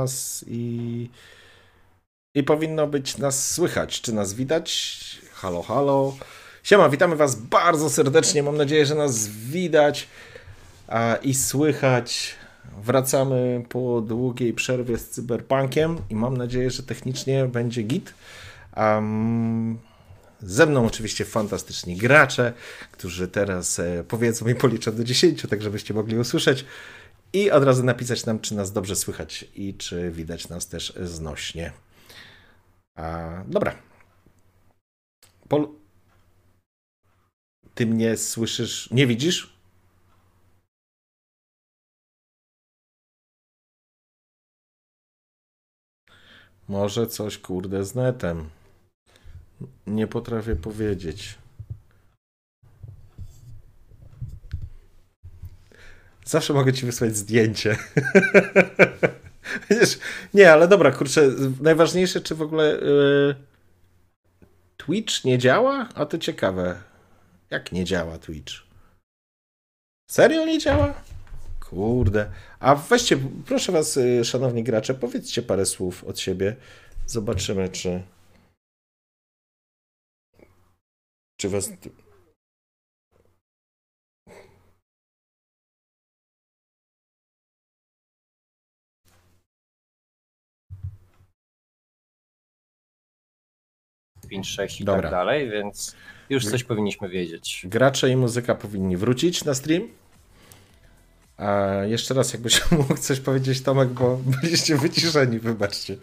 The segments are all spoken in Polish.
Was i, i powinno być nas słychać. Czy nas widać? Halo, halo. Siema, witamy Was bardzo serdecznie. Mam nadzieję, że nas widać a, i słychać. Wracamy po długiej przerwie z Cyberpunkiem i mam nadzieję, że technicznie będzie git. Um, ze mną oczywiście fantastyczni gracze, którzy teraz e, powiedzą mi policzę do 10, tak żebyście mogli usłyszeć. I od razu napisać nam, czy nas dobrze słychać i czy widać nas też znośnie. A, dobra. Pol... Ty mnie słyszysz, nie widzisz? Może coś kurde z netem. Nie potrafię powiedzieć. Zawsze mogę ci wysłać zdjęcie. Wiesz, nie, ale dobra, kurczę, najważniejsze, czy w ogóle yy, Twitch nie działa? A to ciekawe. Jak nie działa Twitch? Serio nie działa? Kurde. A weźcie, proszę was, yy, szanowni gracze, powiedzcie parę słów od siebie. Zobaczymy, czy. Czy was. Pięć, sześć i Dobra. tak dalej, więc już coś powinniśmy wiedzieć. Gracze i muzyka powinni wrócić na stream. A jeszcze raz, jakbyś mógł coś powiedzieć, Tomek, bo byliście wyciszeni, wybaczcie.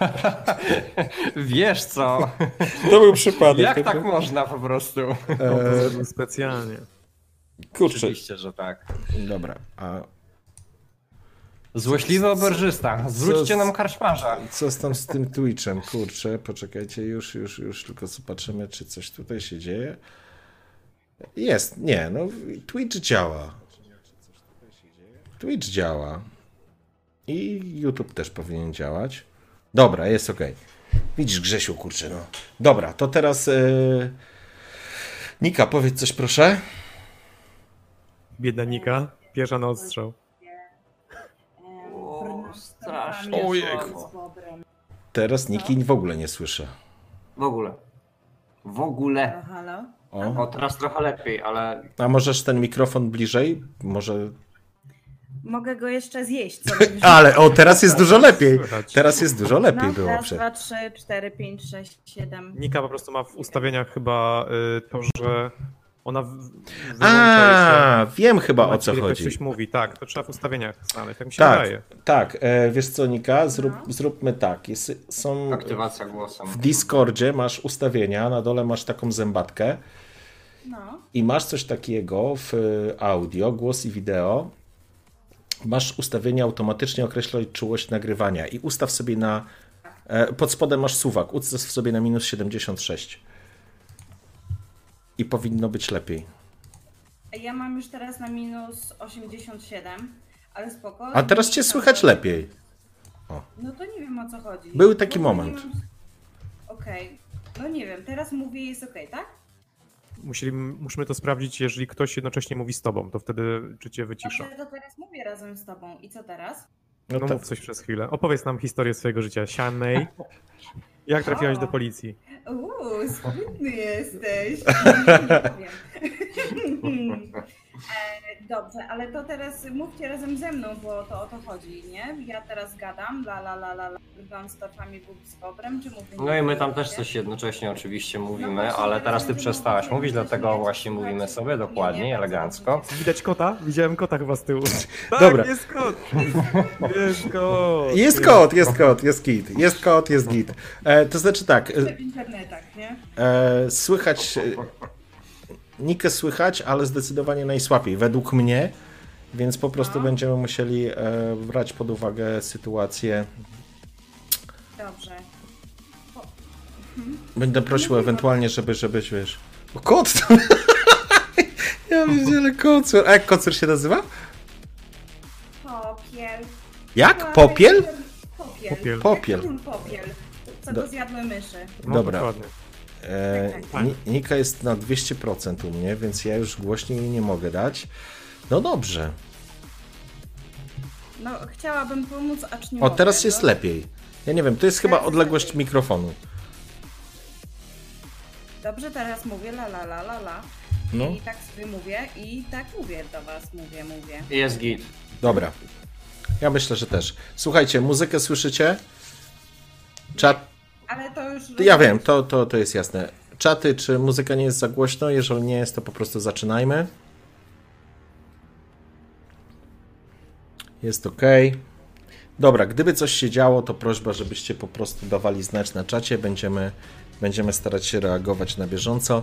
Wiesz co? To był przypadek. Jak tak można po prostu? E, Specjalnie. kurczę, Oczywiście, że tak. dobra. A Złośliwy oberżysta. Zwróćcie nam karczmarza. co z tam z tym Twitchem? Kurczę, poczekajcie, już, już, już, tylko zobaczymy, czy coś tutaj się dzieje. Jest, nie, no Twitch działa. Twitch działa. I YouTube też powinien działać. Dobra, jest ok. Widzisz, Grzesiu, kurczę, no. Dobra, to teraz. Yy... Nika, powiedz coś proszę. Biedna Nika, pierwsza na odstrzał. O, strasznie Ojejku. słabo. Teraz Niki w ogóle nie słyszę. W ogóle. W ogóle. O, halo? O. O, teraz trochę lepiej, ale A możesz ten mikrofon bliżej? Może. Mogę go jeszcze zjeść. Co Ale o, teraz jest dużo lepiej. Słychać. Teraz jest dużo lepiej no, było. raz, Przed... dwa, trzy, cztery, pięć, sześć, siedem. Nika po prostu ma w ustawieniach chyba y, to, że ona w- A, wiem chyba o co ktoś chodzi. coś mówi. Tak, to trzeba w ustawieniach znaleźć, tak mi się Tak, wydaje. tak. E, wiesz co, Nika, Zrób, zróbmy tak. Jest, są aktywacja głosem. w Discordzie masz ustawienia, na dole masz taką zębatkę No. i masz coś takiego w audio, głos i wideo. Masz ustawienie automatycznie określać czułość nagrywania i ustaw sobie na. e, Pod spodem masz suwak, ustaw sobie na minus 76. I powinno być lepiej. Ja mam już teraz na minus 87, ale spoko. A teraz cię słychać lepiej. No to nie wiem o co chodzi. Był taki Bo moment. mam- Okej. No nie wiem, teraz mówię jest okej, tak? Musieli, musimy to sprawdzić, jeżeli ktoś jednocześnie mówi z tobą, to wtedy czy cię wycisza. to teraz mówię razem z tobą. I co teraz? No No to, mów coś przez chwilę. Opowiedz nam historię swojego życia. Sian May. Jak trafiłaś do policji? Uuu, sprytny jesteś. Nie, powiem. E, Dobrze, ale to teraz mówcie razem ze mną, bo to o to chodzi, nie? Ja teraz gadam, la la la la, la z torfami bób z kobrem, czy mówię? No i my tam też coś jednocześnie oczywiście No mówimy, właśnie, ale teraz ty przestałaś mówić dlatego właśnie mówimy sobie Nie, dokładnie, nie, elegancko. Widać kota? Widziałem kota chyba z tyłu. Tak, Dobra. jest kot! Jest kot! Jest kot, jest kot, jest git. Jest kot, jest git. E, to znaczy tak, e, W internetach, nie? e, słychać. Nikę słychać, ale zdecydowanie najsłabiej, według mnie. Więc po prostu No. będziemy musieli e, brać pod uwagę sytuację. Dobrze. Będę prosił ewentualnie, żeby, żebyś wiesz. O, kot! ja widziałem kocur. A jak kocur się nazywa? Popiel. Jak? Popiel? Popiel. Popiel. Popiel. Co Do- go zjadły myszy. No, Dobra. Dokładnie. E, Tak. Ni- Nika jest na 200% u mnie, więc ja już głośniej jej nie mogę dać. No dobrze. No, chciałabym pomóc, acz nie O, mogę, teraz jest no. lepiej. Ja nie wiem, to jest chyba Teraz jest odległość lepiej. mikrofonu. Dobrze, teraz mówię la la la la la. No, I tak sobie mówię i tak mówię do was, mówię, mówię. Jest git. dobra. Ja myślę, że też. Słuchajcie, muzykę słyszycie? Czat. Ale to już... Ja wiem, to, to, to jest jasne. Czaty, czy muzyka nie jest za głośno? Jeżeli nie jest, to po prostu zaczynajmy. Jest ok. Dobra, gdyby coś się działo, to prośba, żebyście po prostu dawali znać na czacie. Będziemy, będziemy starać się reagować na bieżąco.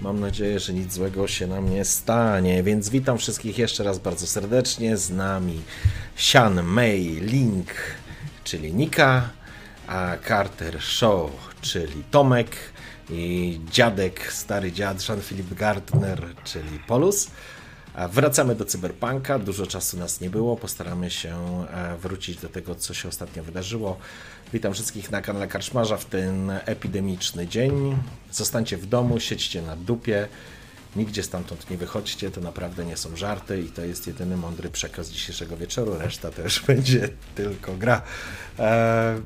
Mam nadzieję, że nic złego się nam nie stanie, więc witam wszystkich jeszcze raz bardzo serdecznie. Z nami Sian Mei Link, czyli Nika, a Carter Shaw, czyli Tomek i dziadek, stary dziad Jean-Philippe Gardner, czyli Polus. Wracamy do Cyberpunka, dużo czasu nas nie było, postaramy się e, wrócić do tego, co się ostatnio wydarzyło. Witam wszystkich na kanale Karczmarza w ten epidemiczny dzień. Zostańcie w domu, siedźcie na dupie, nigdzie stamtąd nie wychodźcie, to naprawdę nie są żarty i to jest jedyny mądry przekaz dzisiejszego wieczoru, reszta to już będzie tylko gra. E,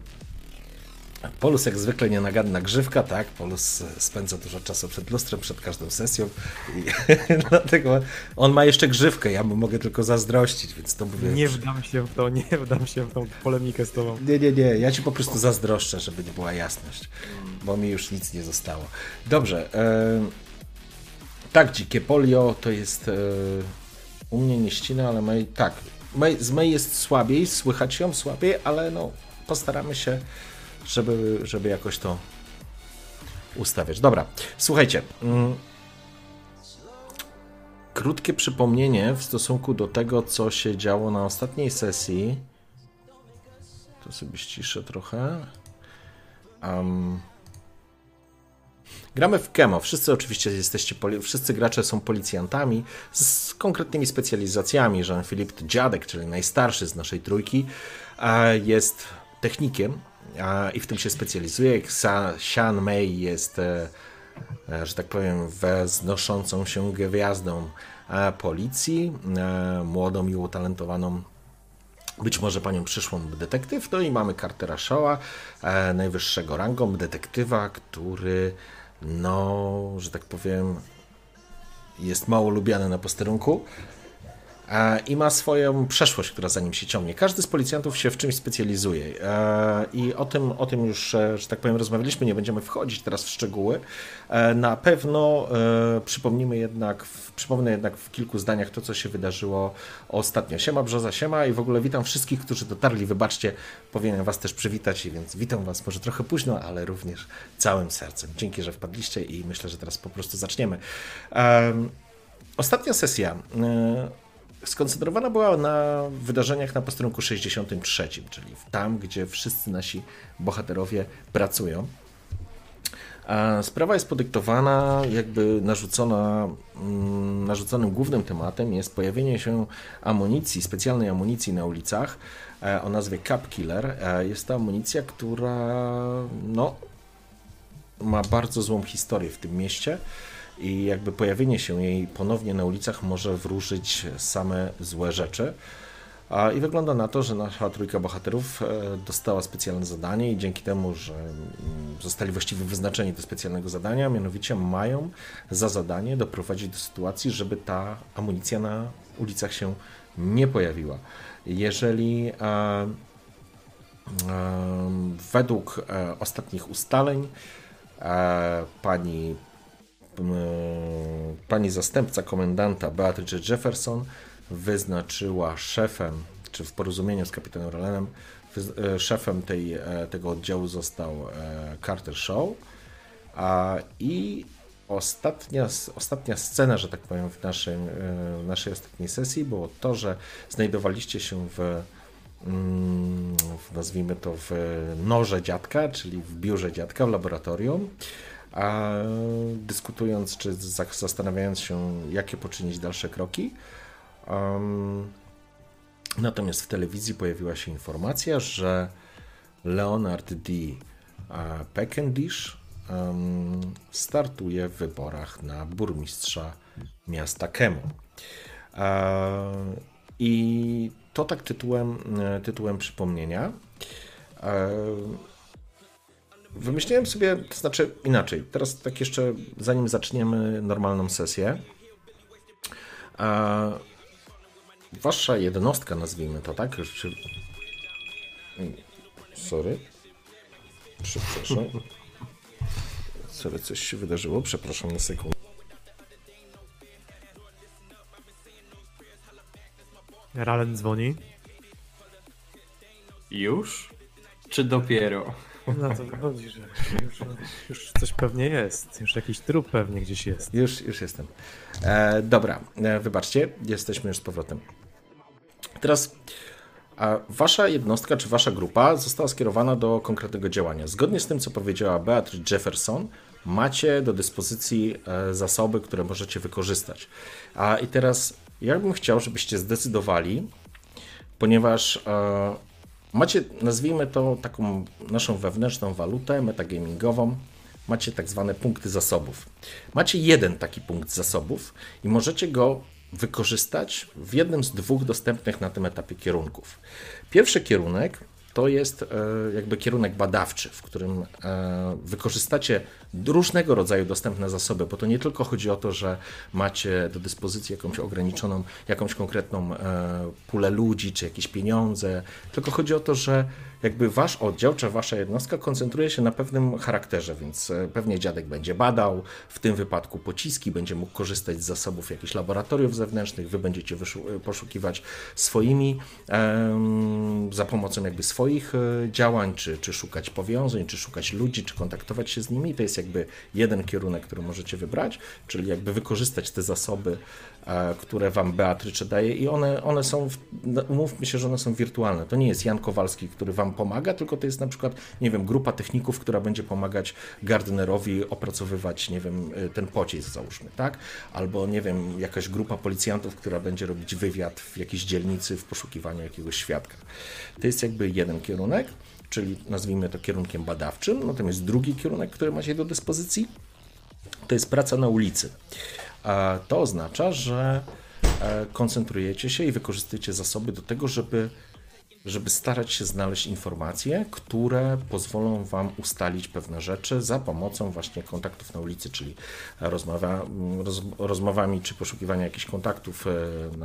Polus jak zwykle nienagadna grzywka, tak? Polus spędza dużo czasu przed lustrem, przed każdą sesją i dlatego on ma jeszcze grzywkę, ja mu mogę tylko zazdrościć, więc to mówię... Nie wdam się w to, nie wdam się w tą polemikę z tobą. Nie, nie, nie, ja ci po prostu zazdroszczę, żeby nie była jasność, bo mi już nic nie zostało. Dobrze, e, tak, dzikie polio to jest e, u mnie nie ścina, ale May, tak, May, z May jest słabiej, słychać ją słabiej, ale no postaramy się, żeby, żeby jakoś to ustawiać. Dobra, słuchajcie. Mm, krótkie przypomnienie w stosunku do tego, co się działo na ostatniej sesji. To sobie ściszę trochę. Um, gramy w Kemo. Wszyscy oczywiście jesteście, wszyscy gracze są policjantami z konkretnymi specjalizacjami. Jean-Philippe Dziadek, czyli najstarszy z naszej trójki, jest technikiem a, i w tym się specjalizuje. Sian Mei jest, e, e, że tak powiem, wznoszącą się gwiazdą e, policji, młodą i utalentowaną być może panią przyszłą detektyw. No i mamy Cartera Shawa, najwyższego rangą detektywa, który no, że tak powiem, jest mało lubiany na posterunku i ma swoją przeszłość, która za nim się ciągnie. Każdy z policjantów się w czymś specjalizuje e, i o tym, o tym już, e, że tak powiem, rozmawialiśmy, nie będziemy wchodzić teraz w szczegóły. E, Na pewno e, przypomnimy jednak, przypomnę jednak w kilku zdaniach to, co się wydarzyło ostatnio. Siema Brzoza, siema i w ogóle witam wszystkich, którzy dotarli. Wybaczcie, powinienem was też przywitać, więc witam was może trochę późno, ale również całym sercem. Dzięki, że wpadliście i myślę, że teraz po prostu zaczniemy. Em, Ostatnia sesja e, skoncentrowana była na wydarzeniach na posterunku 63, czyli tam, gdzie wszyscy nasi bohaterowie pracują. A sprawa jest podyktowana, jakby narzucona, mm, narzuconym głównym tematem jest pojawienie się amunicji, specjalnej amunicji na ulicach e, o nazwie Cap Killer. E, Jest to amunicja, która no, ma bardzo złą historię w tym mieście i jakby pojawienie się jej ponownie na ulicach może wróżyć same złe rzeczy. I wygląda na to, że nasza trójka bohaterów e, dostała specjalne zadanie i dzięki temu, że mm, zostali właściwie wyznaczeni do specjalnego zadania, mianowicie mają za zadanie doprowadzić do sytuacji, żeby ta amunicja na ulicach się nie pojawiła. Jeżeli według e, ostatnich ustaleń e, pani pani zastępca komendanta Beatrice Jefferson wyznaczyła szefem, czy w porozumieniu z kapitanem Rolenem, e, szefem tej, e, tego oddziału został e, Carter Shaw. A, I ostatnia, ostatnia scena, że tak powiem, w naszej, e, w naszej ostatniej sesji było to, że znajdowaliście się w, mm, w nazwijmy to w noże dziadka, czyli w biurze dziadka, w laboratorium a dyskutując czy za- zastanawiając się, jakie poczynić dalsze kroki. Em, natomiast w telewizji pojawiła się informacja, że Leonard D. Peckendish em, startuje w wyborach na burmistrza miasta Kemu. E, I to tak tytułem, e, tytułem przypomnienia. E, Wymyśliłem sobie, to znaczy inaczej, teraz tak jeszcze zanim zaczniemy normalną sesję, a wasza jednostka, nazwijmy to, tak? Czy... Sorry. Przepraszam. Sorry, coś się wydarzyło, przepraszam na sekundę. Ralen dzwoni. Już? Czy dopiero? Na to wychodzi, że już, już coś pewnie jest. Już jakiś trup pewnie gdzieś jest. Już, już jestem. E, dobra, e, wybaczcie, jesteśmy już z powrotem. Teraz wasza jednostka czy wasza grupa została skierowana do konkretnego działania. Zgodnie z tym, co powiedziała Beatrice Jefferson, macie do dyspozycji e, zasoby, które możecie wykorzystać. A i teraz ja bym chciał, żebyście zdecydowali, ponieważ e, macie, nazwijmy to taką naszą wewnętrzną walutę metagamingową, macie tak zwane punkty zasobów. Macie jeden taki punkt zasobów i możecie go wykorzystać w jednym z dwóch dostępnych na tym etapie kierunków. Pierwszy kierunek to jest e, jakby kierunek badawczy, w którym e, wykorzystacie różnego rodzaju dostępne zasoby, bo to nie tylko chodzi o to, że macie do dyspozycji jakąś ograniczoną, jakąś konkretną e, pulę ludzi, czy jakieś pieniądze, tylko chodzi o to, że jakby wasz oddział, czy wasza jednostka koncentruje się na pewnym charakterze, więc e, pewnie dziadek będzie badał, w tym wypadku pociski, będzie mógł korzystać z zasobów jakichś laboratoriów zewnętrznych, wy będziecie wyszu- poszukiwać swoimi, za pomocą jakby swoich e, działań, czy, czy szukać powiązań, czy szukać ludzi, czy kontaktować się z nimi. To jest jakby jeden kierunek, który możecie wybrać, czyli jakby wykorzystać te zasoby, e, które wam Beatrycze daje i one, one są, w- no, umówmy się, że one są wirtualne. To nie jest Jan Kowalski, który wam pomaga, tylko to jest na przykład, nie wiem, grupa techników, która będzie pomagać Gardnerowi opracowywać, nie wiem, y, ten pocisk załóżmy, tak? Albo, nie wiem, jakaś grupa policjantów, która będzie robić wywiad w jakiejś dzielnicy w poszukiwaniu jakiegoś świadka. To jest jakby jeden kierunek, czyli nazwijmy to kierunkiem badawczym, natomiast drugi kierunek, który macie do dyspozycji, to jest praca na ulicy. To oznacza, że e, koncentrujecie się i wykorzystujecie zasoby do tego, żeby żeby starać się znaleźć informacje, które pozwolą Wam ustalić pewne rzeczy za pomocą właśnie kontaktów na ulicy, czyli rozmowa, roz, rozmowami czy poszukiwania jakichś kontaktów e,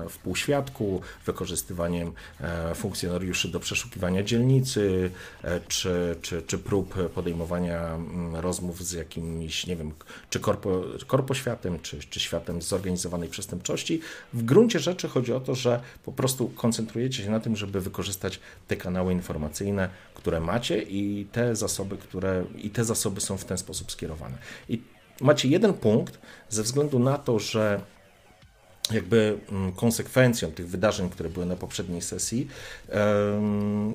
w półświadku, wykorzystywaniem e, funkcjonariuszy do przeszukiwania dzielnicy, e, czy, czy, czy prób podejmowania mm, rozmów z jakimś, nie wiem, czy korpo, korpoświatem, czy, czy światem zorganizowanej przestępczości. W gruncie rzeczy chodzi o to, że po prostu koncentrujecie się na tym, żeby wykorzystać te kanały informacyjne, które macie i te zasoby, które i te zasoby są w ten sposób skierowane. I macie jeden punkt ze względu na to, że jakby mm, konsekwencją tych wydarzeń, które były na poprzedniej sesji,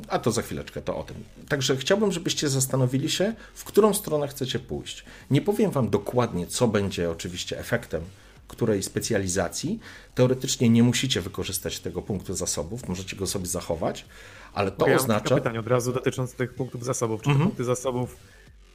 a to za chwileczkę, to o tym. Także chciałbym, żebyście zastanowili się, w którą stronę chcecie pójść. Nie powiem Wam dokładnie, co będzie oczywiście efektem której specjalizacji. Teoretycznie nie musicie wykorzystać tego punktu zasobów, możecie go sobie zachować, ale to ja oznacza... pytań od razu dotyczących tych punktów zasobów. Czy Mhm. te punkty zasobów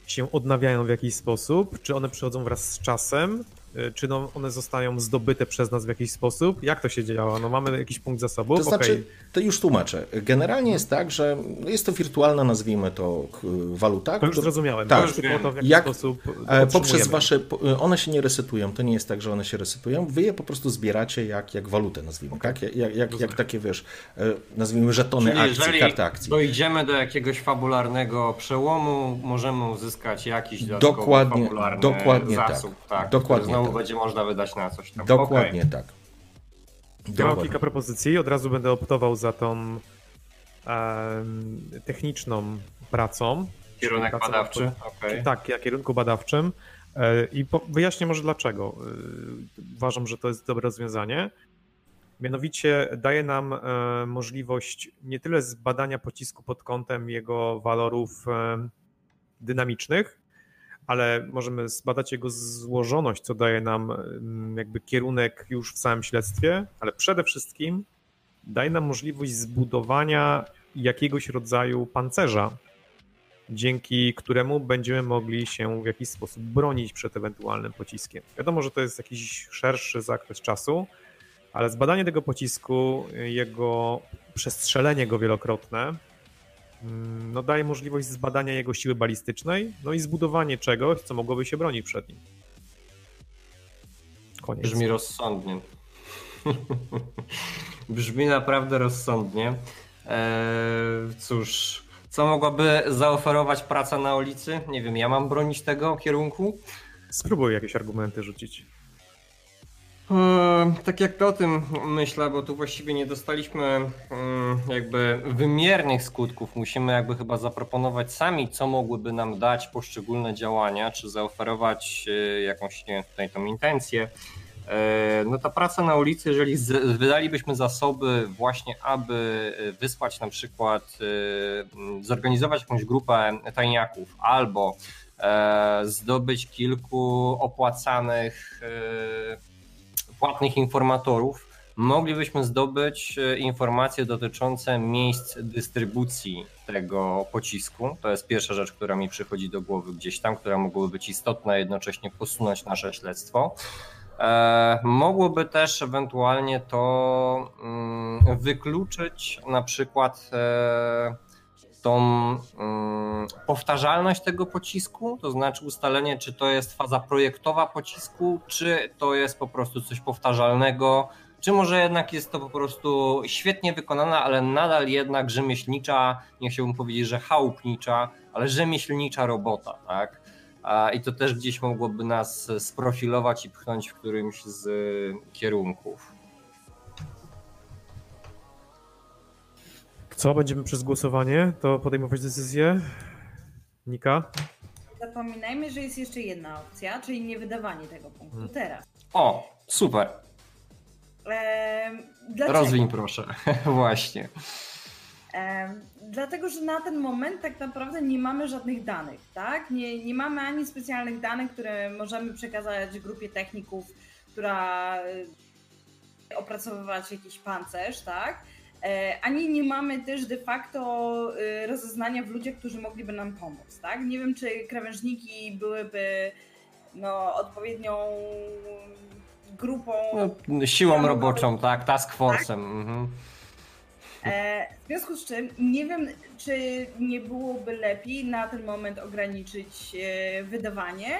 się odnawiają w jakiś sposób? Czy one przychodzą wraz z czasem? Y, Czy no, one zostają zdobyte przez nas w jakiś sposób? Jak to się działa? No mamy jakiś punkt zasobów, To znaczy, okej. to już tłumaczę. Generalnie jest tak, że jest to wirtualna, nazwijmy to, waluta. To już zrozumiałem. Tak. To już to, w jaki Jak- sposób E. Poprzez wasze. po- One się nie resetują. To nie jest tak, że one się resetują. Wy je po prostu zbieracie jak, jak walutę, nazwijmy. Tak? Jak, jak, jak, takie wiesz, e, nazwijmy żetony Czyli akcji, jeżeli karty akcji. dojdziemy do jakiegoś fabularnego przełomu, możemy uzyskać jakiś dodatkowy Dokładnie- fabularny dokładnie tak. zasób, tak. Dokładnie który znowu tak. będzie można wydać na coś tam. Dokładnie tak. Ja mam Dokładnie. kilka propozycji. Od razu będę optował za tą em, techniczną pracą. Kierunek Pracą- badawczy, okej. Tak, na kierunku badawczym. E, I po, wyjaśnię może dlaczego. E, Uważam, że to jest dobre rozwiązanie. Mianowicie daje nam e, możliwość nie tyle zbadania pocisku pod kątem jego walorów e, dynamicznych, ale możemy zbadać jego złożoność, co daje nam em, jakby kierunek już w samym śledztwie, ale przede wszystkim daje nam możliwość zbudowania jakiegoś rodzaju pancerza, dzięki któremu będziemy mogli się w jakiś sposób bronić przed ewentualnym pociskiem. Wiadomo, że to jest jakiś szerszy zakres czasu, ale zbadanie tego pocisku, jego przestrzelenie go wielokrotne, mm, no daje możliwość zbadania jego siły balistycznej, no i zbudowanie czegoś, co mogłoby się bronić przed nim. Koniec. Brzmi rozsądnie. Brzmi naprawdę rozsądnie. Eee, cóż, co mogłaby zaoferować praca na ulicy? Nie wiem, ja mam bronić tego kierunku? Spróbuj jakieś argumenty rzucić. Eee, Tak jak o tym myślę, bo tu właściwie nie dostaliśmy mm, jakby wymiernych skutków. Musimy jakby chyba zaproponować sami, co mogłyby nam dać poszczególne działania, czy zaoferować e, jakąś nie wiem, tutaj tą intencję. E, No ta praca na ulicy, jeżeli wydalibyśmy zasoby właśnie, aby e, wysłać na przykład, zorganizować jakąś grupę tajniaków albo zdobyć kilku opłacanych płatnych informatorów, moglibyśmy zdobyć e, informacje dotyczące miejsc dystrybucji tego pocisku. To jest pierwsza rzecz, która mi przychodzi do głowy gdzieś tam, która mogłaby być istotna, jednocześnie posunąć nasze śledztwo. E, mogłoby też ewentualnie to mm, wykluczyć na przykład e, tą mm, powtarzalność tego pocisku, to znaczy ustalenie, czy to jest faza projektowa pocisku, czy to jest po prostu coś powtarzalnego, czy może jednak jest to po prostu świetnie wykonana, ale nadal jednak rzemieślnicza, nie chciałbym powiedzieć, że chałupnicza, ale rzemieślnicza robota, tak? I to też gdzieś mogłoby nas sprofilować i pchnąć w którymś z y, kierunków. Co, będziemy przez głosowanie to podejmować decyzję? Nika? Zapominajmy, że jest jeszcze jedna opcja, czyli nie wydawanie tego punktu Hmm. teraz. O, super. Ehm, dlaczego? Rozwiń proszę. Właśnie. Dlatego, że na ten moment tak naprawdę nie mamy żadnych danych, tak? Nie, nie mamy ani specjalnych danych, które możemy przekazać grupie techników, która e, opracowywać jakiś pancerz, tak? E, Ani nie mamy też de facto e, rozeznania w ludziach, którzy mogliby nam pomóc, tak? Nie wiem, czy krawężniki byłyby no, odpowiednią grupą. No, siłą roboczą, tak, task force'em. Mhm. E, w związku z czym nie wiem, czy nie byłoby lepiej na ten moment ograniczyć wydawanie,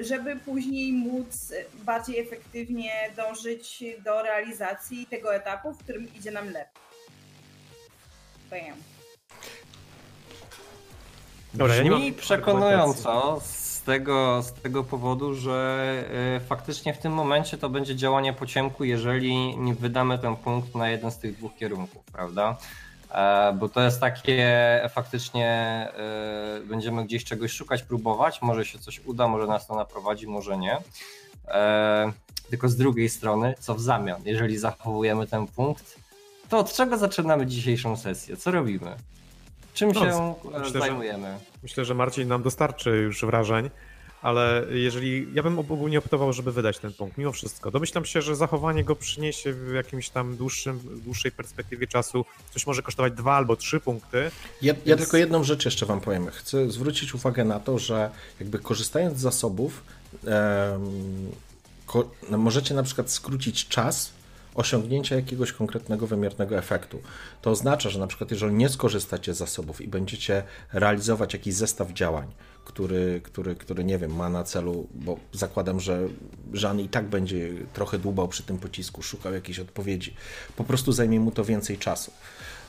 żeby później móc bardziej efektywnie dążyć do realizacji tego etapu, w którym idzie nam lepiej. Bam. Dobra, ja nie Brzmi mam przekonująco z tego, z tego powodu, że y, faktycznie w tym momencie to będzie działanie po ciemku, jeżeli nie wydamy ten punkt na jeden z tych dwóch kierunków, prawda? E, Bo to jest takie faktycznie e, będziemy gdzieś czegoś szukać, próbować, może się coś uda, może nas to naprowadzi, może nie. E, Tylko z drugiej strony, co w zamian, jeżeli zachowujemy ten punkt, to od czego zaczynamy dzisiejszą sesję? Co robimy? Czym No, się myślę, e, że- zajmujemy? Myślę, że Marcin nam dostarczy już wrażeń, ale jeżeli. Ja bym ogólnie optował, żeby wydać ten punkt, mimo wszystko. Domyślam się, że zachowanie go przyniesie w jakimś tam dłuższym, dłuższej perspektywie czasu. Coś może kosztować dwa albo trzy punkty. Ja, ja Więc- tylko jedną rzecz jeszcze Wam powiem. Chcę zwrócić uwagę na to, że jakby korzystając z zasobów, em, ko- możecie na przykład skrócić czas osiągnięcia jakiegoś konkretnego wymiernego efektu. To oznacza, że na przykład jeżeli nie skorzystacie z zasobów i będziecie realizować jakiś zestaw działań, który, który, który nie wiem, ma na celu, bo zakładam, że Żan i tak będzie trochę dłubał przy tym pocisku, szukał jakiejś odpowiedzi. Po prostu zajmie mu to więcej czasu.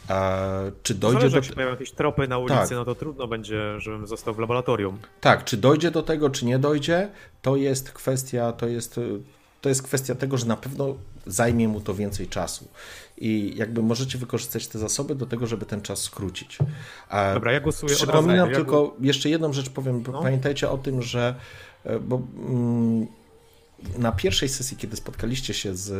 A, czy dojdzie Zależy, do jak się pojawią jakieś tropy na ulicy, Tak. no to trudno będzie, żebym został w laboratorium. Tak, czy dojdzie do tego, czy nie dojdzie, to jest kwestia, to jest, to jest kwestia tego, że na pewno zajmie mu to więcej czasu. I jakby możecie wykorzystać te zasoby do tego, żeby ten czas skrócić. A Dobra, ja głosuję. Przypominam Ja tylko, jeszcze jedną rzecz powiem, No. pamiętajcie o tym, że e, bo, mm, na pierwszej sesji, kiedy spotkaliście się z,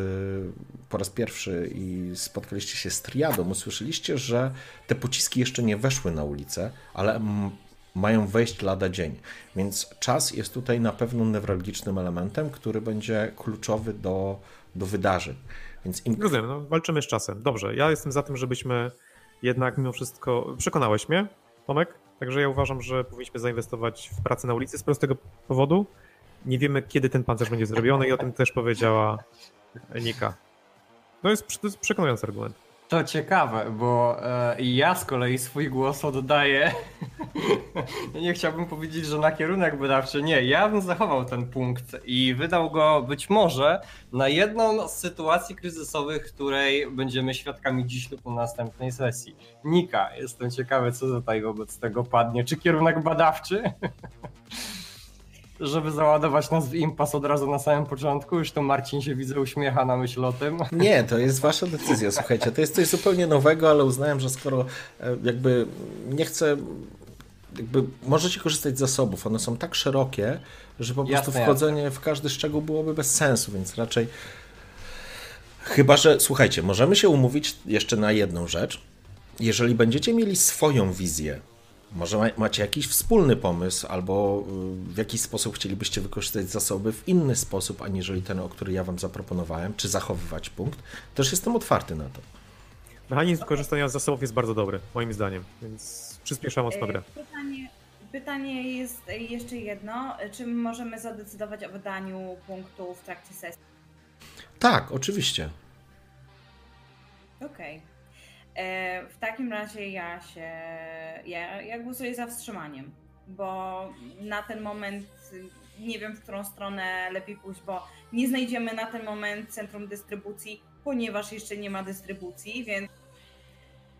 po raz pierwszy i spotkaliście się z triadą, usłyszeliście, że te pociski jeszcze nie weszły na ulicę, ale mają wejść lada dzień. Więc czas jest tutaj na pewno newralgicznym elementem, który będzie kluczowy do, do wydarzeń. Więc im Rozumiem, no, walczymy z czasem. Dobrze, ja jestem za tym, żebyśmy jednak mimo wszystko. Przekonałeś mnie, Tomek, także ja uważam, że powinniśmy zainwestować w pracę na ulicy z prostego powodu. Nie wiemy, kiedy ten pancerz będzie zrobiony i o tym też powiedziała Nika. No jest, to jest przekonujący argument. To ciekawe, bo e, ja z kolei swój głos oddaję. nie chciałbym powiedzieć, że na kierunek wydawczy. Nie, ja bym zachował ten punkt i wydał go być może na jedną z sytuacji kryzysowych, której będziemy świadkami dziś lub na następnej sesji. Nika, jestem ciekawy, co tutaj wobec tego padnie. Czy kierunek badawczy? Żeby załadować nas w impas od razu na samym początku. Już to Marcin się widzę uśmiecha na myśl o tym. Nie, to jest wasza decyzja, słuchajcie, to jest coś zupełnie nowego, ale uznałem, że skoro e, jakby nie chcę, jakby możecie korzystać z zasobów, one są tak szerokie, że po prostu Jasne, wchodzenie w każdy szczegół byłoby bez sensu, więc raczej chyba, że słuchajcie, możemy się umówić jeszcze na jedną rzecz. Jeżeli będziecie mieli swoją wizję, może ma- macie jakiś wspólny pomysł, albo y, w jakiś sposób chcielibyście wykorzystać zasoby w inny sposób, aniżeli ten, o który ja wam zaproponowałem, czy zachowywać punkt, też jestem otwarty na to. Mechanizm korzystania z zasobów jest bardzo dobry, moim zdaniem, więc przyspiesza mocno grę. E, Pytanie, pytanie jest jeszcze jedno. Czy możemy zadecydować o wydaniu punktu w trakcie sesji? Tak, oczywiście. Okej. E, W takim razie ja się. Ja, ja głosuję za wstrzymaniem, bo na ten moment nie wiem, w którą stronę lepiej pójść, bo nie znajdziemy na ten moment centrum dystrybucji, ponieważ jeszcze nie ma dystrybucji, więc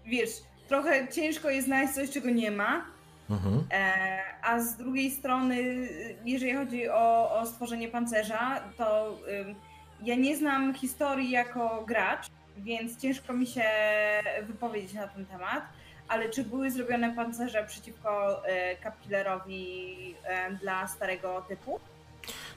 wiesz, trochę ciężko jest znaleźć coś, czego nie ma. Mhm. E, A z drugiej strony, jeżeli chodzi o, o stworzenie pancerza, to ja nie znam historii jako gracz, więc ciężko mi się wypowiedzieć na ten temat. Ale czy były zrobione pancerze przeciwko e, Capillarowi e, dla starego typu?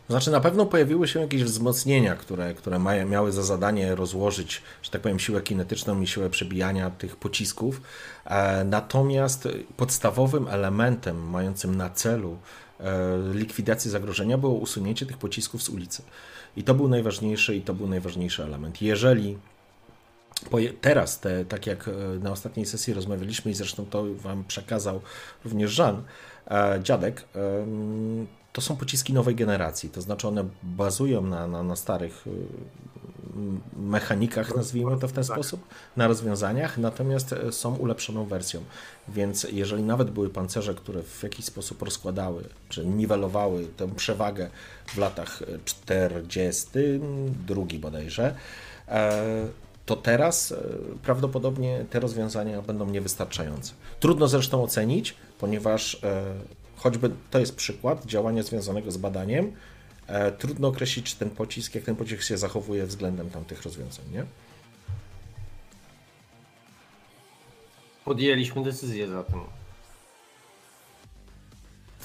Znaczy, na pewno pojawiły się jakieś wzmocnienia, które, które mają, miały za zadanie rozłożyć, że tak powiem, siłę kinetyczną i siłę przebijania tych pocisków. E, natomiast podstawowym elementem mającym na celu e, likwidację zagrożenia było usunięcie tych pocisków z ulicy. I to był najważniejszy i to był najważniejszy element. Jeżeli teraz, te, tak jak e, na ostatniej sesji rozmawialiśmy i zresztą to Wam przekazał również Żan, e, dziadek, to są pociski nowej generacji, to znaczy one bazują na, na, na starych y, mechanikach, nazwijmy to w ten sposób, na rozwiązaniach, natomiast e, są ulepszoną wersją. Więc jeżeli nawet były pancerze, które w jakiś sposób rozkładały, czy niwelowały tę przewagę w latach 40, drugi bodajże, e, to teraz e, prawdopodobnie te rozwiązania będą niewystarczające. Trudno zresztą ocenić, ponieważ choćby to jest przykład działania związanego z badaniem, e, trudno określić, ten pocisk, jak ten pocisk się zachowuje względem tamtych rozwiązań, nie? Podjęliśmy decyzję za tym.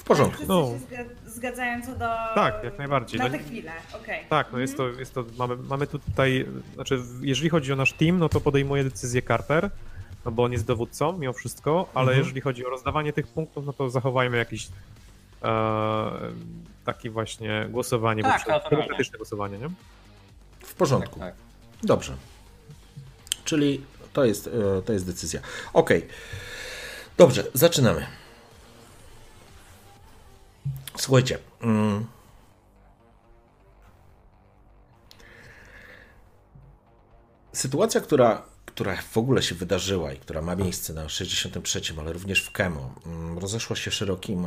W porządku. Wszyscy No. się zga- zgadzają co do... Tak, jak najbardziej. Na No tę nie- chwilę, okej. Tak, no jest to, jest to mamy, mamy tu tutaj, znaczy jeżeli chodzi o nasz team, no to podejmuje decyzję Carter, no bo on jest dowódcą mimo wszystko, ale Mhm. jeżeli chodzi o rozdawanie tych punktów, no to zachowajmy jakiś e, taki właśnie głosowanie, Tak, bo naturalnie. demokratyczne głosowanie, nie? W Tak, porządku. tak. Dobrze. Czyli to jest, e, to jest decyzja. Ok. Dobrze, zaczynamy. Słuchajcie. mm. Sytuacja, która, która w ogóle się wydarzyła i która ma miejsce na 63, ale również w Kemo, mm, rozeszła się szerokim,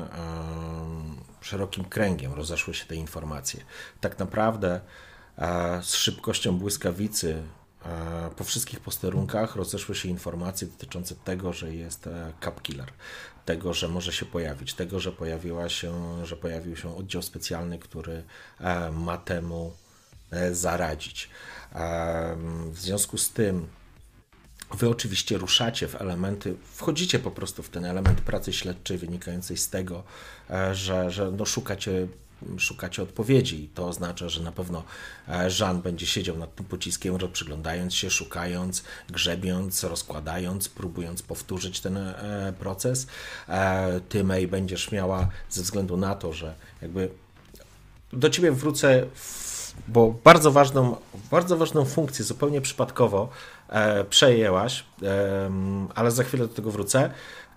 szerokim kręgiem, rozeszły się te informacje. Tak naprawdę e, z szybkością błyskawicy po wszystkich posterunkach rozeszły się informacje dotyczące tego, że jest e, Cap Killer, tego, że może się pojawić, tego, że pojawiła się, że pojawił się oddział specjalny, który e, ma temu e, zaradzić. W związku z tym Wy oczywiście ruszacie w elementy, wchodzicie po prostu w ten element pracy śledczej wynikającej z tego, e, że, że no szukacie, szukacie odpowiedzi. I to oznacza, że na pewno Jean będzie siedział nad tym pociskiem, przyglądając się, szukając, grzebiąc, rozkładając, próbując powtórzyć ten e, proces. E, Ty, May, będziesz miała, ze względu na to, że jakby do ciebie wrócę, bo bardzo ważną, bardzo ważną funkcję zupełnie przypadkowo e, przejęłaś, ale za chwilę do tego wrócę.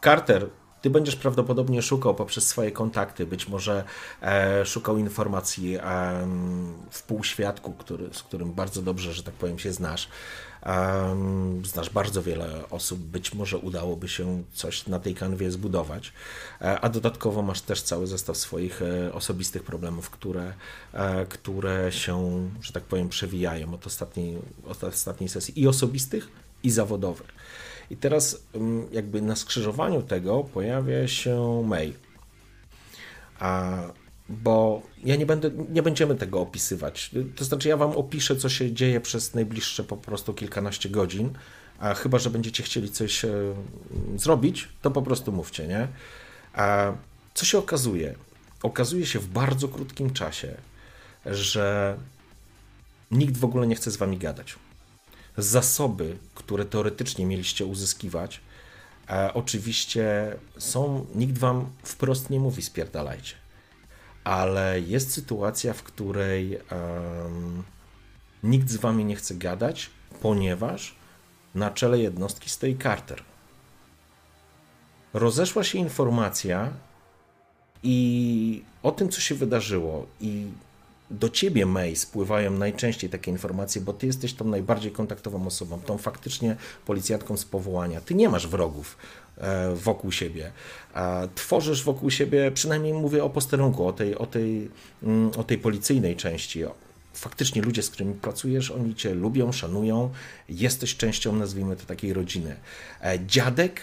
Carter, ty będziesz prawdopodobnie szukał poprzez swoje kontakty, być może e, szukał informacji em, w półświadku, który, z którym bardzo dobrze, że tak powiem, się znasz. Em, znasz bardzo wiele osób, być może udałoby się coś na tej kanwie zbudować, E, a dodatkowo masz też cały zestaw swoich e, osobistych problemów, które, e, które się, że tak powiem, przewijają od ostatniej, od ostatniej sesji i osobistych, i zawodowych. I teraz mm, jakby na skrzyżowaniu tego pojawia się May. A, bo ja nie będę, nie będziemy tego opisywać. To znaczy, ja wam opiszę, co się dzieje przez najbliższe po prostu kilkanaście godzin. A chyba, że będziecie chcieli coś e, zrobić, to po prostu mówcie, nie? A co się okazuje? Okazuje się w bardzo krótkim czasie, że nikt w ogóle nie chce z wami gadać. Zasoby, które teoretycznie mieliście uzyskiwać, e, oczywiście są, nikt wam wprost nie mówi spierdalajcie. Ale jest sytuacja, w której em, nikt z wami nie chce gadać, ponieważ na czele jednostki stoi Carter. Rozeszła się informacja i o tym, co się wydarzyło, i do ciebie, May, spływają najczęściej takie informacje, bo ty jesteś tą najbardziej kontaktową osobą, tą faktycznie policjantką z powołania. Ty nie masz wrogów e, wokół siebie. Tworzysz wokół siebie, przynajmniej mówię o posterunku, o tej, o tej, mm, o tej policyjnej części. Faktycznie ludzie, z którymi pracujesz, oni cię lubią, szanują, jesteś częścią, nazwijmy to, takiej rodziny. E, dziadek,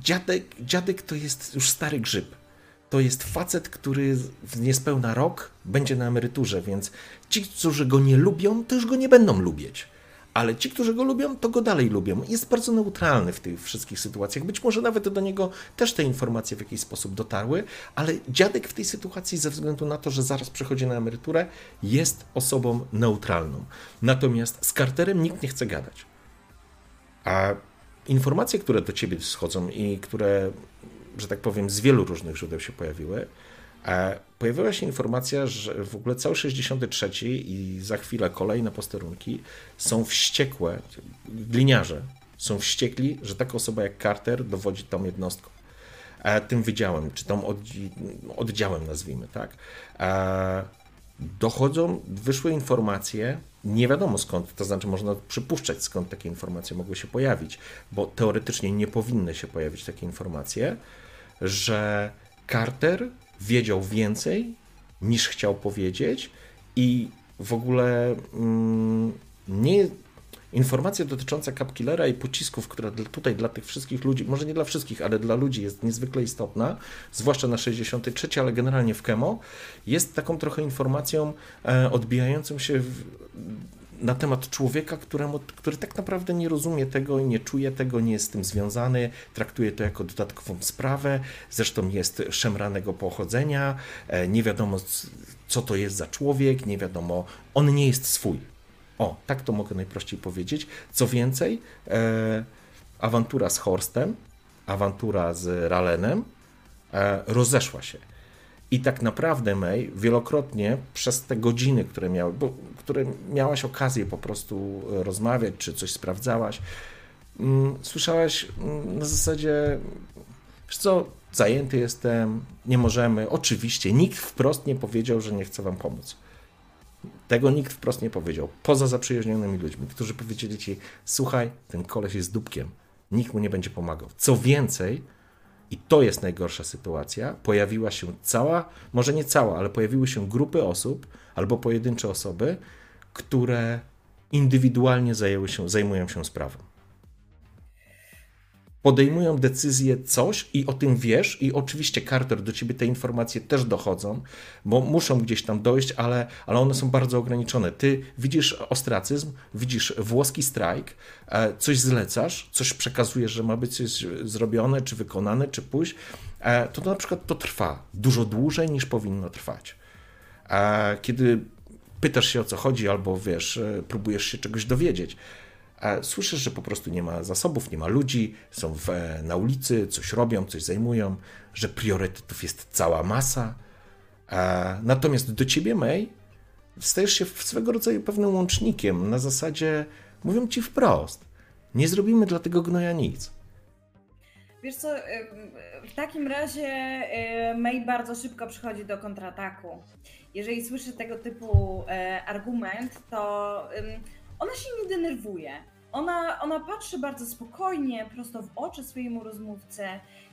dziadek, dziadek to jest już stary grzyb. To jest facet, który w niespełna rok będzie na emeryturze, więc ci, którzy go nie lubią, to już go nie będą lubić. Ale ci, którzy go lubią, to go dalej lubią. Jest bardzo neutralny w tych wszystkich sytuacjach. Być może nawet do niego też te informacje w jakiś sposób dotarły, ale dziadek w tej sytuacji, ze względu na to, że zaraz przechodzi na emeryturę, jest osobą neutralną. Natomiast z Carterem nikt nie chce gadać. A informacje, które do ciebie schodzą i które, że tak powiem, z wielu różnych źródeł się pojawiły, e, pojawiła się informacja, że w ogóle cały 63 i za chwilę kolejne posterunki są wściekłe, gliniarze są wściekli, że taka osoba jak Carter dowodzi tą jednostką. e, tym wydziałem, czy oddi- oddziałem nazwijmy, tak? E, dochodzą, wyszły informacje, nie wiadomo skąd, to znaczy można przypuszczać skąd takie informacje mogły się pojawić, bo teoretycznie nie powinny się pojawić takie informacje, że Carter wiedział więcej niż chciał powiedzieć i w ogóle mm, nie informacja dotycząca Capkillera i pocisków, która tutaj dla tych wszystkich ludzi, może nie dla wszystkich, ale dla ludzi jest niezwykle istotna, zwłaszcza na 63, ale generalnie w Kemo, jest taką trochę informacją e, odbijającą się w, na temat człowieka, któremu, który tak naprawdę nie rozumie tego, nie czuje tego, nie jest z tym związany, traktuje to jako dodatkową sprawę, zresztą jest szemranego pochodzenia, e, nie wiadomo co to jest za człowiek, nie wiadomo, on nie jest swój. O, tak to mogę najprościej powiedzieć. Co więcej, e, awantura z Horstem, awantura z Ralenem e, rozeszła się. I tak naprawdę, May, wielokrotnie przez te godziny, które, miały, bo, które miałaś okazję po prostu rozmawiać, czy coś sprawdzałaś, mm, słyszałaś mm, na zasadzie, wiesz co, zajęty jestem, nie możemy. Oczywiście, nikt wprost nie powiedział, że nie chce wam pomóc. Tego nikt wprost nie powiedział, poza zaprzyjaźnionymi ludźmi, którzy powiedzieli ci, słuchaj, ten koleś jest dupkiem, nikt mu nie będzie pomagał. Co więcej, i to jest najgorsza sytuacja, pojawiła się cała, może nie cała, ale pojawiły się grupy osób albo pojedyncze osoby, które indywidualnie zajęły się, zajmują się sprawą podejmują decyzję coś i o tym wiesz i oczywiście Carter do ciebie te informacje też dochodzą, bo muszą gdzieś tam dojść, ale, ale one są bardzo ograniczone. Ty widzisz ostracyzm, widzisz włoski strajk, e, coś zlecasz, coś przekazujesz, że ma być coś zrobione, czy wykonane, czy pójść, e, to, to na przykład to trwa dużo dłużej niż powinno trwać. E, kiedy pytasz się o co chodzi, albo wiesz, próbujesz się czegoś dowiedzieć, słyszysz, że po prostu nie ma zasobów, nie ma ludzi, są w, na ulicy, coś robią, coś zajmują, że priorytetów jest cała masa. A, natomiast do ciebie, May, stajesz się swego rodzaju pewnym łącznikiem na zasadzie, mówią ci wprost, nie zrobimy dla tego gnoja nic. Wiesz co, w takim razie May bardzo szybko przychodzi do kontrataku. Jeżeli słyszy tego typu e, argument, to ona się nie denerwuje. Ona, ona patrzy bardzo spokojnie, prosto w oczy swojemu rozmówcy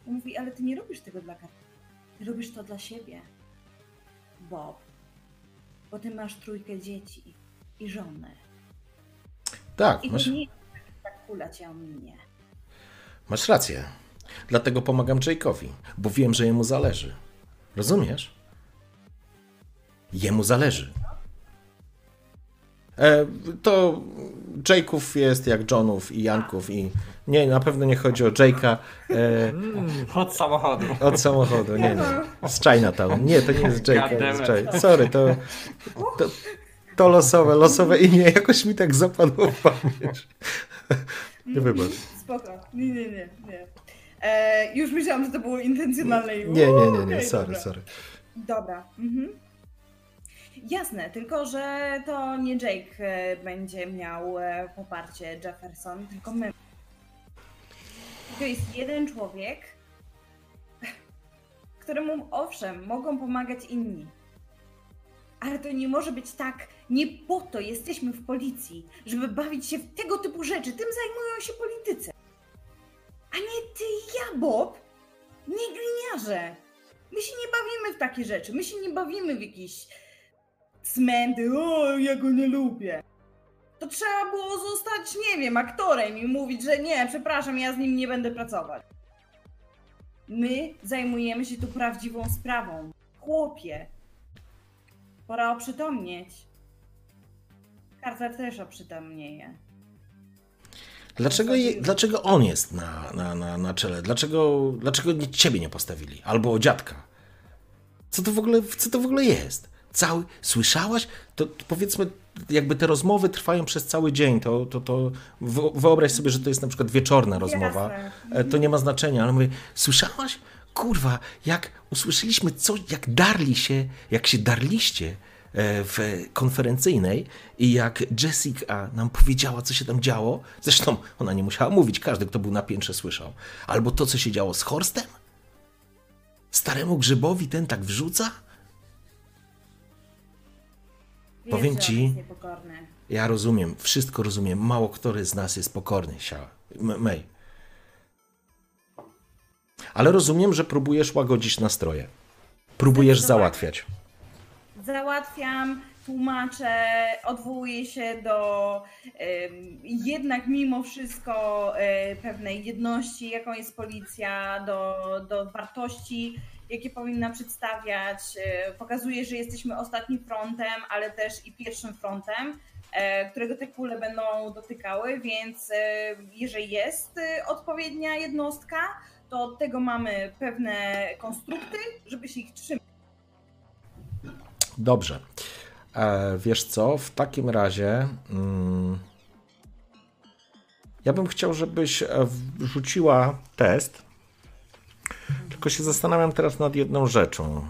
i mówi, ale ty nie robisz tego dla karty. Ty robisz to dla siebie. Bob. Bo ty masz trójkę dzieci i żonę. Tak, I masz... nie tak kula cię ominie. Masz rację. Dlatego pomagam Jake'owi, bo wiem, że jemu zależy. Rozumiesz? Jemu zależy. E, to Jake'ów jest jak Johnów i Janków i nie, na pewno nie chodzi o Jake'a. E, od samochodu. Od samochodu, nie, nie. Z Chinatown. Nie, to nie jest Jake'a. Sorry, to, to, to losowe, losowe imię jakoś mi tak zapadło w pamięć. Nie wybacz. Spoko. Nie, nie, nie. nie. E, już myślałam, że to było intencjonalne. Nie, nie, nie, nie, nie. sorry, dobra. sorry. Dobra. Mhm. Jasne, tylko że to nie Jake e, będzie miał e, poparcie Jefferson, tylko my. To jest jeden człowiek, któremu owszem, mogą pomagać inni. Ale to nie może być tak, nie po to jesteśmy w policji, żeby bawić się w tego typu rzeczy. Tym zajmują się politycy. A nie ty ja, Bob. Nie gliniarze. My się nie bawimy w takie rzeczy. My się nie bawimy w jakieś cmenty, o, ja go nie lubię. To trzeba było zostać, nie wiem, aktorem i mówić, że nie, przepraszam, ja z nim nie będę pracować. My zajmujemy się tu prawdziwą sprawą. Chłopie, pora oprzytomnieć. Carter też oprzytomnieje. Dlaczego, je, dlaczego on jest na, na, na, na czele? Dlaczego, dlaczego ciebie nie postawili? Albo dziadka? Co to w ogóle, co to w ogóle jest? Cały, słyszałaś? To, to powiedzmy, jakby te rozmowy trwają przez cały dzień, to, to, to wyobraź sobie, że to jest na przykład wieczorna rozmowa, Jasne. to nie ma znaczenia, ale mówię, słyszałaś? Kurwa, jak usłyszeliśmy coś, jak darli się, jak się darliście e, w konferencyjnej i jak Jessica nam powiedziała, co się tam działo, zresztą ona nie musiała mówić, każdy, kto był na piętrze słyszał, albo to, co się działo z Horstem, Staremu grzybowi ten tak wrzuca? Wiesz, Powiem ci-. Ja rozumiem, wszystko rozumiem. Mało który z nas jest pokorny, Sia. M- May. Ale rozumiem, że próbujesz łagodzić nastroje. Próbujesz załatwiać. Załatwiam, tłumaczę, odwołuję się do em, jednak mimo wszystko e, pewnej jedności, jaką jest policja, do, do wartości, jakie powinna przedstawiać. E, Pokazuje, że jesteśmy ostatnim frontem, ale też i pierwszym frontem, e, którego te kule będą dotykały, więc e, jeżeli jest odpowiednia jednostka, to od tego mamy pewne konstrukty, żeby się ich trzymać. Dobrze. Wiesz co, w takim razie mm, ja bym chciał, żebyś wrzuciła test. Tylko się zastanawiam teraz nad jedną rzeczą.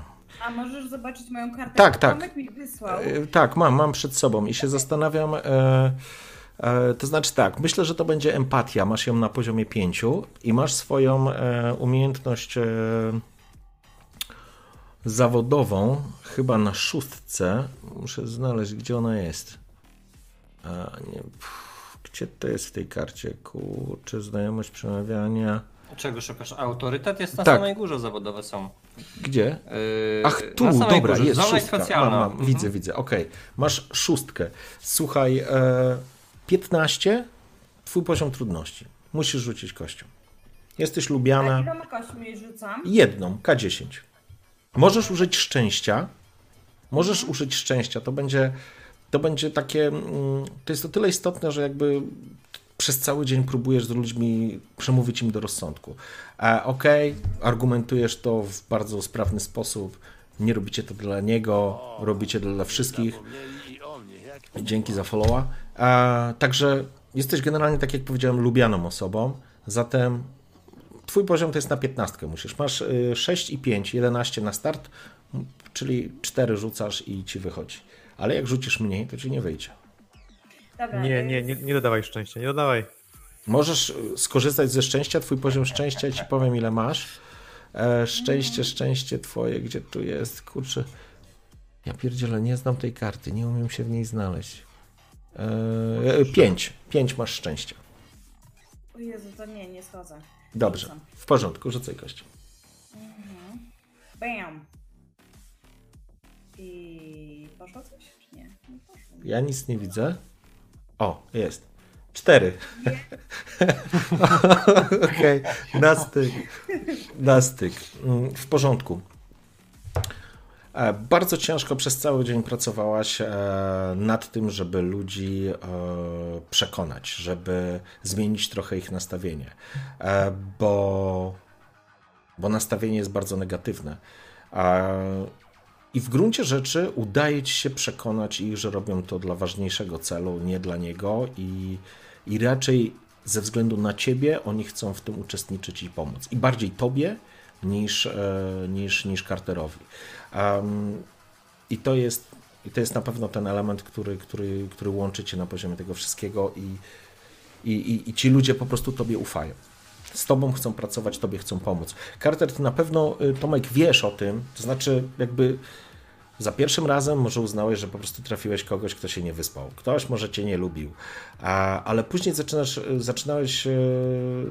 A możesz zobaczyć moją kartę? Tak, tak. Tomek mi wysłał. E, Tak, mam, mam przed sobą i się zastanawiam. E, e, to znaczy tak, myślę, że to będzie empatia. Masz ją na poziomie 5 i masz swoją e, umiejętność e, zawodową, chyba na szóstce. Muszę znaleźć, gdzie ona jest. A, nie, pff, gdzie to jest w tej karcie? Kurczę, znajomość przemawiania. Czego szukasz? Autorytet jest na Tak. samej górze zawodowe są. Gdzie? Yy, Ach, tu, na samej dobra, górze. jest Zona szóstka. specjalna. Mam, mam, Mhm. widzę, widzę, okej. Masz szóstkę. Słuchaj, e, 15, twój poziom trudności. Musisz rzucić kością. Jesteś A lubiana. iloma kośćmi rzucam? Jedną, K10. Możesz użyć szczęścia. Możesz użyć szczęścia. To będzie, to będzie takie. mm, To jest o tyle istotne, że jakby przez cały dzień próbujesz z ludźmi przemówić im do rozsądku. E, Okej, argumentujesz to w bardzo sprawny sposób. Nie robicie to dla niego, robicie to dla wszystkich. Dzięki za followa. E, także jesteś generalnie, tak jak powiedziałem, lubianą osobą. Zatem Twój poziom to jest na 15 musisz. Masz y, 6 i 5, 11 na start, czyli 4 rzucasz i ci wychodzi. Ale jak rzucisz mniej, to ci nie wyjdzie. Dobra, Nie, nie, nie, nie dodawaj szczęścia, nie dodawaj. Możesz y, skorzystać ze szczęścia, twój poziom szczęścia, ja ci powiem ile masz. E, szczęście, szczęście twoje, gdzie tu jest, kurczę. Ja pierdzielę, nie znam tej karty, nie umiem się w niej znaleźć. E, 5, 5 masz szczęścia. O Jezu, to nie, nie schodzę. Dobrze, w porządku, rzucaj kość. Bam. I poszło coś, czy nie? Nie poszło. Ja nic nie widzę. O, jest. Cztery. Okej, na styk. Na styk. Mm, W porządku. E, Bardzo ciężko przez cały dzień pracowałaś e, nad tym, żeby ludzi e, przekonać, żeby zmienić trochę ich nastawienie, bo, bo nastawienie jest bardzo negatywne. I w gruncie rzeczy udaje ci się przekonać ich, że robią to dla ważniejszego celu, nie dla niego, i, i raczej ze względu na ciebie oni chcą w tym uczestniczyć i pomóc. I bardziej tobie niż, e, niż, niż Carterowi. Em, I to jest. I to jest na pewno ten element, który, który, który łączy cię na poziomie tego wszystkiego i, i, i, i ci ludzie po prostu tobie ufają. Z tobą chcą pracować, tobie chcą pomóc. Carter, ty na pewno, y, Tomek, wiesz o tym, to znaczy jakby za pierwszym razem może uznałeś, że po prostu trafiłeś kogoś, kto się nie wyspał. Ktoś może cię nie lubił, a, ale później zaczynasz, zaczynałeś e,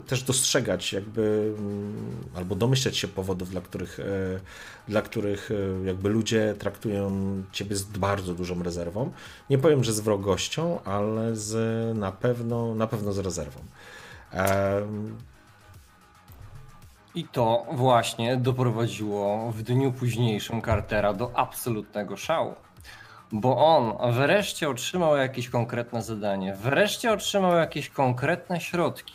też dostrzegać jakby, mm, albo domyślać się powodów, dla których, dla których jakby ludzie traktują ciebie z bardzo dużą rezerwą. Nie powiem, że z wrogością, ale z, na, pewno, na pewno z rezerwą. I to właśnie doprowadziło w dniu późniejszym Cartera do absolutnego szału. Bo on wreszcie otrzymał jakieś konkretne zadanie, wreszcie otrzymał jakieś konkretne środki.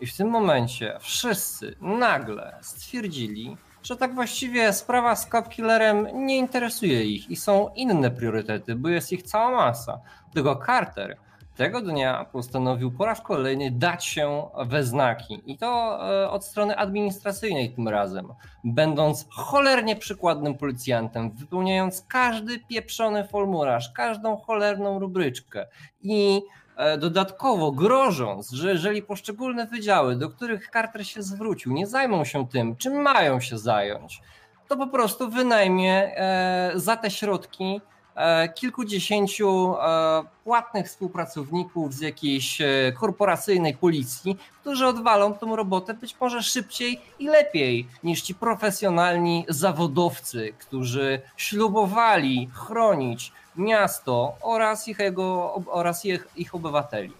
I w tym momencie wszyscy nagle stwierdzili, że tak właściwie sprawa z Cop Killerem nie interesuje ich i są inne priorytety, bo jest ich cała masa. Tylko Carter tego dnia postanowił po raz kolejny dać się we znaki. I to e, od strony administracyjnej tym razem, będąc cholernie przykładnym policjantem, wypełniając każdy pieprzony formularz, każdą cholerną rubryczkę. I e, dodatkowo grożąc, że jeżeli poszczególne wydziały, do których Carter się zwrócił, nie zajmą się tym, czym mają się zająć, to po prostu wynajmie e, za te środki kilkudziesięciu e, płatnych współpracowników z jakiejś e, korporacyjnej policji, którzy odwalą tą robotę być może szybciej i lepiej niż ci profesjonalni zawodowcy, którzy ślubowali chronić miasto oraz ich, jego, oraz ich, ich obywateli.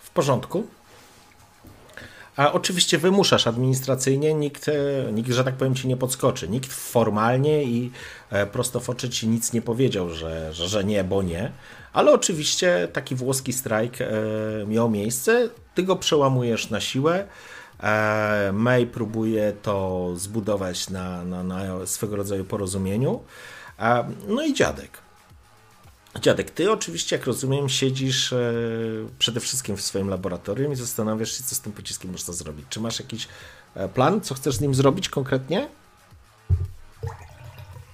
W porządku. A oczywiście wymuszasz administracyjnie, nikt, e, nikt, że tak powiem, ci nie podskoczy. Nikt formalnie i e, prosto w oczy ci nic nie powiedział, że, że, że nie, bo nie. Ale oczywiście taki włoski strajk e, miał miejsce. Ty go przełamujesz na siłę. May próbuje to zbudować na, na, na swego rodzaju porozumieniu. No i dziadek. Dziadek, ty oczywiście, jak rozumiem, siedzisz e, przede wszystkim w swoim laboratorium i zastanawiasz się, co z tym pociskiem można zrobić. Czy masz jakiś e, plan, co chcesz z nim zrobić konkretnie?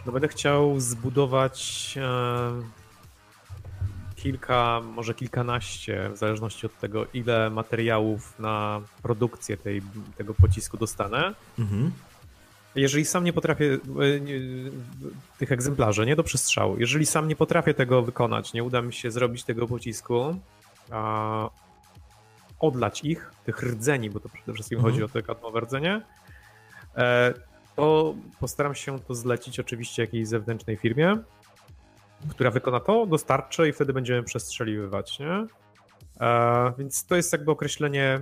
No będę chciał zbudować e, kilka, może kilkanaście, w zależności od tego, ile materiałów na produkcję tej, tego pocisku dostanę. Mhm. Jeżeli sam nie potrafię e, nie, tych egzemplarzy, nie do przestrzału, jeżeli sam nie potrafię tego wykonać, nie uda mi się zrobić tego pocisku, a odlać ich, tych rdzeni, bo to przede wszystkim mhm. chodzi o to kadmowe rdzenie, e, to postaram się to zlecić oczywiście jakiejś zewnętrznej firmie, która wykona to, dostarczy i wtedy będziemy przestrzeliwywać, nie? E, więc to jest jakby określenie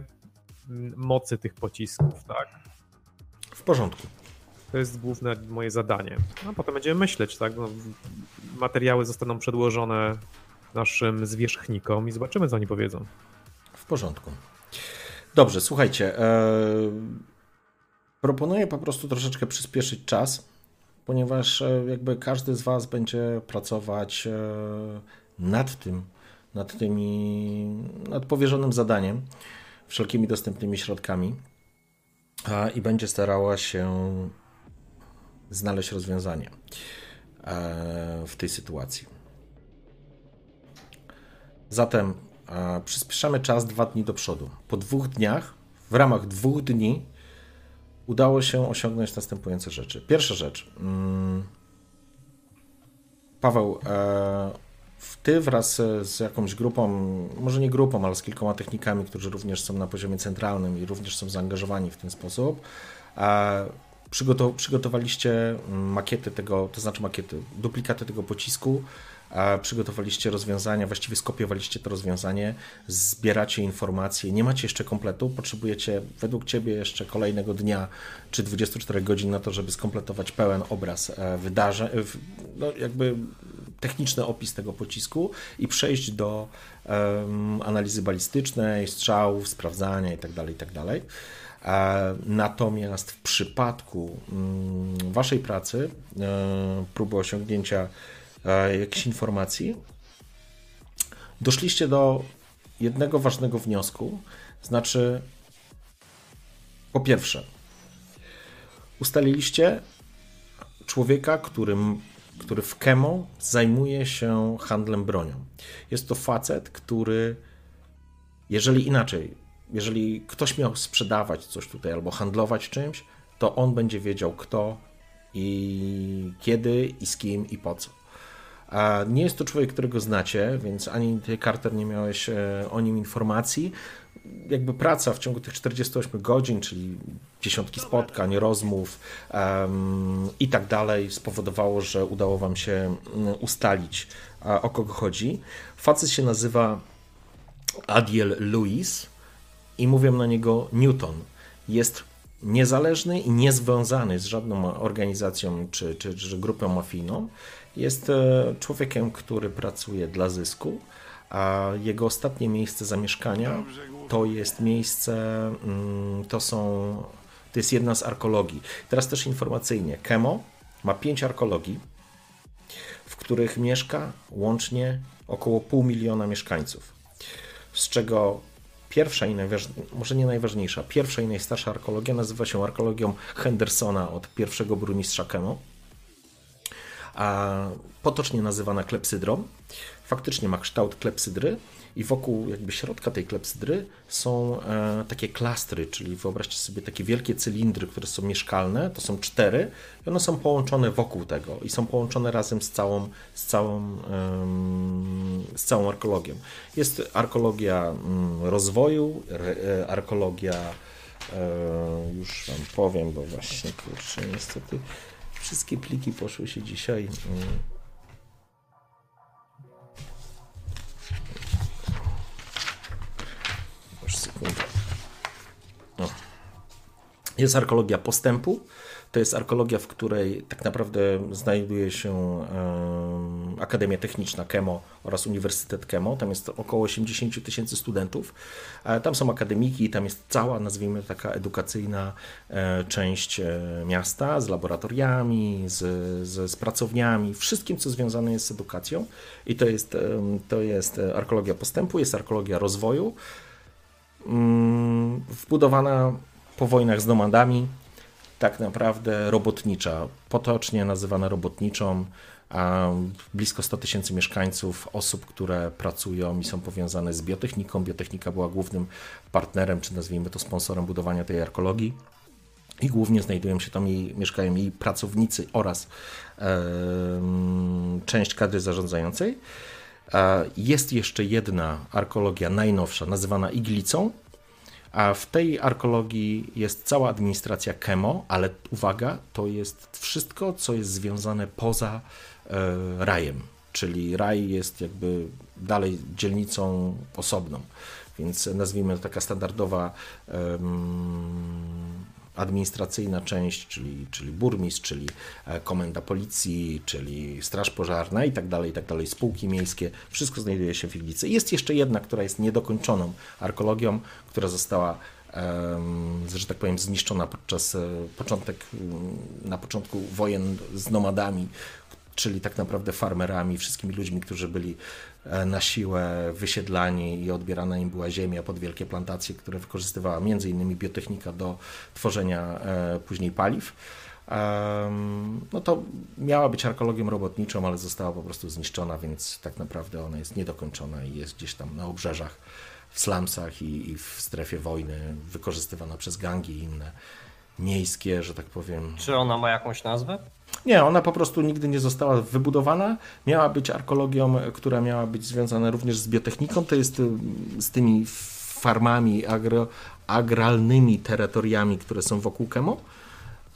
mm, mocy tych pocisków, tak? W porządku. To jest główne moje zadanie. A potem będziemy myśleć, tak? No, materiały zostaną przedłożone naszym zwierzchnikom i zobaczymy, co oni powiedzą. W porządku. Dobrze, słuchajcie. E, proponuję po prostu troszeczkę przyspieszyć czas, ponieważ e, jakby każdy z Was będzie pracować e, nad tym, nad tymi, nad powierzonym zadaniem, wszelkimi dostępnymi środkami i będzie starała się znaleźć rozwiązanie e, w tej sytuacji. Zatem e, przyspieszamy czas dwa dni do przodu. Po dwóch dniach, w ramach dwóch dni, udało się osiągnąć następujące rzeczy. Pierwsza rzecz. Mm, Paweł, e, ty wraz z jakąś grupą, może nie grupą, ale z kilkoma technikami, którzy również są na poziomie centralnym i również są zaangażowani w ten sposób, przygotowaliście makiety tego, to znaczy makiety, duplikaty tego pocisku, przygotowaliście rozwiązania, właściwie skopiowaliście to rozwiązanie, zbieracie informacje, nie macie jeszcze kompletu, potrzebujecie według Ciebie jeszcze kolejnego dnia czy 24 godzin na to, żeby skompletować pełen obraz e, wydarzeń, no jakby techniczny opis tego pocisku i przejść do um, analizy balistycznej, strzałów, sprawdzania itd., tak itd. Tak Natomiast w przypadku mm, Waszej pracy, e, próby osiągnięcia e, jakichś informacji, doszliście do jednego ważnego wniosku. Znaczy, po pierwsze, ustaliliście człowieka, którym, który w Kemo zajmuje się handlem bronią. Jest to facet, który, jeżeli inaczej, jeżeli ktoś miał sprzedawać coś tutaj albo handlować czymś, to on będzie wiedział kto i kiedy i z kim i po co. A nie jest to człowiek, którego znacie, więc ani ty, Carter, nie miałeś e, o nim informacji. Jakby praca w ciągu tych 48 godzin, czyli dziesiątki spotkań, rozmów um, i tak dalej, spowodowało, że udało wam się ustalić, o kogo chodzi. Facet się nazywa Adiel Lewis i mówią na niego Newton. Jest niezależny i niezwiązany z żadną organizacją czy, czy, czy grupą mafijną. Jest e, człowiekiem, który pracuje dla zysku, a jego ostatnie miejsce zamieszkania to jest miejsce, mm, to są, to jest jedna z arkologii. Teraz też informacyjnie, Kemo ma pięć arkologii, w których mieszka łącznie około pół miliona mieszkańców, z czego Pierwsza i najważniejsza, może nie najważniejsza, pierwsza i najstarsza arkeologia nazywa się arkeologią Hendersona od pierwszego burmistrza Kemo, a potocznie nazywana klepsydrą. Faktycznie ma kształt klepsydry i wokół jakby środka tej klepsydry są e, takie klastry, czyli wyobraźcie sobie takie wielkie cylindry, które są mieszkalne, to są cztery i one są połączone wokół tego i są połączone razem z całą, z całą, z całą arkeologią. Jest arkeologia mm, rozwoju, e, arkeologia e, już wam powiem, bo właśnie kurczę, niestety wszystkie pliki poszły się dzisiaj mm, sekundę. Jest arkeologia postępu. To jest arkeologia, w której tak naprawdę znajduje się Akademia Techniczna KEMO oraz Uniwersytet KEMO. Tam jest około 80 tysięcy studentów. Tam są akademiki, tam jest cała, nazwijmy taka edukacyjna e, część e, miasta z laboratoriami, z, z, z pracowniami, wszystkim, co związane jest z edukacją. I to jest, to jest postępu, jest arkeologia rozwoju. Mm, wbudowana po wojnach z nomadami, tak naprawdę robotnicza, potocznie nazywana robotniczą, a blisko 100 tysięcy mieszkańców, osób, które pracują i są powiązane z biotechniką. Biotechnika była głównym partnerem, czy nazwijmy to sponsorem budowania tej arkologii. I głównie znajdują się tam i mieszkają jej pracownicy oraz część kadry zarządzającej. Jest jeszcze jedna arkeologia najnowsza, nazywana iglicą, a w tej arkeologii jest cała administracja KEMO, ale uwaga, to jest wszystko, co jest związane poza e, rajem, czyli raj jest jakby dalej dzielnicą osobną, więc nazwijmy to taka standardowa administracyjna część, czyli, czyli burmistrz, czyli e, komenda policji, czyli straż pożarna i tak dalej, i tak dalej, spółki miejskie, wszystko znajduje się w Iglicy. Jest jeszcze jedna, która jest niedokończoną arkeologią, która została że tak powiem, zniszczona podczas e, początek, na początku wojen z nomadami, czyli tak naprawdę farmerami, wszystkimi ludźmi, którzy byli na siłę wysiedlani i odbierana im była ziemia pod wielkie plantacje, które wykorzystywała między innymi biotechnika do tworzenia e, później paliw. No to miała być arkeologią robotniczą, ale została po prostu zniszczona, więc tak naprawdę ona jest niedokończona i jest gdzieś tam na obrzeżach, w slumsach i, i w strefie wojny, wykorzystywana przez gangi i inne miejskie, że tak powiem. Czy ona ma jakąś nazwę? Nie, ona po prostu nigdy nie została wybudowana. Miała być arkeologią, która miała być związana również z biotechniką, to jest y, z tymi farmami agro, agralnymi terytoriami, które są wokół Kemo,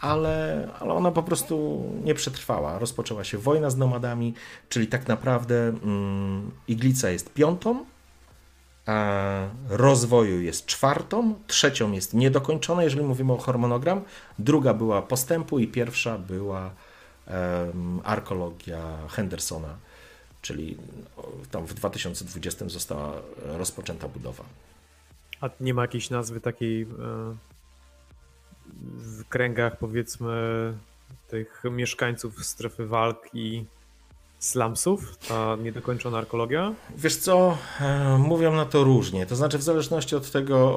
ale, ale ona po prostu nie przetrwała. Rozpoczęła się wojna z nomadami, czyli tak naprawdę mm, Iglica jest piątą, rozwoju jest czwartą, trzecią jest niedokończona, jeżeli mówimy o harmonogram, druga była postępu i pierwsza była arkeologia Hendersona, czyli tam w 2020 została rozpoczęta budowa. A nie ma jakiejś nazwy takiej e, w kręgach powiedzmy tych mieszkańców strefy walki slumsów, ta niedokończona arkeologia? Wiesz co, e, mówią na to różnie, to znaczy w zależności od tego,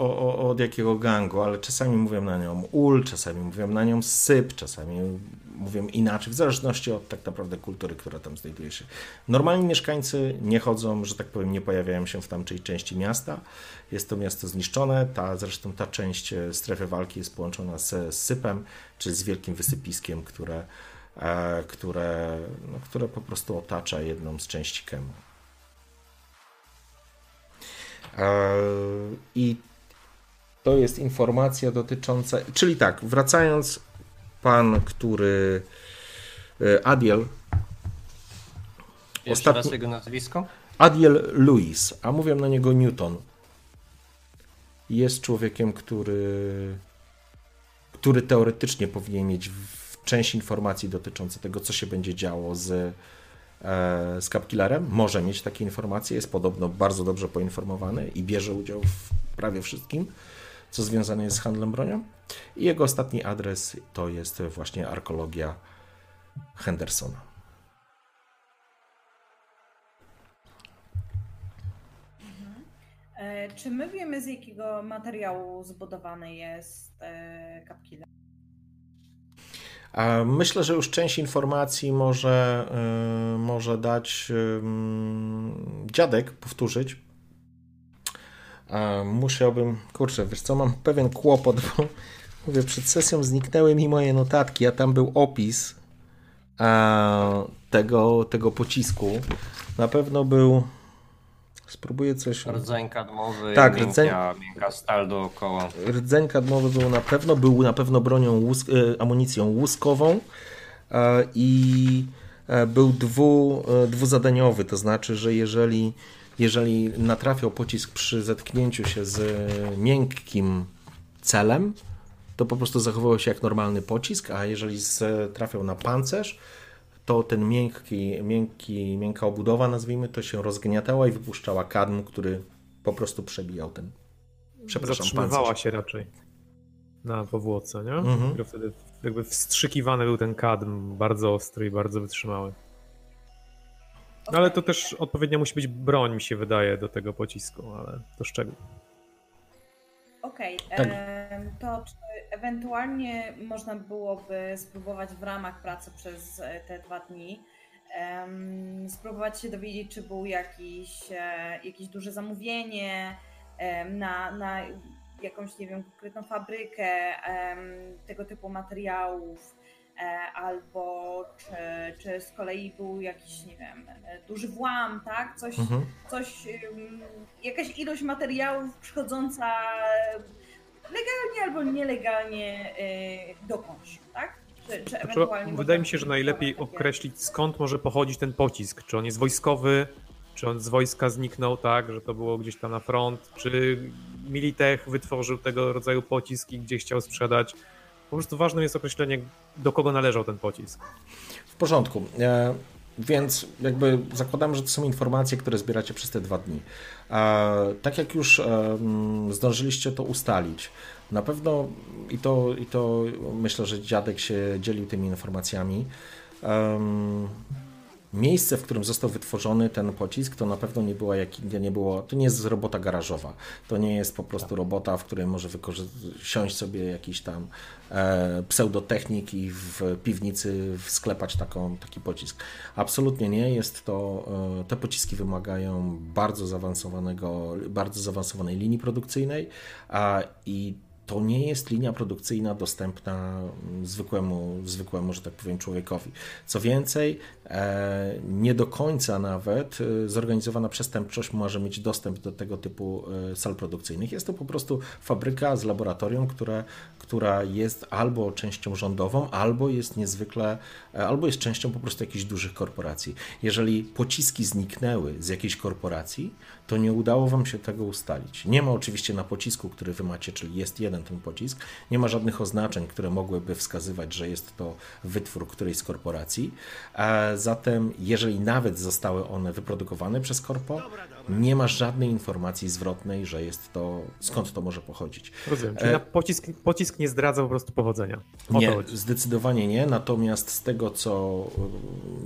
od jakiego gangu, ale czasami mówią na nią ul, czasami mówią na nią syp, czasami mówią inaczej, w zależności od tak naprawdę kultury, która tam znajduje się. Normalni mieszkańcy nie chodzą, że tak powiem, nie pojawiają się w tamtej części miasta. Jest to miasto zniszczone, ta, zresztą ta część strefy walki jest połączona z sypem, czyli z wielkim wysypiskiem, które które, no, które po prostu otacza jedną z części Kemu. E, I to jest informacja dotycząca, czyli tak, wracając, pan, który e, Adiel. Jeszcze ostatni, raz jego nazwisko? Adiel Lewis, a mówią na niego Newton. Jest człowiekiem, który, który teoretycznie powinien mieć część informacji dotyczące tego, co się będzie działo z, e, z Capkillerem. Może mieć takie informacje, jest podobno bardzo dobrze poinformowany i bierze udział w prawie wszystkim, co związane jest z handlem bronią. I jego ostatni adres to jest właśnie arkeologia Hendersona. Mhm. E, czy my wiemy, z jakiego materiału zbudowany jest e, Capkiller? Myślę, że już część informacji może, y, może dać dziadek, powtórzyć. Musiałbym, kurczę, wiesz co, mam pewien kłopot, bo mówię, przed sesją zniknęły mi moje notatki, a tam był opis tego, tego pocisku. Na pewno był. Spróbuję coś. Rdzeń kadmowy, Tak, miękka, rdzeń- miękka stal dookoła. Rdzeń kadmowy był na pewno, był na pewno bronią, łusk, e, amunicją łuskową e, i e, był dwu, dwuzadaniowy, to znaczy, że jeżeli, jeżeli natrafiał pocisk przy zetknięciu się z miękkim celem, to po prostu zachowywał się jak normalny pocisk, a jeżeli trafiał na pancerz, to ten miękki, miękki, miękka obudowa, nazwijmy to, się rozgniatała i wypuszczała kadm, który po prostu przebijał ten, przepraszam, Zatrzymywała pancerz. się raczej na powłoce, nie? Mhm. Wtedy jakby wstrzykiwany był ten kadm, bardzo ostry i bardzo wytrzymały. No ale to też odpowiednio musi być broń, mi się wydaje, do tego pocisku, ale to szczegół. Okej, Tak. em, to czy ewentualnie można byłoby spróbować w ramach pracy przez e, te dwa dni spróbować się dowiedzieć, czy był jakiś, e, jakieś duże zamówienie na, na jakąś, nie wiem, konkretną fabrykę tego typu materiałów, albo czy, czy z kolei był jakiś, nie wiem, e, duży włam, tak? Coś, Mhm. coś, jakaś ilość materiałów przychodząca legalnie albo nielegalnie y, dokądś, tak? Czy, czy Trzeba, ewentualnie wydaje mi się, że najlepiej takie- określić skąd może pochodzić ten pocisk. Czy on jest wojskowy, czy on z wojska zniknął tak, że to było gdzieś tam na front, czy Militech wytworzył tego rodzaju pocisk i gdzieś chciał sprzedać. Po prostu ważne jest określenie, do kogo należał ten pocisk. W porządku. E, więc jakby zakładam, że to są informacje, które zbieracie przez te dwa dni. E, tak jak już e, zdążyliście to ustalić, na pewno i to, i to myślę, że dziadek się dzielił tymi informacjami. Em, Miejsce, w którym został wytworzony ten pocisk, to na pewno nie była jak, nie było, to nie jest robota garażowa. To nie jest po prostu robota, w której może siąść sobie jakiś tam e, pseudotechnik i w piwnicy sklepać taką, taki pocisk. Absolutnie nie. Jest to, e, te pociski wymagają bardzo zaawansowanego, bardzo zaawansowanej linii produkcyjnej a, i to nie jest linia produkcyjna dostępna zwykłemu, zwykłemu, że tak powiem, człowiekowi. Co więcej, e, nie do końca nawet e, zorganizowana przestępczość może mieć dostęp do tego typu e, sal produkcyjnych. Jest to po prostu fabryka z laboratorium, które, która jest albo częścią rządową, albo jest niezwykle, e, albo jest częścią po prostu jakichś dużych korporacji. Jeżeli pociski zniknęły z jakiejś korporacji, to nie udało Wam się tego ustalić. Nie ma oczywiście na pocisku, który Wy macie, czyli jest jeden ten pocisk, nie ma żadnych oznaczeń, które mogłyby wskazywać, że jest to wytwór którejś z korporacji. E, Zatem, jeżeli nawet zostały one wyprodukowane przez korpo, nie ma żadnej informacji zwrotnej, że jest to, skąd to może pochodzić. Rozumiem. Czyli E, pocisk, pocisk nie zdradza po prostu powodzenia. O Nie, zdecydowanie nie. Natomiast z tego, co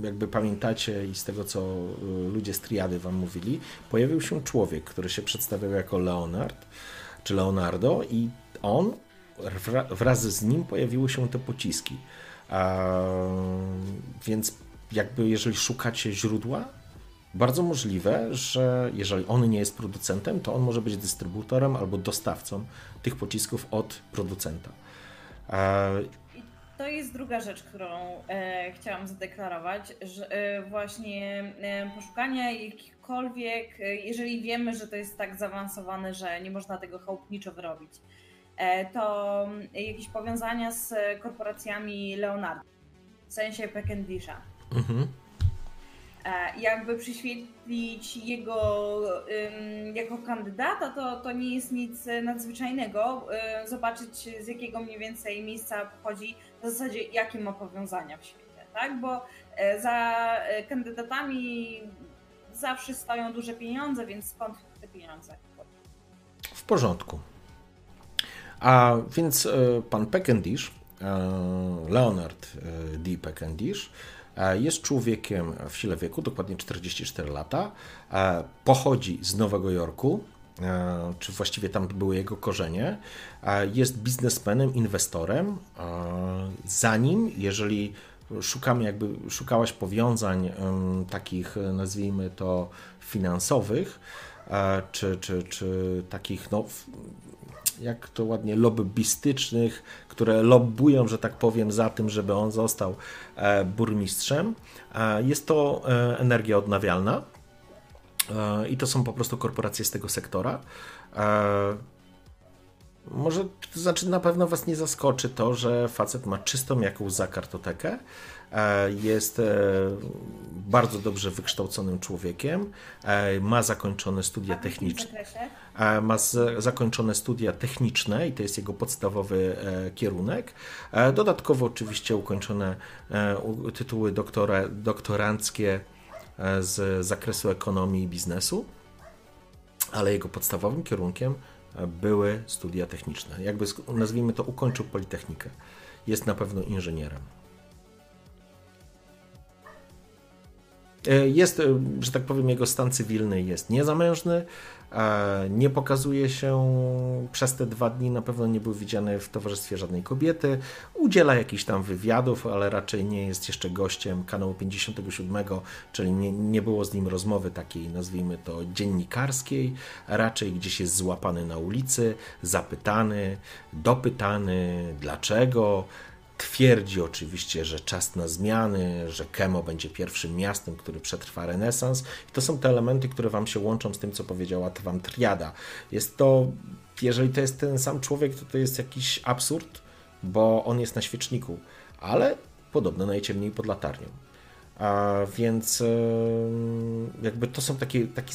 y, jakby pamiętacie i z tego, co y, ludzie z triady wam mówili, pojawił się człowiek, który się przedstawiał jako Leonard, czy Leonardo i on, wra- wraz z nim pojawiły się te pociski. Więc jakby jeżeli szukacie źródła, bardzo możliwe, że jeżeli on nie jest producentem, to on może być dystrybutorem albo dostawcą tych pocisków od producenta. I to jest druga rzecz, którą e, chciałam zadeklarować, że e, właśnie e, poszukania jakichkolwiek, e, jeżeli wiemy, że to jest tak zaawansowane, że nie można tego chałupniczo wyrobić, e, to jakieś powiązania z korporacjami Leonardo, w sensie Peckendisha. Mhm. E, jakby przyświetlić jego jako kandydata, to, to nie jest nic nadzwyczajnego. Y, zobaczyć z jakiego mniej więcej miejsca pochodzi, w zasadzie jakie ma powiązania w świecie, tak? Bo e, za e, kandydatami zawsze stoją duże pieniądze, więc skąd te pieniądze? W porządku. A więc pan Peckendish, Leonard D. Peckendish, jest człowiekiem w sile wieku, dokładnie 44 lata. E, Pochodzi z Nowego Jorku, e, czy właściwie tam były jego korzenie. E, Jest biznesmenem, inwestorem. E, Zanim, jeżeli szukamy, jakby szukałaś powiązań takich, e, nazwijmy to, finansowych, czy, czy, czy takich, no, jak to ładnie, lobbystycznych, które lobbują, że tak powiem, za tym, żeby on został e, burmistrzem. E, jest to e, energia odnawialna i to są po prostu korporacje z tego sektora. Może, to znaczy na pewno Was nie zaskoczy to, że facet ma czystą jakąś za kartotekę, E, jest bardzo dobrze wykształconym człowiekiem, ma zakończone studia techniczne. Ma zakończone studia techniczne i to jest jego podstawowy kierunek. Dodatkowo oczywiście ukończone tytuły doktora, doktoranckie z zakresu ekonomii i biznesu, ale jego podstawowym kierunkiem były studia techniczne. Jakby nazwijmy to, ukończył Politechnikę. Jest na pewno inżynierem. E, jest, e, że tak powiem, jego stan cywilny jest niezamężny, nie pokazuje się przez te dwa dni, na pewno nie był widziany w towarzystwie żadnej kobiety, udziela jakichś tam wywiadów, ale raczej nie jest jeszcze gościem kanału 57, czyli nie, nie było z nim rozmowy takiej, nazwijmy to, dziennikarskiej, raczej gdzieś jest złapany na ulicy, zapytany, dopytany, dlaczego, Twierdzi oczywiście, że czas na zmiany, że Kemo będzie pierwszym miastem, który przetrwa renesans. I to są te elementy, które Wam się łączą z tym, co powiedziała Wam Triada. Jest to, jeżeli to jest ten sam człowiek, to to jest jakiś absurd, bo on jest na świeczniku, ale podobno najciemniej pod latarnią. A więc jakby to są takie, taki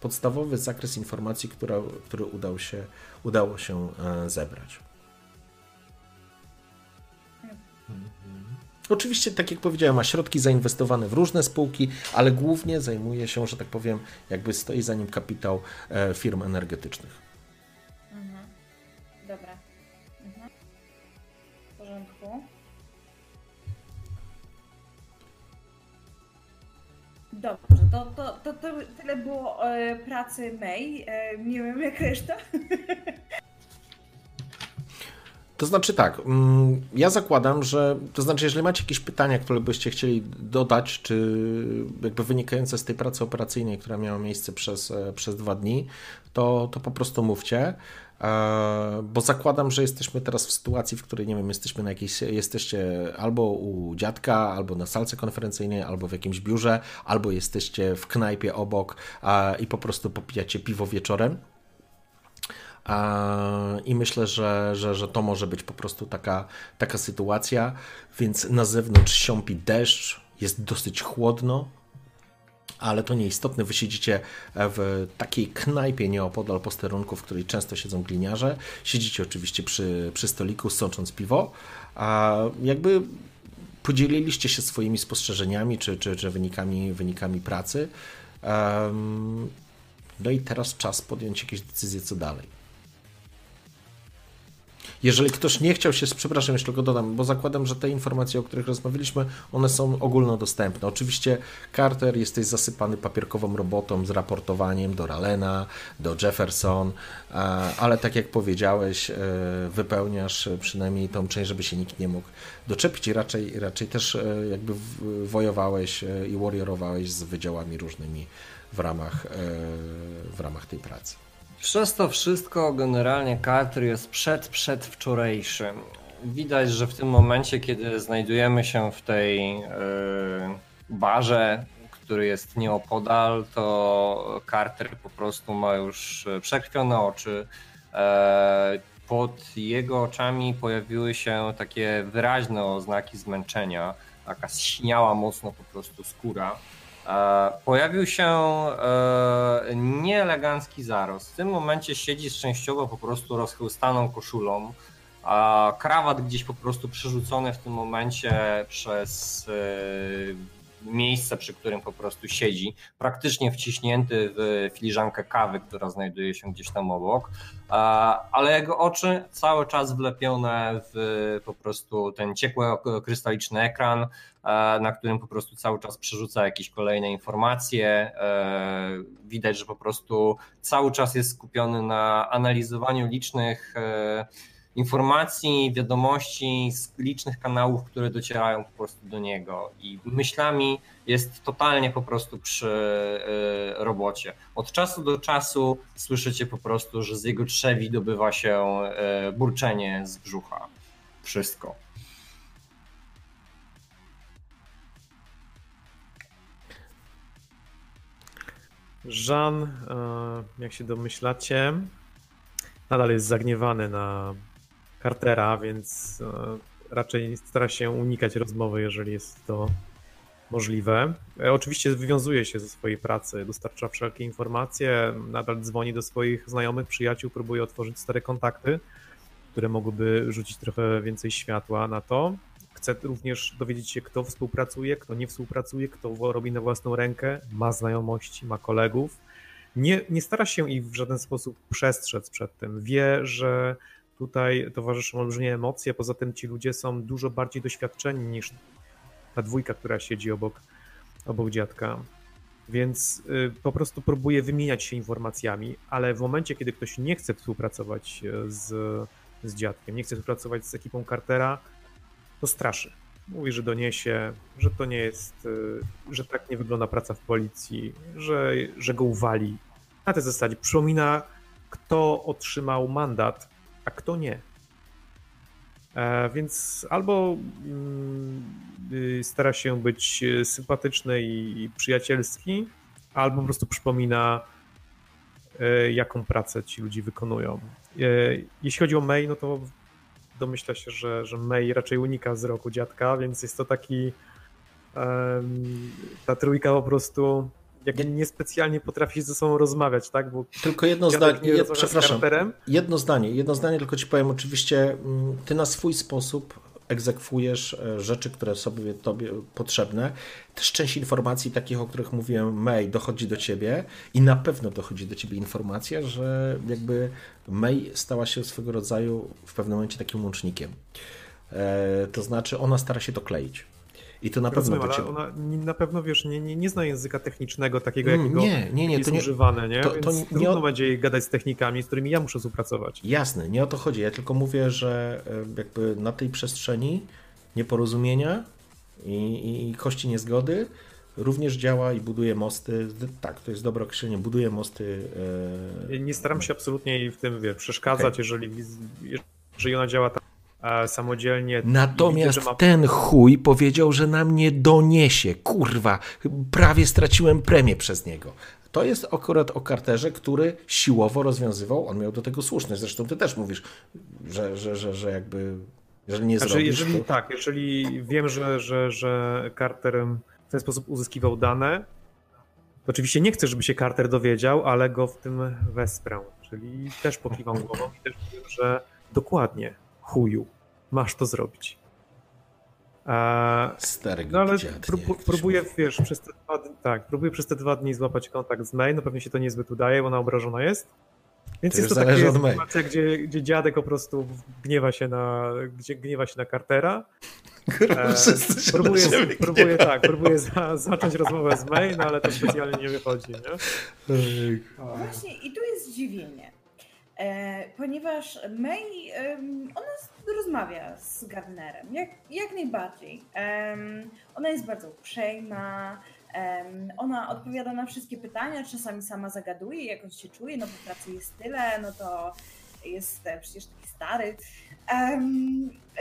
podstawowy zakres informacji, która, który udał się, udało się e, zebrać. Oczywiście, tak jak powiedziałem, ma środki zainwestowane w różne spółki, ale głównie zajmuje się, że tak powiem, jakby stoi za nim kapitał e, firm energetycznych. Mhm. Dobra. Mhm. W porządku. Dobrze, to, to, to, to tyle było e, pracy May. E, nie wiem jak reszta. To znaczy tak, mm, ja zakładam, że, to znaczy jeżeli macie jakieś pytania, które byście chcieli dodać, czy jakby wynikające z tej pracy operacyjnej, która miała miejsce przez, e, przez dwa dni, to, to po prostu mówcie, e, bo zakładam, że jesteśmy teraz w sytuacji, w której, nie wiem, jesteśmy na jakiejś, jesteście albo u dziadka, albo na salce konferencyjnej, albo w jakimś biurze, albo jesteście w knajpie obok i po prostu popijacie piwo wieczorem i myślę, że, że, że to może być po prostu taka, taka sytuacja. Więc na zewnątrz siąpi deszcz, jest dosyć chłodno, ale to nieistotne. Wy siedzicie w takiej knajpie nieopodal posterunku, w której często siedzą gliniarze. Siedzicie oczywiście przy, przy stoliku, sącząc piwo, a jakby podzieliliście się swoimi spostrzeżeniami czy, czy, czy wynikami, wynikami pracy. Um, no i teraz czas podjąć jakieś decyzje, co dalej. Jeżeli ktoś nie chciał się, przepraszam, jeszcze tylko dodam, bo zakładam, że te informacje, o których rozmawialiśmy, one są ogólnodostępne. Oczywiście Carter jesteś zasypany papierkową robotą z raportowaniem do Ralena, do Jefferson, ale tak jak powiedziałeś, e, wypełniasz przynajmniej tą część, żeby się nikt nie mógł doczepić i raczej, raczej też e, jakby wojowałeś e, i warriorowałeś z wydziałami różnymi w ramach, w ramach tej pracy. Przez to wszystko generalnie Carter jest przed przedwczorajszym. Widać, że w tym momencie, kiedy znajdujemy się w tej yy, barze, który jest nieopodal, to Carter po prostu ma już przekrwione oczy. E, pod jego oczami pojawiły się takie wyraźne oznaki zmęczenia, taka śniała mocno po prostu skóra. E, pojawił się e, nieelegancki zarost. W tym momencie siedzi częściowo po prostu rozchełstaną koszulą, a krawat gdzieś po prostu przerzucony w tym momencie przez e, miejsce, przy którym po prostu siedzi, praktycznie wciśnięty w filiżankę kawy, która znajduje się gdzieś tam obok, ale jego oczy cały czas wlepione w po prostu ten ciekły krystaliczny ekran, na którym po prostu cały czas przerzuca jakieś kolejne informacje. Widać, że po prostu cały czas jest skupiony na analizowaniu licznych informacji, wiadomości z licznych kanałów, które docierają po prostu do niego i myślami jest totalnie po prostu przy y, robocie. Od czasu do czasu słyszycie po prostu, że z jego trzewi dobywa się y, burczenie z brzucha. Wszystko. Jean, e, jak się domyślacie, nadal jest zagniewany na Cartera, więc e, raczej stara się unikać rozmowy, jeżeli jest to możliwe. E, oczywiście wywiązuje się ze swojej pracy, dostarcza wszelkie informacje, nadal dzwoni do swoich znajomych, przyjaciół, próbuje otworzyć stare kontakty, które mogłyby rzucić trochę więcej światła na to. Chce również dowiedzieć się, kto współpracuje, kto nie współpracuje, kto robi na własną rękę, ma znajomości, ma kolegów. Nie, nie stara się ich w żaden sposób przestrzec przed tym. Wie, że tutaj towarzyszą olbrzymie emocje, poza tym ci ludzie są dużo bardziej doświadczeni niż ta dwójka, która siedzi obok, obok dziadka. Więc y, po prostu próbuje wymieniać się informacjami, ale w momencie, kiedy ktoś nie chce współpracować y, z, z dziadkiem, nie chce współpracować z ekipą Cartera, to straszy. Mówi, że doniesie, że to nie jest, y, że tak nie wygląda praca w policji, że, że go uwali. Na tej zasadzie przypomina, kto otrzymał mandat, a kto nie. E, więc albo mm, y, stara się być sympatyczny i przyjacielski, albo po prostu przypomina, e, jaką pracę ci ludzie wykonują. E, jeśli chodzi o May, no to domyśla się, że, że May raczej unika wzroku dziadka, więc jest to taki ta trójka po prostu jak niespecjalnie potrafi ze sobą rozmawiać, tak? Bo tylko jedno zdanie, jed, przepraszam, jedno zdanie, jedno zdanie tylko ci powiem, oczywiście mm, ty na swój sposób egzekwujesz e, rzeczy, które sobie tobie potrzebne. Też część informacji takich, o których mówiłem, May, dochodzi do ciebie i na pewno dochodzi do ciebie informacja, że jakby May stała się swego rodzaju w pewnym momencie takim łącznikiem. E, to znaczy ona stara się to kleić. I to na pewno Rozumiem, ale ona na pewno, wiesz, nie, nie, nie zna języka technicznego, takiego, mm, jakiego nie, nie, nie, jest to nie, używane, nie? To, Więc to nie, trudno nie, będzie gadać z technikami, z którymi ja muszę współpracować. Jasne, nie o to chodzi. Ja tylko mówię, że e, jakby na tej przestrzeni nieporozumienia i, i kości niezgody również działa i buduje mosty. Tak, to jest dobre określenie, buduje mosty. E... Nie staram się absolutnie jej w tym wie, przeszkadzać, okay. jeżeli, jeżeli ona działa tak samodzielnie. Natomiast widzę, ma... ten chuj powiedział, że nam nie doniesie. Kurwa, prawie straciłem premię przez niego. To jest akurat o karterze, który siłowo rozwiązywał, on miał do tego słuszność. Zresztą ty też mówisz, że, że, że, że jakby, jeżeli nie znaczy, zrobisz... Jeżeli, to... Tak, jeżeli wiem, że, że, że Carter w ten sposób uzyskiwał dane, to oczywiście nie chcę, żeby się Carter dowiedział, ale go w tym wesprę. Czyli też pokiwam głową i też wiem, że dokładnie, chuju, masz to zrobić. A, Stary no ale prób, próbuję, wiesz, przez te dwa, tak, próbuję przez te dwa dni złapać kontakt z May, no pewnie się to niezbyt udaje, bo ona obrażona jest. Więc to jest to taka sytuacja, gdzie, gdzie dziadek po prostu gniewa się na, gdzie gniewa się na Cartera. E, próbuję, próbuję, tak, próbuję za, zacząć rozmowę z May, no ale to specjalnie nie wychodzi, nie? Właśnie i tu jest zdziwienie. E, ponieważ May, ona rozmawia z Gardnerem, jak, jak najbardziej. Ona jest bardzo uprzejma, ona odpowiada na wszystkie pytania, czasami sama zagaduje, jak on się czuje, no bo pracy jest tyle, no to jest e, przecież taki stary,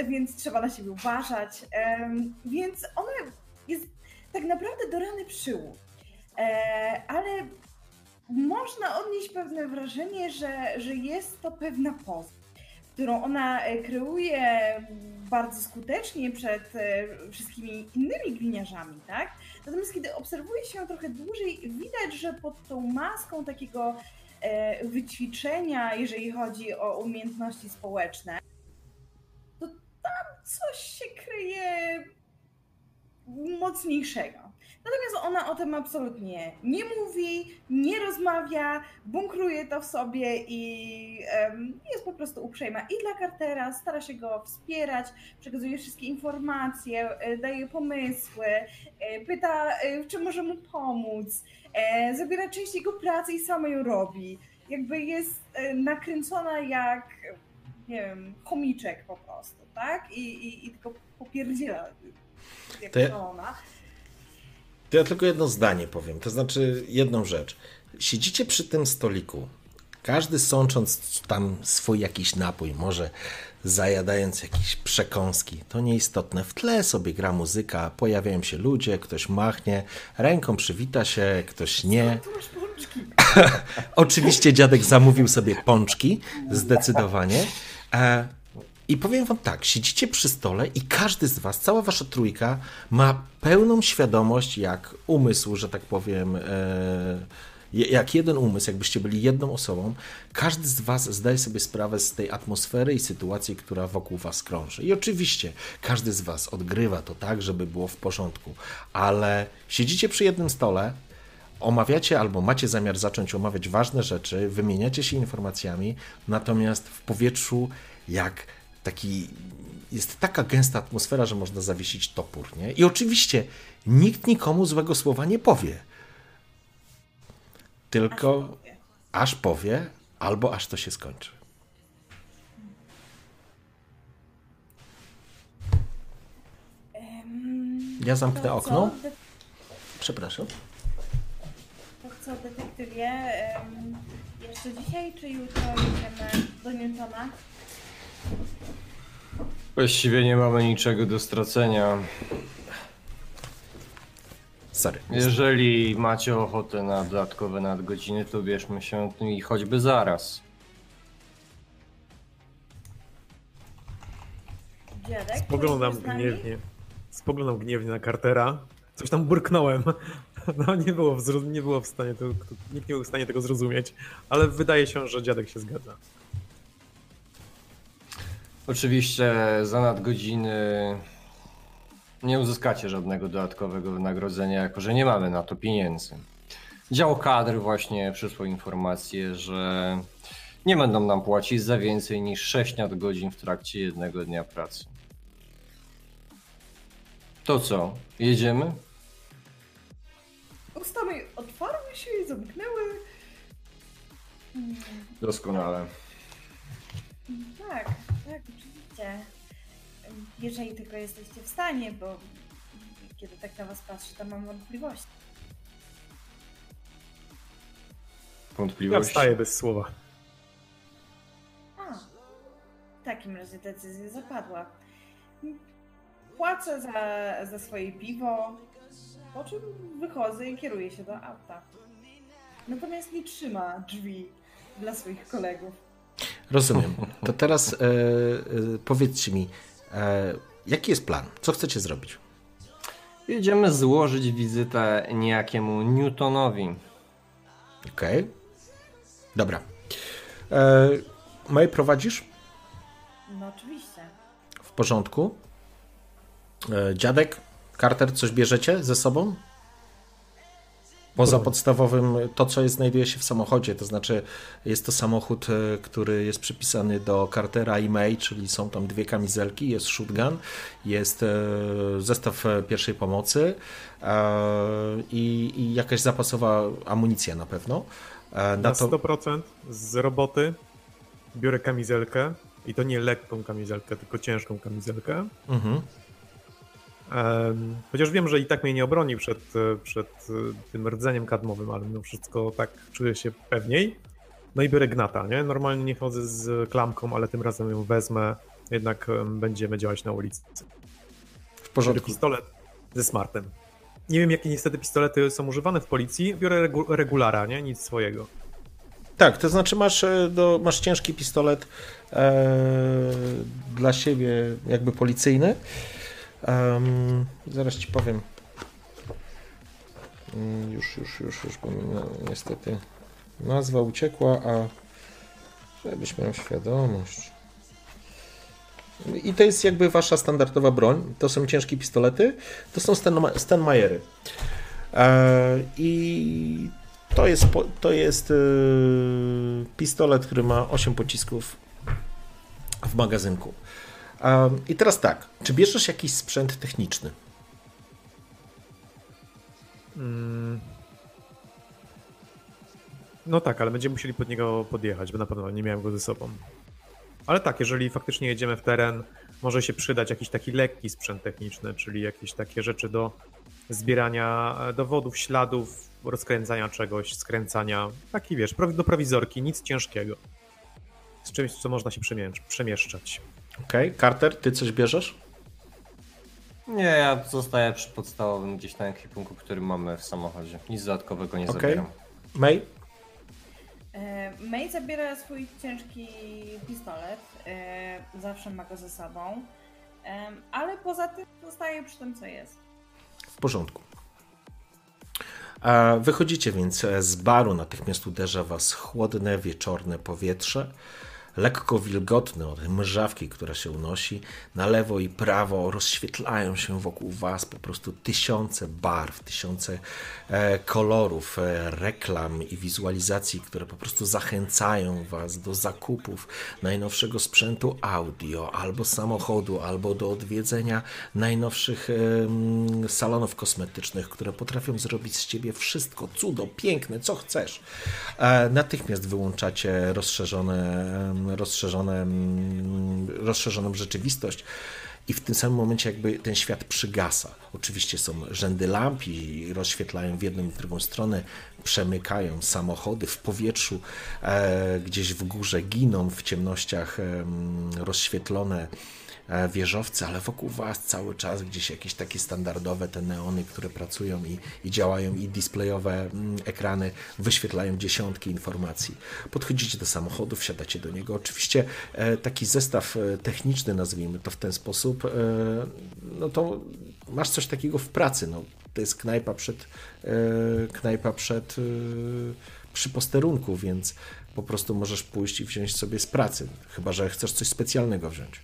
więc trzeba na siebie uważać. Więc ona jest tak naprawdę do rany przyłóg. E, ale można odnieść pewne wrażenie, że, że jest to pewna poza, którą ona e, kreuje bardzo skutecznie przed e, wszystkimi innymi gliniarzami, tak? Natomiast kiedy obserwuje się ją trochę dłużej, widać, że pod tą maską takiego e, wyćwiczenia, jeżeli chodzi o umiejętności społeczne, to tam coś się kryje mocniejszego. Natomiast ona o tym absolutnie nie mówi, nie rozmawia, bunkruje to w sobie i um, jest po prostu uprzejma i dla Cartera, stara się go wspierać, przekazuje wszystkie informacje, e, daje pomysły, e, pyta, e, czy może mu pomóc, zabiera część jego pracy i sama ją robi. Jakby jest nakręcona jak nie wiem, chomiczek po prostu, tak? I, i, i tylko popierdziela jak To ja- szalona. To ja tylko jedno zdanie powiem, to znaczy jedną rzecz. Siedzicie przy tym stoliku, każdy sącząc tam swój jakiś napój, może zajadając jakieś przekąski, to nieistotne. W tle sobie gra muzyka, pojawiają się ludzie, ktoś machnie, ręką przywita się, ktoś nie. Oczywiście dziadek zamówił sobie pączki, zdecydowanie. I powiem wam tak, siedzicie przy stole i każdy z was, cała wasza trójka ma pełną świadomość, jak umysł, że tak powiem, e, jak jeden umysł, jakbyście byli jedną osobą, każdy z was zdaje sobie sprawę z tej atmosfery i sytuacji, która wokół was krąży. I oczywiście każdy z was odgrywa to tak, żeby było w porządku, ale siedzicie przy jednym stole, omawiacie albo macie zamiar zacząć omawiać ważne rzeczy, wymieniacie się informacjami, natomiast w powietrzu jak taki jest taka gęsta atmosfera, że można zawiesić topór, nie? I oczywiście nikt nikomu złego słowa nie powie. Tylko aż powie, albo aż to się skończy. Ja zamknę okno. Co, Przepraszam. to co, detektywie? jeszcze dzisiaj czy jutro jedziemy do Newtona? Właściwie nie mamy niczego do stracenia. Sorry. Jeżeli macie ochotę na dodatkowe nadgodziny, to bierzmy się tym i choćby zaraz. Dziadek? Spoglądam pojedziesz z nami? gniewnie. Spoglądam gniewnie na Cartera. Coś tam burknąłem. No nie było, w nie było w stanie to, nikt nie był w stanie tego zrozumieć, ale wydaje się, że dziadek się zgadza. Oczywiście za nadgodziny nie uzyskacie żadnego dodatkowego wynagrodzenia, jako że nie mamy na to pieniędzy. Dział kadr właśnie przysłał informację, że nie będą nam płacić za więcej niż 6 nadgodzin w trakcie jednego dnia pracy. To co, jedziemy? Usta mi otwarły się i zamknęły. Doskonale. Tak, tak, oczywiście. Jeżeli tylko jesteście w stanie, bo kiedy tak na was patrzę, to mam wątpliwości. Ja Wątpliwości? wstaję bez słowa. A, w takim razie decyzja zapadła. Płacę za, za swoje piwo, po czym wychodzę i kieruję się do auta. Natomiast nie trzyma drzwi dla swoich kolegów. Rozumiem. To teraz e, e, powiedzcie mi, e, jaki jest plan? Co chcecie zrobić? Jedziemy złożyć wizytę niejakiemu Newtonowi. Okej. Dobra. E, Maj, prowadzisz? No oczywiście. W porządku. E, dziadek, Carter, coś bierzecie ze sobą? Poza podstawowym, to co jest, znajduje się w samochodzie, to znaczy jest to samochód, e, który jest przypisany do Cartera i May, czyli są tam dwie kamizelki, jest shotgun, jest e, zestaw e, pierwszej pomocy i, i jakaś zapasowa amunicja na pewno. Na Na to, 100% z roboty biorę kamizelkę i to nie lekką kamizelkę, tylko ciężką kamizelkę. mhm. Chociaż wiem, że i tak mnie nie obroni przed, e, przed e, tym rdzeniem kadmowym, ale mimo wszystko tak czuję się pewniej. No i biorę gnata, nie? Normalnie nie chodzę z klamką, ale tym razem ją wezmę. Jednak em, będziemy działać na ulicy. w porządku. pistolet ze smartem. Nie wiem, jakie niestety pistolety są używane w policji. Biorę regu regulara, nie? Nic swojego. Tak, to znaczy masz, e, do, masz ciężki pistolet e, dla siebie jakby policyjny. Em, zaraz ci powiem. Mm, Już, już, już, już, bo no, niestety nazwa uciekła, a żebyś miał świadomość. I to jest jakby wasza standardowa broń. To są ciężkie pistolety. To są Sten- Stenmajery. E, I to jest, to jest yy, pistolet, który ma 8 pocisków w magazynku. Um, I teraz tak, czy bierzesz jakiś sprzęt techniczny? Mm. No tak, ale będziemy musieli pod niego podjechać, bo na pewno nie miałem go ze sobą. Ale tak, jeżeli faktycznie jedziemy w teren, może się przydać jakiś taki lekki sprzęt techniczny, czyli jakieś takie rzeczy do zbierania e, dowodów, śladów, rozkręcania czegoś, skręcania. Taki wiesz, do prowizorki, nic ciężkiego. Z czymś, co można się przemiesz- przemieszczać. Okej, Carter, ty coś bierzesz? Nie, ja zostaję przy podstawowym gdzieś na ekwipunku, który mamy w samochodzie. Nic dodatkowego nie Okej. zabieram. May? E, May zabiera swój ciężki pistolet, e, zawsze ma go ze sobą, Em, ale poza tym zostaje przy tym, co jest. W porządku. E, Wychodzicie więc z baru, natychmiast uderza was chłodne, wieczorne powietrze, lekko wilgotne od mrzawki, która się unosi. Na lewo i prawo rozświetlają się wokół was po prostu tysiące barw, tysiące e, kolorów, e, reklam i wizualizacji, które po prostu zachęcają was do zakupów najnowszego sprzętu audio, albo samochodu, albo do odwiedzenia najnowszych em, salonów kosmetycznych, które potrafią zrobić z ciebie wszystko, cudo, piękne, co chcesz. E, Natychmiast wyłączacie rozszerzone, rozszerzone, em, rozszerzoną rzeczywistość. I w tym samym momencie jakby ten świat przygasa. Oczywiście są rzędy lamp i rozświetlają w jedną i drugą stronę, przemykają samochody w powietrzu, e, gdzieś w górze giną w ciemnościach em, rozświetlone e, wieżowce, ale wokół was cały czas gdzieś jakieś takie standardowe te neony, które pracują i, i działają i displejowe mm, ekrany wyświetlają dziesiątki informacji. Podchodzicie do samochodu, wsiadacie do niego. Oczywiście e, taki zestaw e, techniczny, nazwijmy to w ten sposób, e, no to masz coś takiego w pracy. No, to jest knajpa przed, e, knajpa przed e, przy posterunku, więc po prostu możesz pójść i wziąć sobie z pracy, chyba że chcesz coś specjalnego wziąć.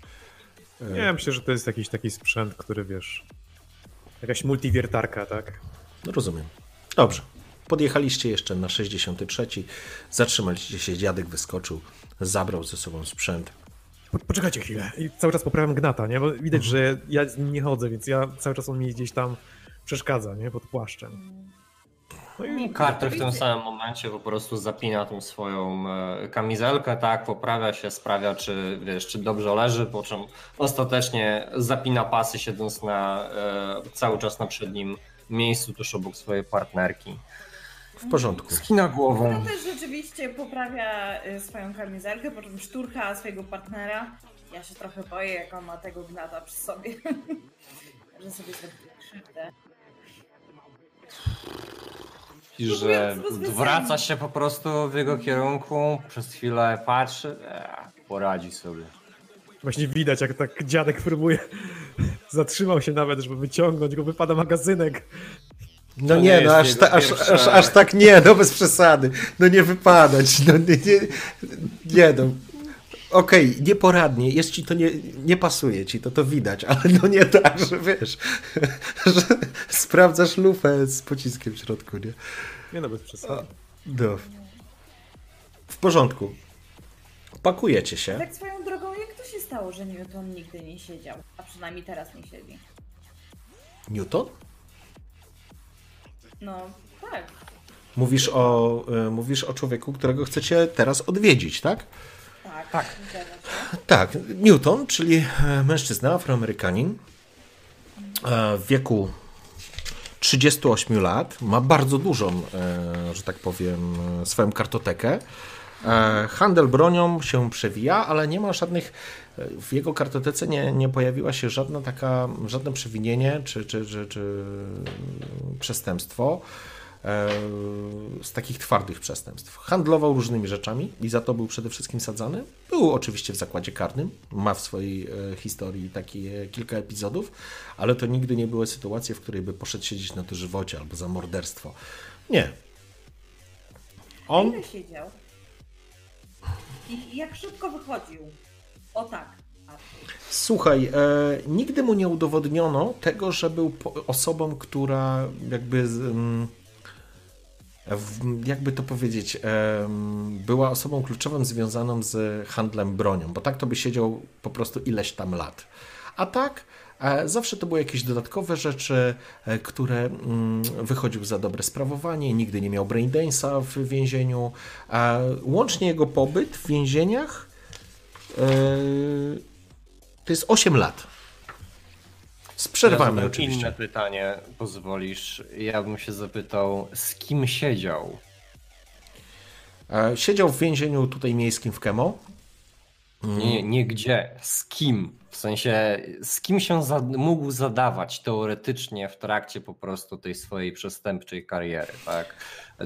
Nie, myślę, że to jest jakiś taki sprzęt, który wiesz. Jakaś multiwiertarka, tak? No rozumiem. Dobrze. Podjechaliście jeszcze na 63. Zatrzymaliście się, dziadek wyskoczył, zabrał ze sobą sprzęt. Po, poczekajcie chwilę. I cały czas poprawiam gnata, nie? Bo widać, że ja z nim nie chodzę, więc ja cały czas on mi gdzieś tam przeszkadza, nie? Pod płaszczem. I Carter w tym samym momencie po prostu zapina tą swoją e, kamizelkę, tak, poprawia się, sprawia, czy, wiesz, czy dobrze leży, po czym ostatecznie zapina pasy, siedząc na, e, cały czas na przednim miejscu, tuż obok swojej partnerki. W porządku. Skina To głową. też rzeczywiście poprawia y, swoją kamizelkę, po czym szturcha swojego partnera. Ja się trochę boję, jak on ma tego gnata przy sobie. że sobie zrobi krzywdę. I że Próbując wraca się po prostu w jego kierunku, przez chwilę patrzy, e, poradzi sobie. właśnie widać, jak tak dziadek próbuje. Zatrzymał się nawet, żeby wyciągnąć go, wypada magazynek. No To nie, no aż, ta, aż, aż, aż tak nie, no bez przesady. No nie wypadać, no nie, nie, nie no. Okej, nieporadnie, jest ci to nie, nie pasuje ci, to to widać, ale no nie tak, że wiesz, że sprawdzasz lufę z pociskiem w środku, nie? Nie no, bez przesady. No. W porządku. Pakujecie się. Tak swoją drogą, jak to się stało, że Newton nigdy nie siedział? A przynajmniej teraz nie siedzi. Newton? No, tak. Mówisz o, y, mówisz o człowieku, którego chcecie teraz odwiedzić, tak? Tak, tak. Newton, czyli e, mężczyzna, afroamerykanin e, w wieku 38 lat, ma bardzo dużą, e, że tak powiem, swoją kartotekę. Handel bronią się przewija, ale nie ma żadnych, w jego kartotece nie, nie pojawiła się żadna taka, żadne przewinienie czy, czy, czy, czy przestępstwo e, z takich twardych przestępstw. Handlował różnymi rzeczami i za to był przede wszystkim sadzany. Był oczywiście w zakładzie karnym, ma w swojej e, historii takie kilka epizodów, ale to nigdy nie były sytuacje, w której by poszedł siedzieć na dożywocie albo za morderstwo. Nie. On Ile siedział? I jak szybko wychodził? O tak. Słuchaj, e, nigdy mu nie udowodniono tego, że był po- osobą, która jakby, z, mm, jakby to powiedzieć, była osobą kluczową związaną z handlem bronią, bo tak to by siedział po prostu ileś tam lat. A tak, e, zawsze to były jakieś dodatkowe rzeczy, e, które mm, wychodził za dobre sprawowanie, nigdy nie miał braindance'a w więzieniu. E, Łącznie jego pobyt w więzieniach to jest 8 lat. Z przerwami Teraz oczywiście. Inne pytanie, pozwolisz. Ja bym się zapytał, z kim siedział? E, Siedział w więzieniu tutaj miejskim w Kemo. Nie, nie gdzie, z kim? W sensie, z kim się za, mógł zadawać teoretycznie w trakcie po prostu tej swojej przestępczej kariery, tak?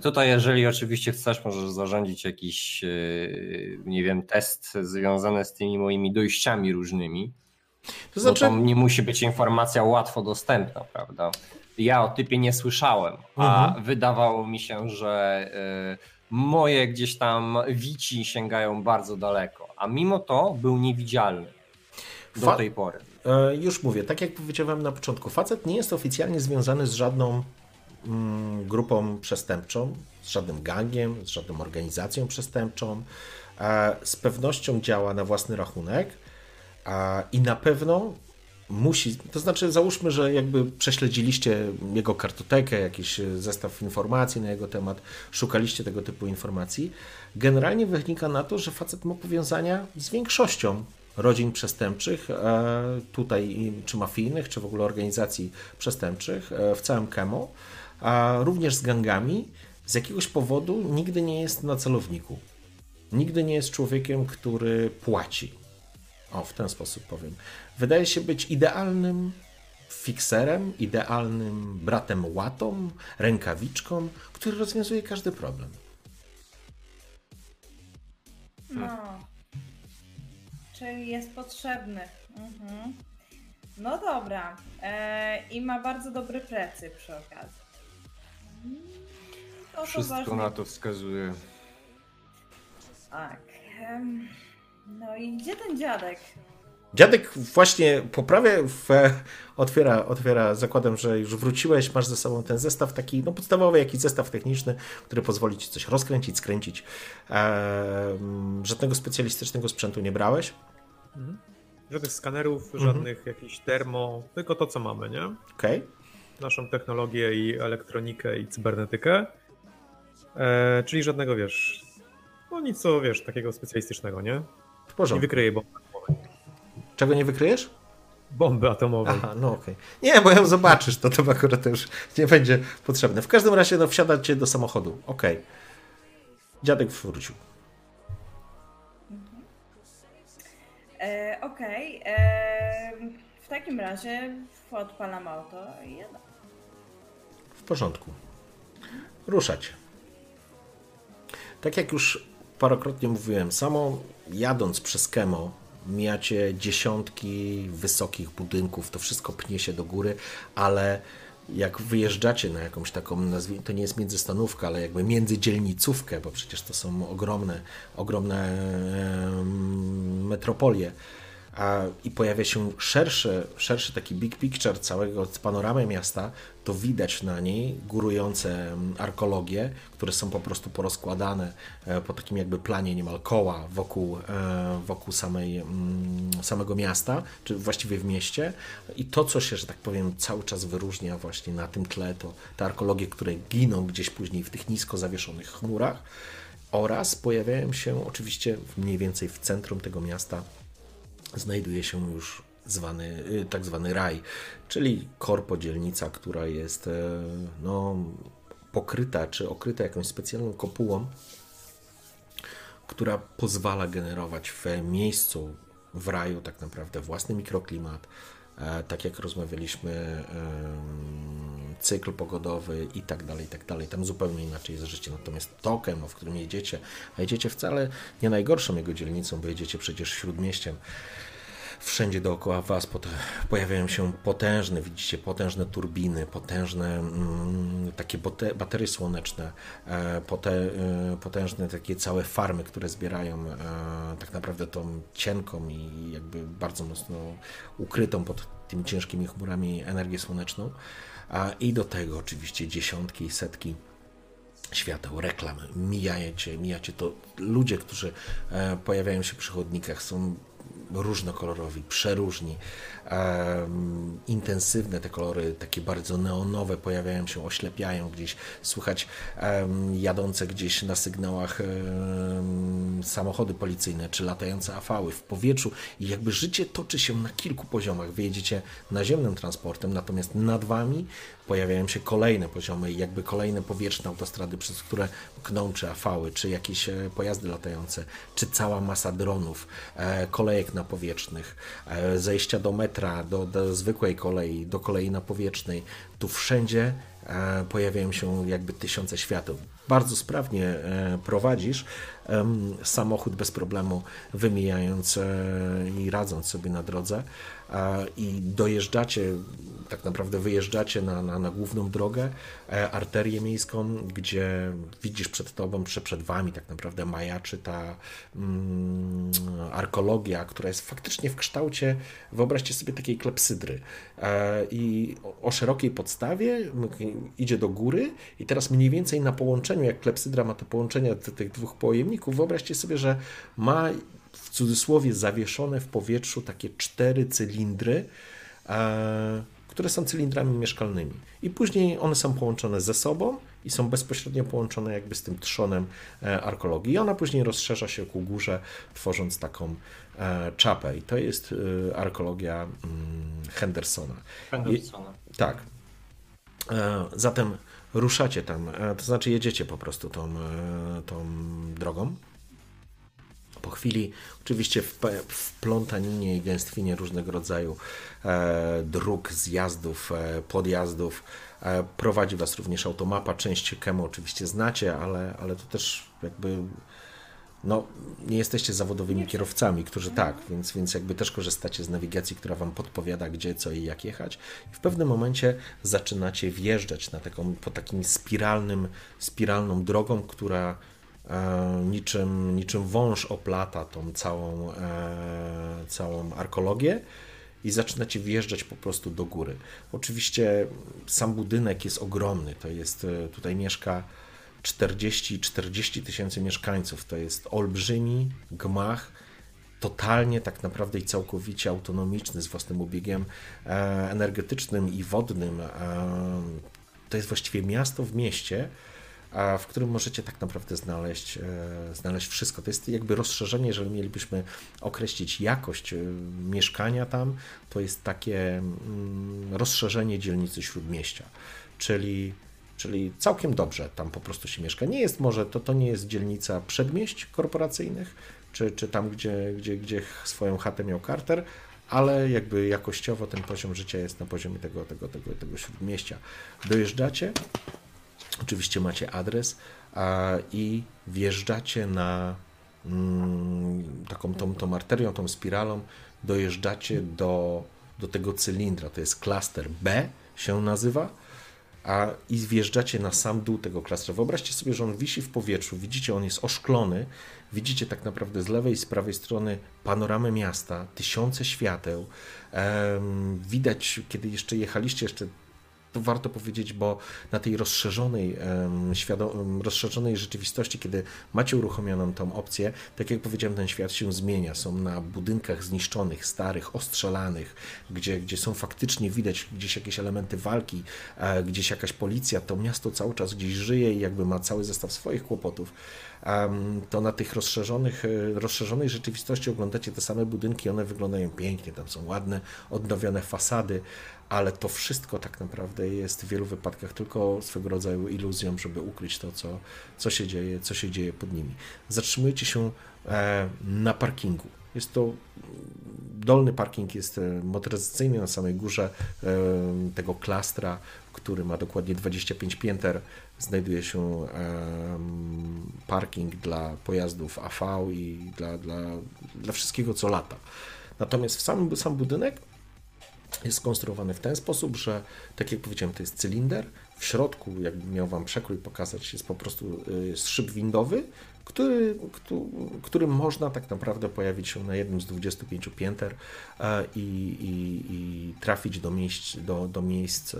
Tutaj, jeżeli oczywiście chcesz, możesz zarządzić jakiś, yy, nie wiem, test związany z tymi moimi dojściami różnymi. To znaczy, Bo tam nie musi być informacja łatwo dostępna, prawda? Ja o typie nie słyszałem, a Mhm. wydawało mi się, że y, moje gdzieś tam wici sięgają bardzo daleko, a mimo to był niewidzialny do Fa- tej pory. E, Już mówię, tak jak powiedziałem na początku, facet nie jest oficjalnie związany z żadną mm, grupą przestępczą, z żadnym gangiem, z żadną organizacją przestępczą. E, Z pewnością działa na własny rachunek a- i na pewno musi, to znaczy załóżmy, że jakby prześledziliście jego kartotekę, jakiś e, zestaw informacji na jego temat, szukaliście tego typu informacji, generalnie wynika na to, że facet ma powiązania z większością rodzin przestępczych, e, tutaj czy mafijnych, czy w ogóle organizacji przestępczych e, w całym Kemo, a również z gangami. Z jakiegoś powodu nigdy nie jest na celowniku. Nigdy nie jest człowiekiem, który płaci. O, w ten sposób powiem. Wydaje się być idealnym fikserem, idealnym bratem łatą, rękawiczką, który rozwiązuje każdy problem. No. Czyli jest potrzebny. Mhm. No dobra. E, I ma bardzo dobry plecy przy okazji. Mm, To Wszystko poważnie- na to wskazuje. Tak. em, No i gdzie ten dziadek? Dziadek właśnie poprawia, w, otwiera, otwiera, zakładam, że już wróciłeś, masz ze sobą ten zestaw taki, no podstawowy jakiś zestaw techniczny, który pozwoli ci coś rozkręcić, skręcić. Ehm, żadnego specjalistycznego sprzętu nie brałeś. Żadnych skanerów, Mhm. żadnych jakichś termo, tylko to, co mamy, nie? Okej. Naszą technologię i elektronikę i cybernetykę. E, czyli żadnego, wiesz, no nic co, wiesz, takiego specjalistycznego, nie? W Nie porządku. wykryje bomby atomowej. Czego nie wykryjesz? Bomby atomowej. Aha, no okej. Nie, bo ją zobaczysz, to to akurat już nie będzie potrzebne. W każdym razie, no wsiadacie do samochodu. Okej. Dziadek wrócił. E, Okej. e, W takim razie odpalam auto i jadę. W porządku. Ruszać. Tak jak już parokrotnie mówiłem, samo jadąc przez Kemo, mijacie dziesiątki wysokich budynków, to wszystko pnie się do góry, ale jak wyjeżdżacie na jakąś taką, to nie jest międzystanówka, ale jakby międzydzielnicówkę, bo przecież to są ogromne, ogromne metropolie, i pojawia się szerszy, szerszy taki big picture całego panoramy miasta, to widać na niej górujące mm, arkologie, które są po prostu porozkładane e, po takim jakby planie niemal koła wokół, e, wokół samej, mm, samego miasta, czy właściwie w mieście. I to, co się, że tak powiem, cały czas wyróżnia właśnie na tym tle, to te arkologie, które giną gdzieś później w tych nisko zawieszonych chmurach oraz pojawiają się oczywiście mniej więcej w centrum tego miasta znajduje się już zwany, y, tak zwany raj, czyli korpo dzielnica, która jest e, no, pokryta czy okryta jakąś specjalną kopułą, która pozwala generować w miejscu, w raju tak naprawdę własny mikroklimat, e, tak jak rozmawialiśmy, cykl pogodowy i tak dalej, i tak dalej. Tam zupełnie inaczej jest życie. Natomiast tokem, w którym jedziecie, a jedziecie wcale nie najgorszą jego dzielnicą, bo jedziecie przecież śródmieściem, wszędzie dookoła Was pojawiają się potężne, widzicie, potężne turbiny, potężne mm, takie baterie słoneczne, e, e, potężne takie całe farmy, które zbierają e, tak naprawdę tą cienką i jakby bardzo mocno ukrytą pod tymi ciężkimi chmurami energię słoneczną. I do tego oczywiście dziesiątki i setki świateł, reklam, mijacie, mijacie to ludzie, którzy pojawiają się przy chodnikach, są różnokolorowi, przeróżni, intensywne te kolory, takie bardzo neonowe pojawiają się, oślepiają gdzieś, słychać jadące gdzieś na sygnałach samochody policyjne, czy latające afały w powietrzu. I jakby życie toczy się na kilku poziomach. Wy jedziecie naziemnym transportem, natomiast nad wami pojawiają się kolejne poziomy, jakby kolejne powietrzne autostrady, przez które kną czy afały, czy jakieś e, pojazdy latające, czy cała masa dronów, e, kolejek napowietrznych, e, zejścia do metra, do, do zwykłej kolei, do kolei napowietrznej. Tu wszędzie pojawiają się jakby tysiące świateł. Bardzo sprawnie prowadzisz samochód bez problemu, wymijając i radząc sobie na drodze i dojeżdżacie, tak naprawdę wyjeżdżacie na, na, na główną drogę, e, arterię miejską, gdzie widzisz przed tobą, przed, przed wami tak naprawdę majaczy ta mm, arkologia, która jest faktycznie w kształcie, wyobraźcie sobie takiej klepsydry. E, i o, szerokiej podstawie idzie do góry i teraz mniej więcej na połączeniu, jak klepsydra ma te połączenia tych dwóch pojemników, wyobraźcie sobie, że ma w cudzysłowie zawieszone w powietrzu takie cztery cylindry, e, które są cylindrami mieszkalnymi. I później one są połączone ze sobą i są bezpośrednio połączone jakby z tym trzonem e, arkologii. I ona później rozszerza się ku górze, tworząc taką e, czapę. I to jest arkologia mm, Hendersona. Hendersona. I, tak. Zatem ruszacie tam, to znaczy jedziecie po prostu tą, tą drogą. Po chwili, oczywiście w, w plątaninie i gęstwinie różnego rodzaju e, dróg, zjazdów, e, podjazdów e, prowadzi Was również automapa. Część Kemo oczywiście znacie, ale, ale to też jakby no, nie jesteście zawodowymi kierowcami, którzy tak, więc, więc jakby też korzystacie z nawigacji, która wam podpowiada, gdzie, co i jak jechać. I w pewnym momencie zaczynacie wjeżdżać na taką, po takim spiralnym, spiralną drogą, która niczym, niczym wąż oplata tą całą, e, całą arkologię i zaczynacie wjeżdżać po prostu do góry. Oczywiście sam budynek jest ogromny, to jest, e, tutaj mieszka 40-40 tysięcy mieszkańców, to jest olbrzymi gmach, totalnie tak naprawdę i całkowicie autonomiczny, z własnym ubiegiem energetycznym i wodnym. To jest właściwie miasto w mieście, w którym możecie tak naprawdę znaleźć, e, znaleźć wszystko. To jest jakby rozszerzenie, jeżeli mielibyśmy określić jakość e, mieszkania tam, to jest takie mm, rozszerzenie dzielnicy śródmieścia, czyli czyli całkiem dobrze tam po prostu się mieszka. Nie jest może, to, to nie jest dzielnica przedmieść korporacyjnych, czy, czy tam, gdzie, gdzie, gdzie swoją chatę miał Carter, ale jakby jakościowo ten poziom życia jest na poziomie tego, tego, tego, tego śródmieścia. Dojeżdżacie, Oczywiście macie adres a, i wjeżdżacie na mm, taką tą, tą arterią, tą spiralą, dojeżdżacie do, do tego cylindra. To jest klaster B się nazywa, a i wjeżdżacie na sam dół tego klastra. Wyobraźcie sobie, że on wisi w powietrzu, widzicie, on jest oszklony, widzicie tak naprawdę z lewej i z prawej strony panoramę miasta, tysiące świateł. widać, kiedy jeszcze jechaliście, jeszcze to warto powiedzieć, bo na tej rozszerzonej, rozszerzonej rzeczywistości, kiedy macie uruchomioną tą opcję, tak jak powiedziałem, ten świat się zmienia. Są na budynkach zniszczonych, starych, ostrzelanych, gdzie, gdzie są faktycznie widać gdzieś jakieś elementy walki, e, gdzieś jakaś policja. To miasto cały czas gdzieś żyje i jakby ma cały zestaw swoich kłopotów to na tych rozszerzonych, e, rozszerzonej rzeczywistości oglądacie te same budynki, one wyglądają pięknie, tam są ładne, odnowione fasady, ale to wszystko tak naprawdę jest w wielu wypadkach tylko swego rodzaju iluzją, żeby ukryć to, co, co, się, dzieje, co się dzieje pod nimi. Zatrzymujecie się e, na parkingu. Jest to dolny parking jest e, motoryzacyjny na samej górze tego klastra, który ma dokładnie 25 pięter. Znajduje się parking dla pojazdów AV i dla, dla, dla wszystkiego, co lata. Natomiast w samym sam budynek jest skonstruowany w ten sposób, że tak jak powiedziałem, to jest cylinder. W środku, jakbym miał Wam przekrój pokazać, jest po prostu y, szyb windowy, który, którym można tak naprawdę pojawić się na jednym z 25 pięter e, i, i, i trafić do miejsc, do, do miejsc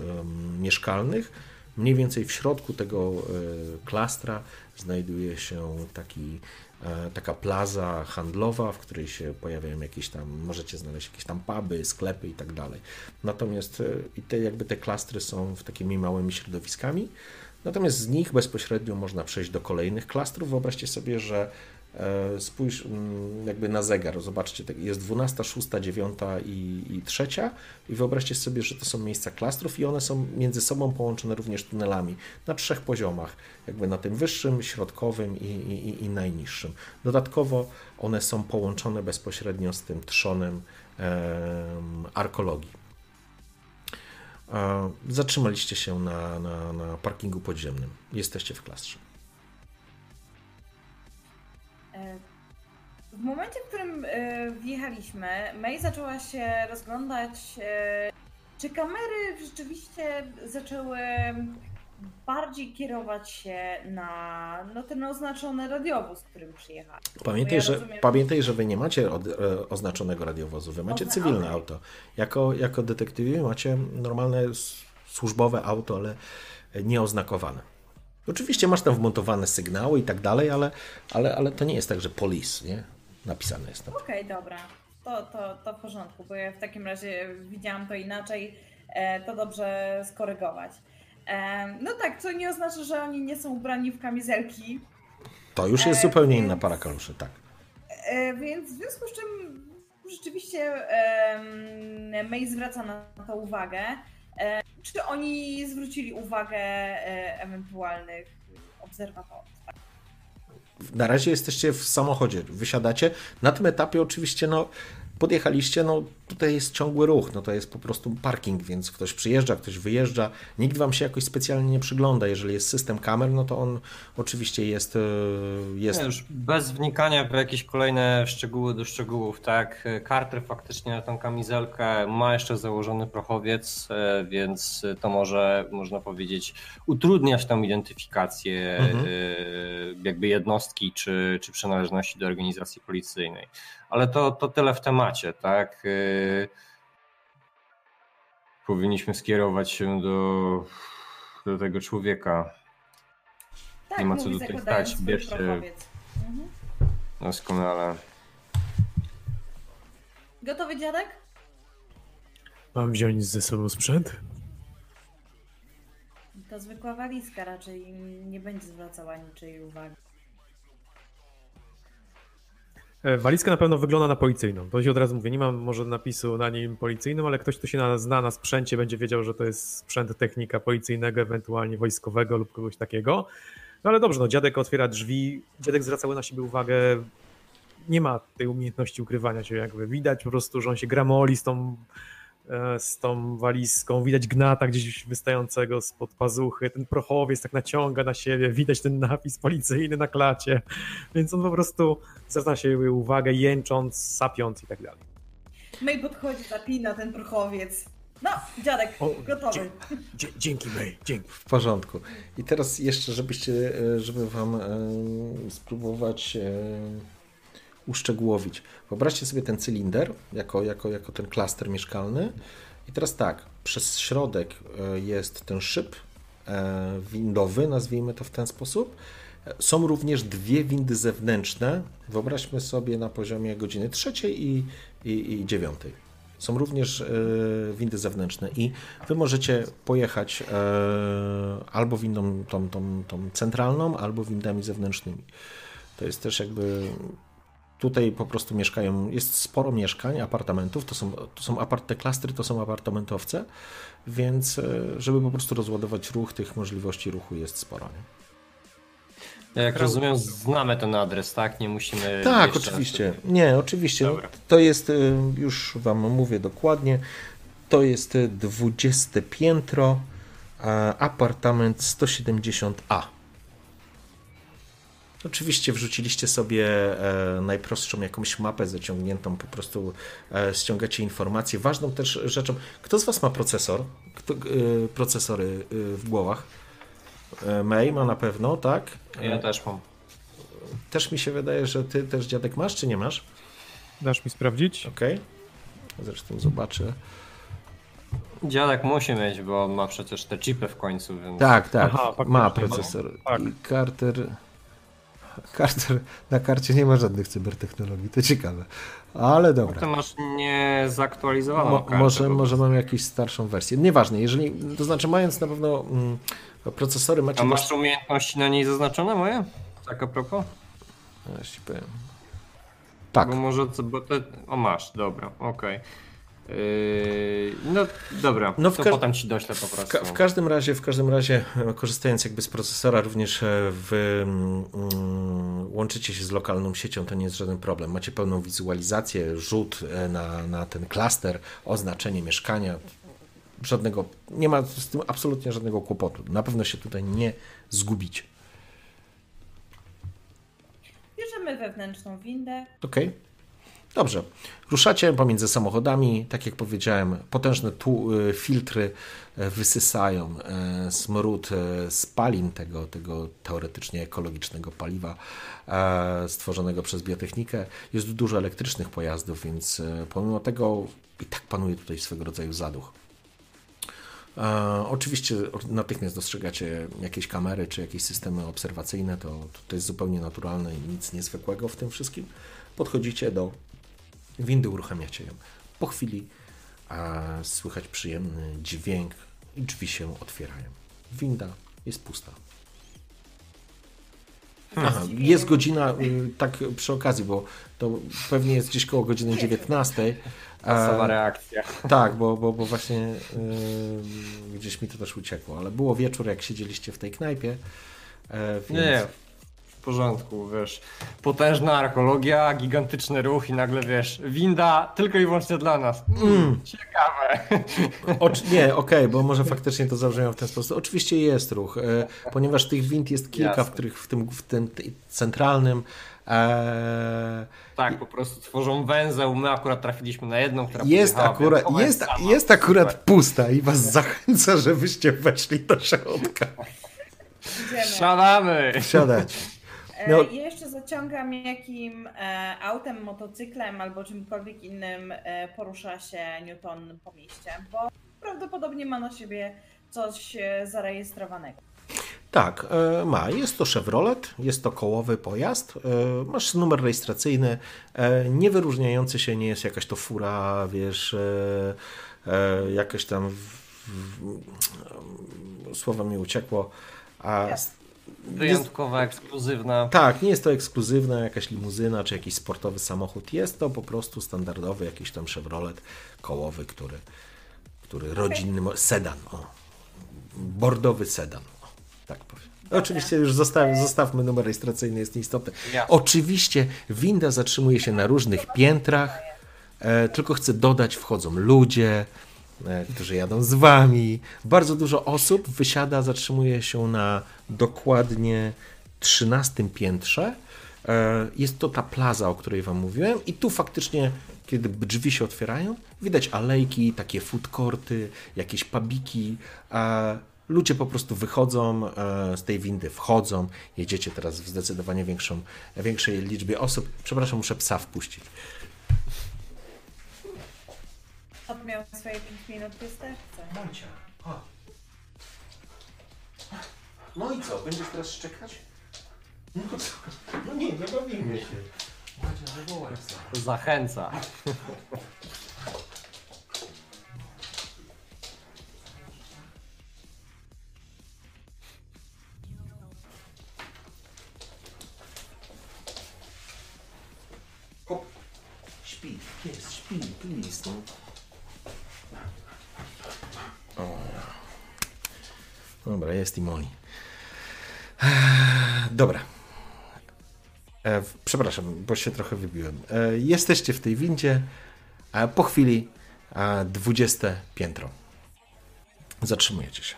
mieszkalnych. Mniej więcej w środku tego y, klastra znajduje się taki e, taka plaza handlowa, w której się pojawiają jakieś tam, możecie znaleźć jakieś tam puby, sklepy i tak dalej. Natomiast e, i te jakby te klastry są w takimi małymi środowiskami. Natomiast z nich bezpośrednio można przejść do kolejnych klastrów. Wyobraźcie sobie, że e, spójrz mm, jakby na zegar, zobaczcie, tak, jest 12, 6, 9 i, i 3 i wyobraźcie sobie, że to są miejsca klastrów i one są między sobą połączone również tunelami na trzech poziomach, jakby na tym wyższym, środkowym i, i, i najniższym. Dodatkowo one są połączone bezpośrednio z tym trzonem em, arkologii. A Zatrzymaliście się na, na, na parkingu podziemnym. Jesteście w klastrze. E, W momencie, w którym e, wjechaliśmy, May zaczęła się rozglądać, e, czy kamery rzeczywiście zaczęły bardziej kierować się na no, ten oznaczony radiowóz, którym przyjechali. Pamiętaj, ja że, rozumiem- pamiętaj, że wy nie macie od, oznaczonego radiowozu, wy macie Ozna- cywilne okej. auto. Jako, jako detektywi macie normalne służbowe auto, ale nieoznakowane. Oczywiście masz tam wmontowane sygnały i tak dalej, ale, ale, ale to nie jest tak, że police, nie? Napisane jest tam. Okej, dobra. To, to, to w porządku, bo ja w takim razie widziałam to inaczej. E, to dobrze skorygować. E, no tak, co nie oznacza, że oni nie są ubrani w kamizelki. To już jest E, zupełnie inna więc- para kaluszy, tak. E, więc w związku z czym rzeczywiście em, May zwraca na to uwagę. E, czy oni zwrócili uwagę e, ewentualnych obserwatorów? Na razie jesteście w samochodzie, wysiadacie. Na tym etapie oczywiście, no, podjechaliście, no, tutaj jest ciągły ruch, no to jest po prostu parking, więc ktoś przyjeżdża, ktoś wyjeżdża. Nikt wam się jakoś specjalnie nie przygląda. Jeżeli jest system kamer, no to on oczywiście jest, e, jest Nie, już bez wnikania w jakieś kolejne szczegóły do szczegółów, tak? Carter faktycznie na tą kamizelkę ma jeszcze założony prochowiec, e, więc to może, można powiedzieć, utrudniać tą identyfikację Mhm. e, jakby jednostki czy, czy przynależności do organizacji policyjnej. Ale to, to tyle w temacie, tak? Powinniśmy skierować się do, do tego człowieka. Tak, Nie ma co tutaj stać, bierzcie-. Mhm. Doskonale. Gotowy dziadek? Mam wziąć ze sobą sprzęt? To zwykła walizka raczej nie będzie zwracała niczyjej uwagi. E, Walizka na pewno wygląda na policyjną. To się od razu mówię. Nie mam może napisu na nim policyjnym, ale ktoś, kto się na, zna na sprzęcie, będzie wiedział, że to jest sprzęt technika policyjnego, ewentualnie wojskowego lub kogoś takiego. No ale dobrze, no dziadek otwiera drzwi, dziadek zwracały na siebie uwagę. Nie ma tej umiejętności ukrywania się, jakby widać po prostu, że on się gramoli z tą, z tą walizką, widać gnata gdzieś wystającego spod pazuchy, ten prochowiec tak naciąga na siebie, widać ten napis policyjny na klacie, więc on po prostu zwraca siebie uwagę, jęcząc, sapiąc i tak dalej. May podchodzi, zapina ten prochowiec. No, dziadek, O, gotowy. Dzie- dzięki, May, dzięki. w porządku. I teraz jeszcze, żebyście, e, żeby wam e, spróbować e, uszczegółowić. Wyobraźcie sobie ten cylinder jako, jako, jako ten klaster mieszkalny. I teraz tak, przez środek e, jest ten szyb e, windowy, nazwijmy to w ten sposób. Są również dwie windy zewnętrzne. Wyobraźmy sobie na poziomie godziny trzeciej i, i, i dziewiątej. Są również e, windy zewnętrzne i wy możecie pojechać albo windą tą, tą, tą centralną, albo windami zewnętrznymi. To jest też jakby Tutaj po prostu mieszkają, jest sporo mieszkań, apartamentów, to są, to są apart, te klastry to są apartamentowce, więc e, żeby po prostu rozładować ruch, tych możliwości ruchu jest sporo. Nie? Jak rozumiem, znamy ten adres, tak? Nie musimy. Tak, oczywiście. Nie, oczywiście. Dobra. To jest, y, już Wam mówię dokładnie, to jest y, 20 piętro, a apartament 170A. Oczywiście wrzuciliście sobie e, najprostszą jakąś mapę zaciągniętą, po prostu e, ściągacie informacje. Ważną też rzeczą, kto z Was ma procesor? Kto, e, procesory e, w głowach? E, May ma na pewno, tak? Ja też mam. Też mi się wydaje, że Ty też dziadek masz, czy nie masz? Dasz mi sprawdzić? Okej. Zresztą zobaczę. Dziadek musi mieć, bo on ma przecież te chipy w końcu, więc. Tak, tak. Aha, ma procesor. Tak. I Carter. Carter, na karcie nie ma żadnych cybertechnologii, to ciekawe. Ale dobra. masz niezaktualizowaną Mo, kartę. może, może mam jakąś starszą wersję. Nieważne, jeżeli, to znaczy mając na pewno mm, procesory macie... A masz umiejętności na niej zaznaczone moje? Tak a propos? Ja ci powiem. Tak, Bo może, bo te... O masz, dobra, okej. Yy, no dobra, No w to każ- potem ci doślę po w, prostu. ka- w każdym razie, w każdym razie, e, korzystając jakby z procesora, również e, w, mm, mm, łączycie się z lokalną siecią, to nie jest żaden problem. Macie pełną wizualizację, rzut e, na, na ten klaster, oznaczenie mieszkania. Żadnego, nie ma z tym absolutnie żadnego kłopotu. Na pewno się tutaj nie zgubicie. Bierzemy wewnętrzną windę. Okej. Dobrze. Ruszacie pomiędzy samochodami. Tak jak powiedziałem, potężne y, filtry e, wysysają e, smród spalin tego, tego teoretycznie ekologicznego paliwa e, stworzonego przez biotechnikę. Jest dużo elektrycznych pojazdów, więc pomimo tego i tak panuje tutaj swego rodzaju zaduch. E, oczywiście natychmiast dostrzegacie jakieś kamery czy jakieś systemy obserwacyjne, to, to jest zupełnie naturalne i nic niezwykłego w tym wszystkim. Podchodzicie do windy, uruchamiacie ją. Po chwili a, słychać przyjemny dźwięk i drzwi się otwierają. Winda jest pusta. Aha, jest godzina, y, tak przy okazji, bo to pewnie jest gdzieś koło godziny 19. Masowa reakcja. tak, bo, bo, bo właśnie yy, gdzieś mi to też uciekło, ale było wieczór, jak siedzieliście w tej knajpie. E, więc... Nie, w porządku, wiesz. Potężna archeologia, gigantyczny ruch i nagle wiesz, winda tylko i wyłącznie dla nas. Mm, Ciekawe. Oczy- nie, okej, bo może faktycznie to zabrzmiało w ten sposób. Oczywiście jest ruch, e, ponieważ tych wind jest kilka, Jasne. w których w tym, w tym centralnym. E, Tak, po prostu tworzą węzeł. My akurat trafiliśmy na jedną, która jest, akurat, jest, sama. jest akurat Super. pusta i was zachęca, żebyście weszli do środka. Siadamy! Wsiadać. E, No. Ja jeszcze zaciągam jakim e, autem, motocyklem albo czymkolwiek innym e, porusza się Newton po mieście, bo prawdopodobnie ma na siebie coś zarejestrowanego. Tak, ma. Jest to Chevrolet, jest to kołowy pojazd. Masz numer rejestracyjny, nie wyróżniający się, nie jest jakaś to fura, wiesz, jakaś tam. Słowo mi uciekło. A, Jasne. Wyjątkowa, ekskluzywna. tak, nie jest to ekskluzywna jakaś limuzyna czy jakiś sportowy samochód. Jest to po prostu standardowy jakiś tam Chevrolet kołowy, który, który rodzinny sedan. O. Bordowy sedan. O, tak powiem. Oczywiście już zostaw, zostawmy numer rejestracyjny, jest nieistotny. Oczywiście winda zatrzymuje się na różnych piętrach, e, tylko chcę dodać, wchodzą ludzie, którzy jadą z wami. Bardzo dużo osób wysiada, zatrzymuje się na dokładnie 13 piętrze. E, Jest to ta plaza, o której wam mówiłem i tu faktycznie, kiedy drzwi się otwierają, widać alejki, takie food courty, jakieś pubiki, a ludzie po prostu wychodzą e, z tej windy, wchodzą, jedziecie teraz w zdecydowanie większą, większej liczbie osób. Przepraszam, muszę psa wpuścić. Kot miał swoje 5 minut w wystawce. Moncia, No i co, będziesz teraz szczekać? No co? No nie, nie bawimy się. Moncia, zawołaj psa. Zachęca. Hop. Śpi, pies, śpi, please, no. Dobra, jest i Moli. Dobra. E, przepraszam, bo się trochę wybiłem. E, jesteście w tej windzie. E, po chwili e, 20 piętro. Zatrzymujecie się.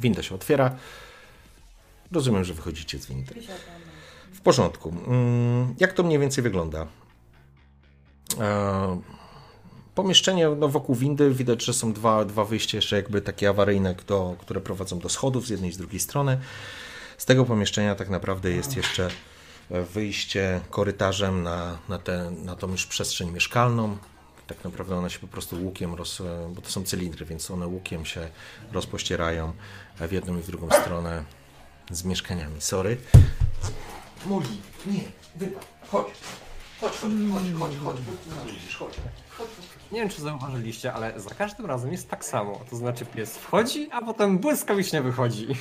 Winda się otwiera. Rozumiem, że wychodzicie z windy. W porządku. Mm, Jak to mniej więcej wygląda? E, Pomieszczenie no, wokół windy widać, że są dwa, dwa wyjścia jeszcze jakby takie awaryjne, do, które prowadzą do schodów z jednej i z drugiej strony. Z tego pomieszczenia tak naprawdę jest jeszcze wyjście korytarzem na, na, tę, na tą już przestrzeń mieszkalną. Tak naprawdę one się po prostu łukiem, roz, bo to są cylindry, więc one łukiem się rozpościerają w jedną i w drugą stronę z mieszkaniami. Sorry. Muli, nie, wypadł. Chodź. Chodź, chodź, chodź, chodź, chodź. Chodź, chodź. Nie wiem, czy zauważyliście, ale za każdym razem jest tak samo. To znaczy pies wchodzi, a potem błyskawicznie wychodzi.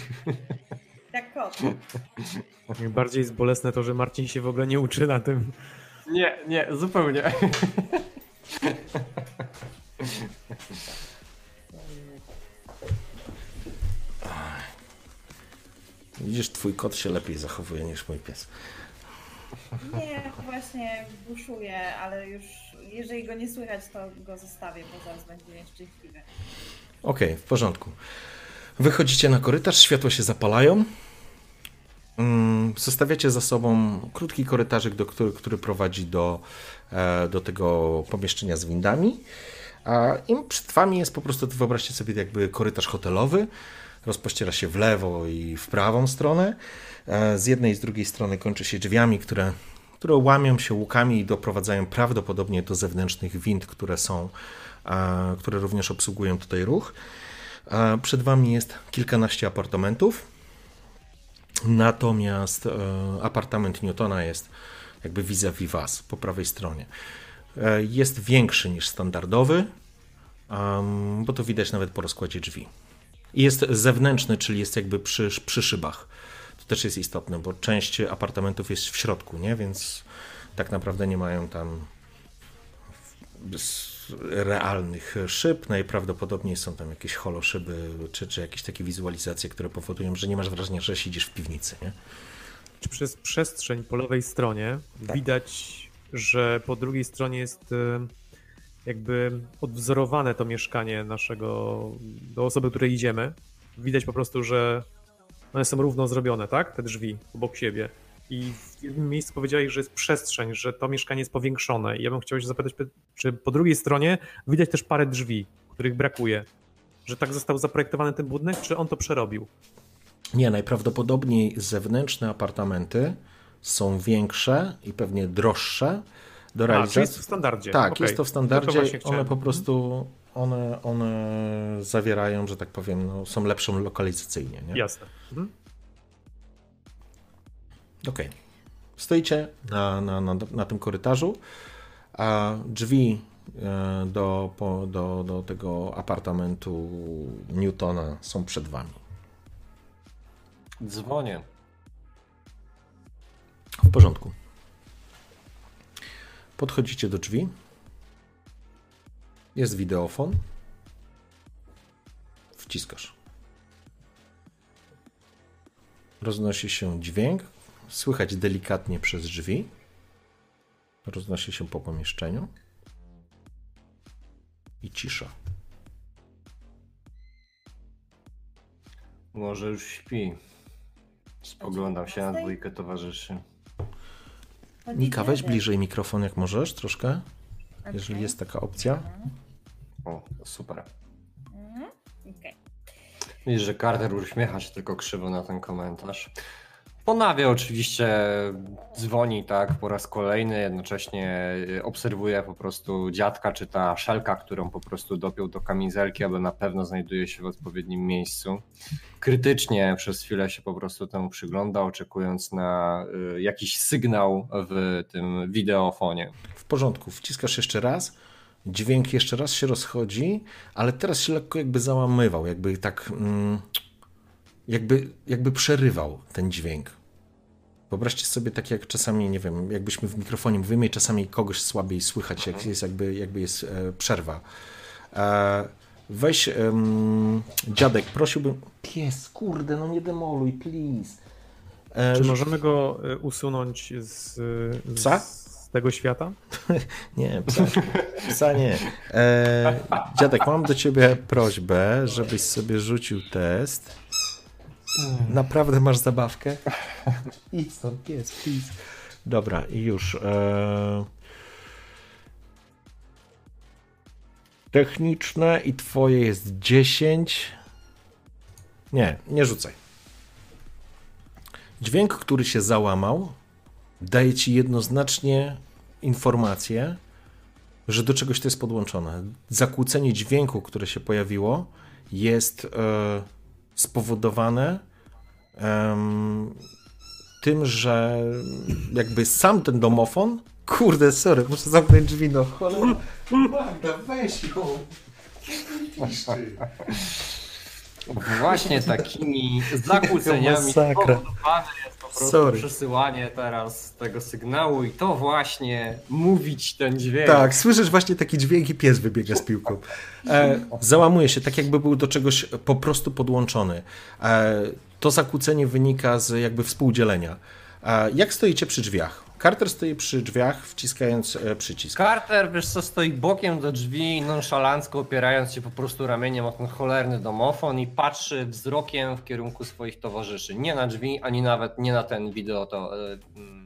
Tak kot. Bardziej jest bolesne to, że Marcin się w ogóle nie uczy na tym. Nie, nie, zupełnie. Widzisz, twój kot się lepiej zachowuje niż mój pies. Nie, właśnie buszuję, ale już jeżeli go nie słychać, to go zostawię, bo zaraz będzie nieszczęśliwy. Okej, w porządku. Wychodzicie na korytarz, światła się zapalają. Mm, Zostawiacie za sobą krótki korytarzyk, do który, który prowadzi do, e, do tego pomieszczenia z windami. A im przed wami jest po prostu, wyobraźcie sobie jakby korytarz hotelowy. Rozpościera się w lewo i w prawą stronę. E, Z jednej i z drugiej strony kończy się drzwiami, które, które łamią się łukami i doprowadzają prawdopodobnie do zewnętrznych wind, które są, e, które również obsługują tutaj ruch. E, Przed wami jest kilkanaście apartamentów. Natomiast apartament Newtona jest jakby vis-a-vis was, po prawej stronie. Jest większy niż standardowy, bo to widać nawet po rozkładzie drzwi. Jest zewnętrzny, czyli jest jakby przy, przy szybach. Też jest istotne, bo część apartamentów jest w środku, nie? więc tak naprawdę nie mają tam realnych szyb. Najprawdopodobniej są tam jakieś holoszyby, czy, czy jakieś takie wizualizacje, które powodują, że nie masz wrażenia, że siedzisz w piwnicy. Nie? Czy przez przestrzeń po lewej stronie Tak. widać, że po drugiej stronie jest e, jakby odwzorowane to mieszkanie naszego, do osoby, której idziemy. Widać po prostu, że one są równo zrobione, tak? Te drzwi obok siebie. I w jednym miejscu powiedziałeś, że jest przestrzeń, że to mieszkanie jest powiększone. I ja bym chciał się zapytać, czy po drugiej stronie widać też parę drzwi, których brakuje. Że tak został zaprojektowany ten budynek, czy on to przerobił? Nie, najprawdopodobniej zewnętrzne apartamenty są większe i pewnie droższe do A, realizacji. jest w standardzie. Tak, Okej. jest to w No standardzie. właśnie one chciałem. po prostu one, one zawierają, że tak powiem, no, są lepszą lokalizacyjnie. Nie? Jasne. Mhm. Okej. Stoicie na, na, na, na tym korytarzu, a drzwi e, do, po, do, do tego apartamentu Newtona są przed wami. Dzwonię. W porządku. Podchodzicie do drzwi. Jest wideofon. Wciskasz. Roznosi się dźwięk. Słychać delikatnie przez drzwi. Roznosi się po pomieszczeniu. I cisza. Może już śpi. Spoglądam się na dwójkę towarzyszy. Nika, weź bliżej mikrofon jak możesz troszkę, jeżeli jest taka opcja. O, super. Okej. Widzisz, że Carter uśmiecha się tylko krzywo na ten komentarz. Ponawia oczywiście, dzwoni tak po raz kolejny, jednocześnie y, obserwuje po prostu dziadka czy ta szelka, którą po prostu dopiął do kamizelki, aby na pewno znajduje się w odpowiednim miejscu. Krytycznie przez chwilę się po prostu temu przygląda, oczekując na y, jakiś sygnał w tym wideofonie. W porządku, wciskasz jeszcze raz, dźwięk jeszcze raz się rozchodzi, ale teraz się lekko jakby załamywał, jakby tak, mm, jakby, jakby przerywał ten dźwięk. Wyobraźcie sobie tak jak czasami, nie wiem, jakbyśmy w mikrofonie mówimy i czasami kogoś słabiej słychać, jak jest jakby, jakby jest e, przerwa. E, weź, em, dziadek, prosiłbym, pies, kurde, no nie demoluj, please. E, Czy możemy go y, usunąć z, z, Psa? z tego świata? Nie, psa, psa nie. E, dziadek, mam do ciebie prośbę, żebyś sobie rzucił test. Naprawdę masz zabawkę? Idź stąd, pies, please. Dobra, i już. E, techniczne i twoje jest 10. Nie, nie rzucaj. Dźwięk, który się załamał, daje ci jednoznacznie informację, że do czegoś to jest podłączone. Zakłócenie dźwięku, które się pojawiło, jest e, spowodowane em, tym, że jakby sam ten domofon. Kurde, sorry, muszę zamknąć drzwi, no cholera. Magda, weź ją. Właśnie takimi zakłóceniami Masakra. spowodowane jest po prostu Sorry. przesyłanie teraz tego sygnału i to właśnie mówić ten dźwięk. Tak, słyszysz właśnie taki dźwięk i pies wybiega z piłką. E, załamuje się, tak jakby był do czegoś po prostu podłączony. E, to zakłócenie wynika z jakby współdzielenia. E, jak stoicie przy drzwiach? Carter stoi przy drzwiach, wciskając e, przycisk. Carter, wiesz co, stoi bokiem do drzwi, nonszalancko opierając się po prostu ramieniem o ten cholerny domofon i patrzy wzrokiem w kierunku swoich towarzyszy. Nie na drzwi, ani nawet nie na ten wideo, to e, mm,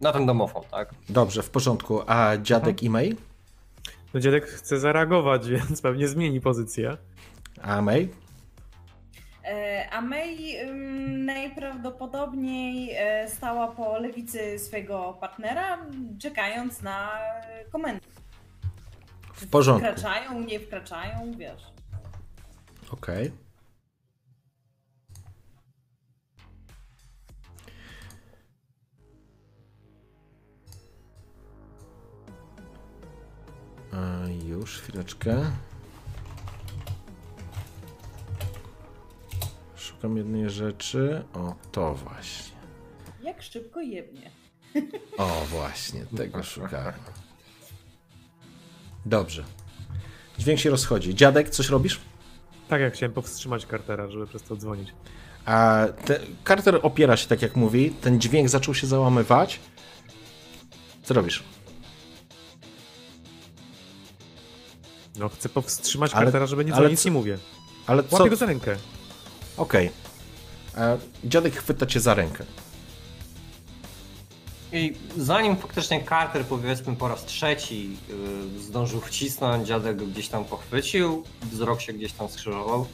na ten domofon, tak? Dobrze, w porządku. A dziadek i May? No dziadek chce zareagować, więc pewnie zmieni pozycję. A May? E, A May najprawdopodobniej e, stała po lewicy swojego partnera, czekając na komendę. W porządku. Wkraczają, nie wkraczają, wiesz. Okej. A, Już, chwileczkę. Szukam jednej rzeczy. O, to właśnie. Jak szybko jebnie. O, właśnie, tego szukałem. Dobrze. Dźwięk się rozchodzi. Dziadek, coś robisz? Tak jak chciałem powstrzymać Cartera, żeby przez to dzwonić. A te, Carter opiera się tak jak mówi, ten dźwięk zaczął się załamywać. Co robisz? No chcę powstrzymać Ale- Cartera, żeby nie ale dzwonić, co- nie mówię. Ale co? Łapię Okej. go za rękę. E, Dziadek chwyta cię za rękę. I zanim faktycznie Carter powiedzmy po raz trzeci yy, zdążył wcisnąć, dziadek go gdzieś tam pochwycił, wzrok się gdzieś tam skrzyżował.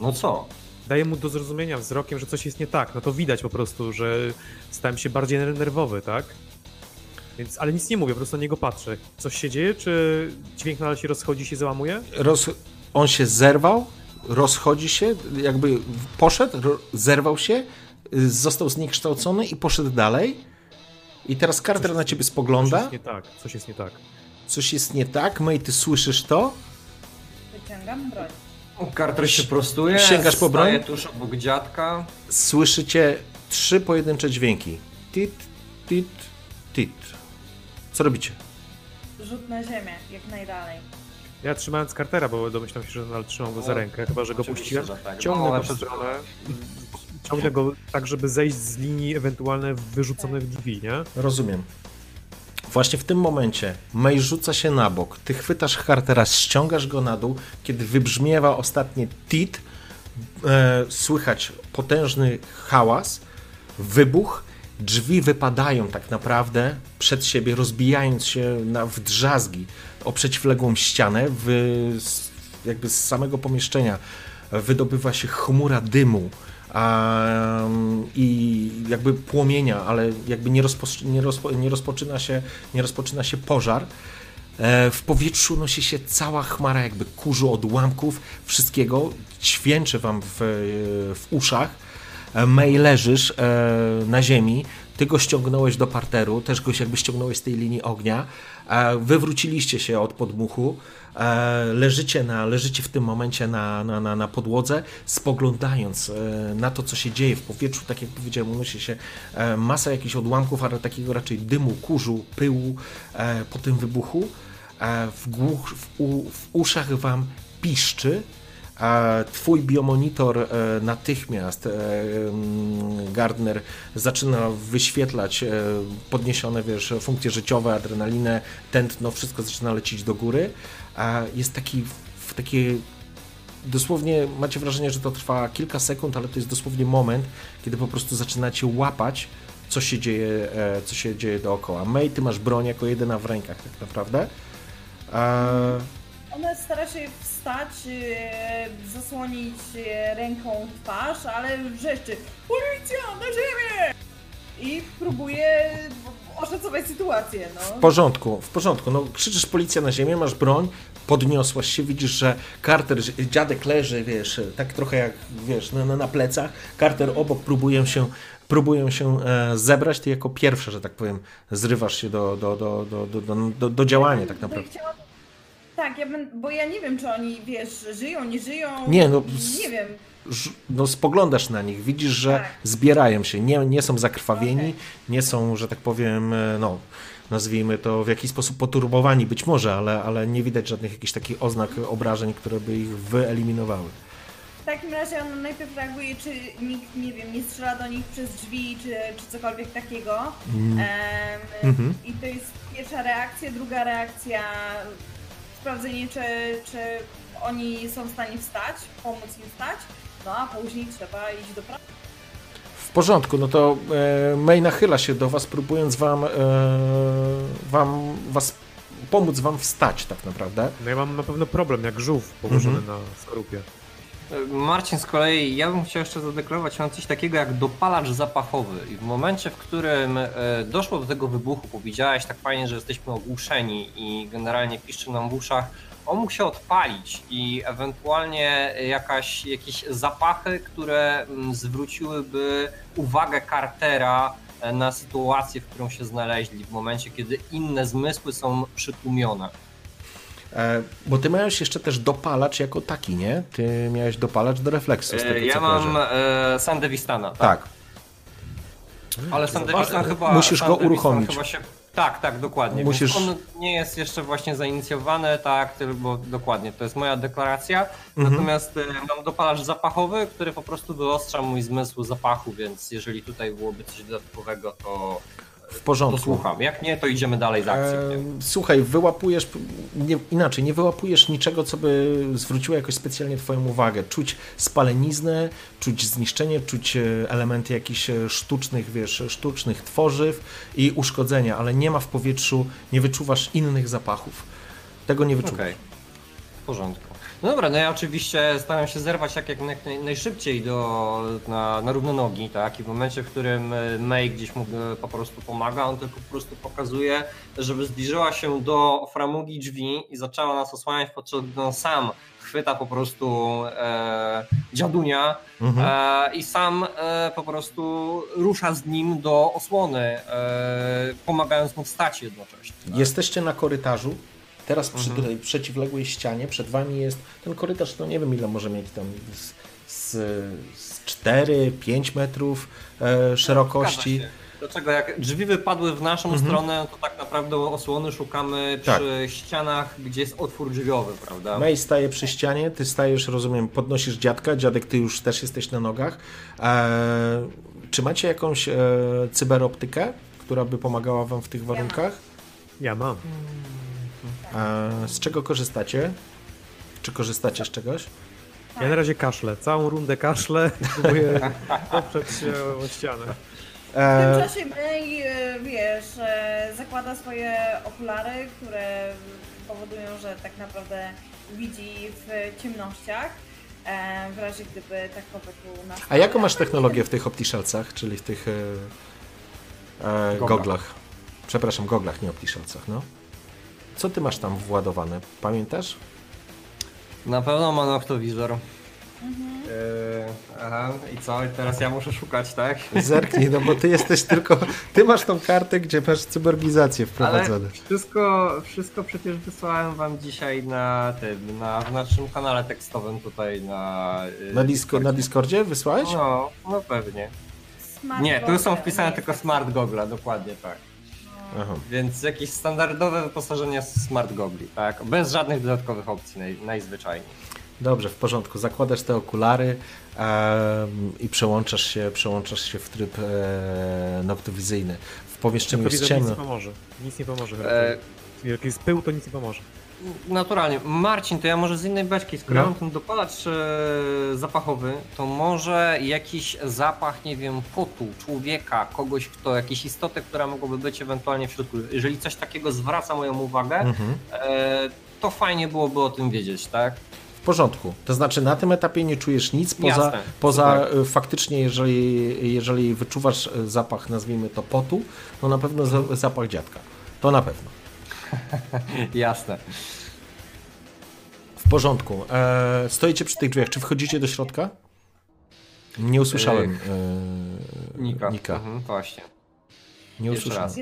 No co? Daję mu do zrozumienia wzrokiem, że coś jest nie tak. No to widać po prostu, że stałem się bardziej ner- nerwowy, tak? Więc, ale nic nie mówię, po prostu na niego patrzę. Coś się dzieje, czy dźwięk nadal się rozchodzi, się załamuje? Roz... On się zerwał, rozchodzi się, jakby poszedł, zerwał się, y, został zniekształcony i poszedł dalej. I teraz Carter na ciebie Coś spogląda. jest nie tak, coś jest nie tak. Coś jest nie tak. May, ty słyszysz to? Wyciągam broń. Carter się prostuje, Sięgasz po broń? tuż obok dziadka. Słyszycie trzy pojedyncze dźwięki. Tit, tit, tit. Co robicie? Rzut na ziemię, jak najdalej. Ja trzymając Cartera, bo domyślam się, że nadal trzymam go za No, rękę, chyba że go puściłem. tak. Ciągnę No, go przez stronę, ciągnę go tak, żeby zejść z linii ewentualne wyrzuconych drzwi, nie? Rozumiem. Właśnie w tym momencie May rzuca się na bok. Ty chwytasz Cartera, ściągasz go na dół. Kiedy wybrzmiewa ostatnie tit, e, słychać potężny hałas, wybuch. Drzwi wypadają tak naprawdę przed siebie, rozbijając się na, w drzazgi o przeciwległą ścianę. W, jakby z samego pomieszczenia wydobywa się chmura dymu i jakby płomienia, ale jakby nie, rozpo, nie, rozpo, nie, rozpoczyna, się, nie rozpoczyna się pożar. E, W powietrzu nosi się cała chmara jakby kurzu, odłamków, wszystkiego. Dźwięczy wam w, w uszach. E, May leżysz e, na ziemi, ty go ściągnąłeś do parteru, też go jakby ściągnąłeś z tej linii ognia. E, Wywróciliście się od podmuchu. Leżycie, na, leżycie w tym momencie na, na, na, na podłodze, spoglądając na to, co się dzieje w powietrzu. Tak jak powiedziałem, unosi się masa jakichś odłamków, ale takiego raczej dymu, kurzu, pyłu po tym wybuchu. W, głuch, w, u, w uszach wam piszczy. Twój biomonitor e, natychmiast, e, Gardner, zaczyna wyświetlać e, podniesione, wiesz, funkcje życiowe, adrenalinę, tętno, wszystko zaczyna lecieć do góry. Jest taki, w dosłownie macie wrażenie, że to trwa kilka sekund, ale to jest dosłownie moment, kiedy po prostu zaczynacie łapać, co się dzieje, co się dzieje dookoła. May, ty masz broń jako jedyna w rękach tak naprawdę. A, Ona stara się wstać, e, zasłonić e, ręką twarz, ale wrzeszczy Policja, na ziemię! I próbuje oszacować sytuację, W no. porządku, w porządku. No, krzyczysz policja na ziemię, masz broń, podniosłaś się, widzisz, że Carter, dziadek leży, wiesz, tak trochę jak, wiesz, na, na, na plecach. Carter obok próbują się, próbują się e, zebrać. Ty jako pierwsza, że tak powiem, zrywasz się do, do, do, do, do, do, do, działania tak naprawdę. chciałam- Tak, ja bo ja nie wiem, czy oni, wiesz, żyją, nie żyją. Nie, no, Nie wiem. No, spoglądasz na nich, widzisz, że Tak. zbierają się, nie, nie są zakrwawieni, Okej. nie są, że tak powiem, e, no, nazwijmy to w jakiś sposób poturbowani być może, ale, ale nie widać żadnych jakichś takich oznak obrażeń, które by ich wyeliminowały. W takim razie on najpierw reaguje, czy nikt, nie wiem, nie strzela do nich przez drzwi, czy, czy cokolwiek takiego. Em, Mhm. I to jest pierwsza reakcja. Druga reakcja, sprawdzenie, czy, czy oni są w stanie wstać, pomóc im wstać. No a później trzeba iść do pracy. W porządku, no to e, May nachyla się do was, próbując wam, e, wam was pomóc wam wstać tak naprawdę. No ja mam na pewno problem, jak żółw położony Mhm. na skorupie. Marcin z kolei, ja bym chciał jeszcze zadeklarować, mam coś takiego jak dopalacz zapachowy i w momencie, w którym e, doszło do tego wybuchu, powiedziałeś tak fajnie, że jesteśmy ogłuszeni i generalnie piszczy nam w uszach, on mógł się odpalić i ewentualnie jakaś, jakieś zapachy, które mm, zwróciłyby uwagę Cartera e, na sytuację, w którą się znaleźli w momencie, kiedy inne zmysły są przytłumione. E, bo ty miałeś jeszcze też dopalacz jako taki, nie? Ty miałeś dopalacz do refleksu, z tego E, co Ja mam e, Sandewistana, tak? Tak. Ale Sandevistan chyba. Musisz go uruchomić. Chyba się, tak, tak, dokładnie. Musisz-. On nie jest jeszcze właśnie zainicjowany, tak, tylko dokładnie, to jest moja deklaracja. Mhm. Natomiast e, mam dopalacz zapachowy, który po prostu wyostrza mój zmysł zapachu, więc jeżeli tutaj byłoby coś dodatkowego, to, W to porządku. słucham. Jak nie, to idziemy dalej z akcją. E? Słuchaj, wyłapujesz, nie, inaczej, nie wyłapujesz niczego, co by zwróciło jakoś specjalnie Twoją uwagę. Czuć spaleniznę, czuć zniszczenie, czuć e, elementy jakichś e, sztucznych, wiesz, sztucznych tworzyw i uszkodzenia, ale nie ma w powietrzu, nie wyczuwasz innych zapachów. Tego nie wyczuwasz. Okej. W porządku. No dobra, no ja oczywiście staram się zerwać jak, jak naj, najszybciej do, na, na równe nogi, tak? I w momencie, w którym e, May gdzieś mu e, po prostu pomaga, on tylko po prostu pokazuje, żeby zbliżyła się do framugi drzwi i zaczęła nas osłaniać, podczas gdy on sam chwyta po prostu e, dziadunia Mhm. e, i sam e, po prostu rusza z nim do osłony, e, pomagając mu wstać jednocześnie. tak? Jesteście na korytarzu. Teraz przy Mhm. tej przeciwległej ścianie przed wami jest ten korytarz, no nie wiem ile może mieć tam z, z, z 4-5 metrów e, szerokości. Zgadza się. Dlaczego jak drzwi wypadły w naszą Mhm. stronę, to tak naprawdę osłony szukamy Tak. przy ścianach, gdzie jest otwór drzwiowy, prawda? May staje przy ścianie, ty stajesz, rozumiem, podnosisz dziadka, dziadek ty już też jesteś na nogach. E, czy macie jakąś e, cyberoptykę, która by pomagała wam w tych warunkach? Ja mam. E, z czego korzystacie? Czy korzystacie z czegoś? Ja na razie kaszlę. Całą rundę kaszlę. Próbuję poprzeć się o ścianę. W tym E, czasie May, e, wiesz, e, zakłada swoje okulary, które powodują, że tak naprawdę widzi w ciemnościach. e, W razie gdyby takowe tu nas. a jaką masz technologię w tych optishalcach, czyli w tych e, e, Goglach. goglach? Przepraszam, goglach, nie optishalcach, no. Co ty masz tam władowane? Pamiętasz? Na pewno ma noktowizor. Mhm. Yy, aha, i co? I teraz ja muszę szukać, tak? Zerknij, no bo ty jesteś tylko. Ty masz tą kartę, gdzie masz cyborgizację Ale wprowadzone. wszystko, wszystko przecież wysłałem wam dzisiaj na tym, na, w naszym kanale tekstowym tutaj na... yy, Na, Disco, na Discordzie wysłałeś? No, no pewnie. Smart Nie, tu są wpisane tylko smart gogle, dokładnie tak. Aha. Więc jakieś standardowe wyposażenie z smart gogli, tak? Bez żadnych dodatkowych opcji naj, najzwyczajniej. Dobrze, w porządku. Zakładasz te okulary i przełączasz się, przełączasz się w tryb e, noktowizyjny. W pomieszczeniu jest widzę, nic nie ciemno. pomoże. Nic nie pomoże. E, Jak jest pył, to nic nie pomoże. Naturalnie. Marcin, to ja może z innej beczki, skoro No. mam ten dopalacz e, zapachowy, to może jakiś zapach, nie wiem, potu, człowieka, kogoś, kto, jakiejś istoty, która mogłaby być ewentualnie w środku. Jeżeli coś takiego zwraca moją uwagę, Mhm. e, to fajnie byłoby o tym wiedzieć, tak? W porządku. To znaczy na tym etapie nie czujesz nic poza, Jasne, poza y, faktycznie, jeżeli, jeżeli wyczuwasz zapach, nazwijmy to potu, to na pewno za- zapach dziadka. To na pewno. Jasne. W porządku. E, stoicie przy tych drzwiach. Czy wchodzicie do środka? Nie usłyszałem. E, Nika. Nika. Mhm, właśnie. Nie Jeszcze usłyszałem. raz.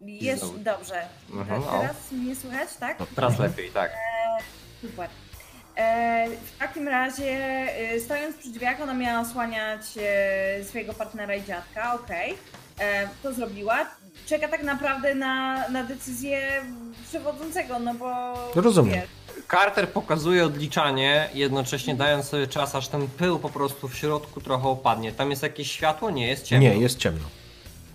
Jest znowu. dobrze. Mhm, o. Teraz mnie słychać, tak? Teraz lepiej, tak. Super. E, w takim razie, e, stojąc przy drzwiach, ona miała osłaniać e, swojego partnera i dziadka, okej. E, To zrobiła. Czeka tak naprawdę na, na decyzję przewodzącego, no bo... Rozumiem. wiesz, Carter pokazuje odliczanie, jednocześnie dając sobie czas, aż ten pył po prostu w środku trochę opadnie. Tam jest jakieś światło? Nie, jest ciemno. Nie, jest ciemno.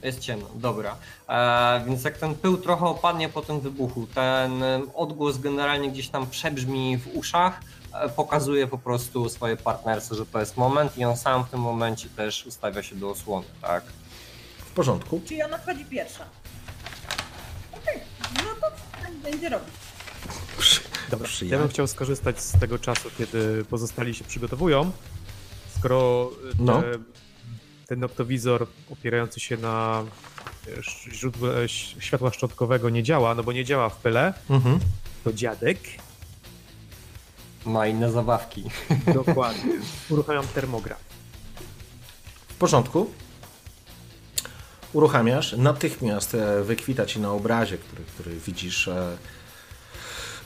Jest ciemno, dobra. E, więc jak ten pył trochę opadnie po tym wybuchu, ten odgłos generalnie gdzieś tam przebrzmi w uszach, e, pokazuje po prostu swojej partnerce, że to jest moment i on sam w tym momencie też ustawia się do osłony, tak? W porządku. Czyli ona wchodzi pierwsza. Okej, no to tak będzie robić. Dobra, Przyjemnie. ja bym chciał skorzystać z tego czasu, kiedy pozostali się przygotowują. Skoro e, te, No. ten noktowizor opierający się na e, źródle światła szczątkowego nie działa, no bo nie działa w pyle, Mhm. to dziadek Ma inne zabawki. dokładnie uruchamiam termograf. W porządku. Uruchamiasz. Natychmiast e, wykwita ci na obrazie, który, który widzisz. e,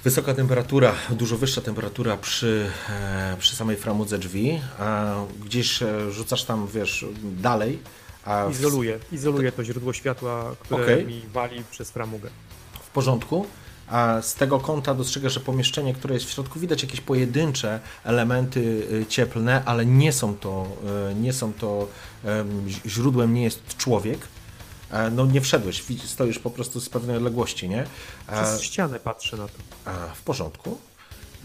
Wysoka temperatura, dużo wyższa temperatura przy, e, przy samej framudze drzwi. Gdzieś e, rzucasz tam, wiesz, dalej. A w, Izoluję, izoluję to źródło światła, które Okej. mi wali przez framugę. w porządku. A z tego kąta dostrzegasz, że pomieszczenie, które jest w środku, widać jakieś pojedyncze elementy y, cieplne, ale nie są to, y, nie są to źródłem, nie jest człowiek. E, No nie wszedłeś, stoisz po prostu z pewnej odległości, nie? E, Przez ścianę patrzę na to. W porządku.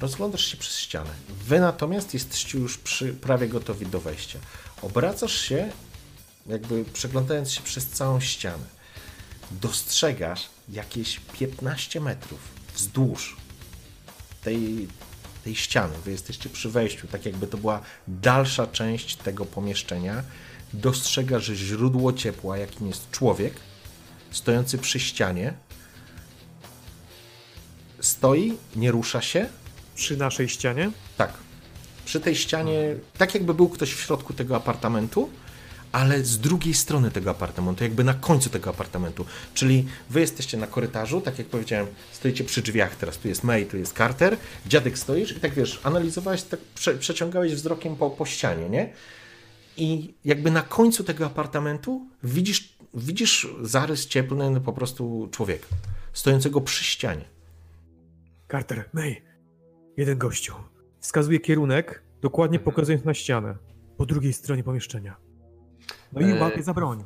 Rozglądasz się przez ścianę. Wy natomiast jesteście już przy, prawie gotowi do wejścia. Obracasz się, jakby przeglądając się przez całą ścianę. Dostrzegasz jakieś 15 metrów wzdłuż tej, tej ściany. Wy jesteście przy wejściu, tak jakby to była dalsza część tego pomieszczenia. Dostrzegasz źródło ciepła, jakim jest człowiek, stojący przy ścianie, stoi, nie rusza się. Przy naszej ścianie Tak. Przy tej ścianie, tak jakby był ktoś w środku tego apartamentu, ale z drugiej strony tego apartamentu, jakby na końcu tego apartamentu. Czyli wy jesteście na korytarzu, tak jak powiedziałem, stoicie przy drzwiach, teraz tu jest May, tu jest Carter, dziadek stoisz i tak wiesz, analizowałeś, tak prze, przeciągałeś wzrokiem po, po ścianie, nie? I jakby na końcu tego apartamentu widzisz, widzisz zarys cieplny po prostu człowieka, stojącego przy ścianie. Carter, May, jeden gościu. Wskazuje kierunek, dokładnie Mhm. pokazując na ścianę. Po drugiej stronie pomieszczenia. No i Eee, łapie za broń.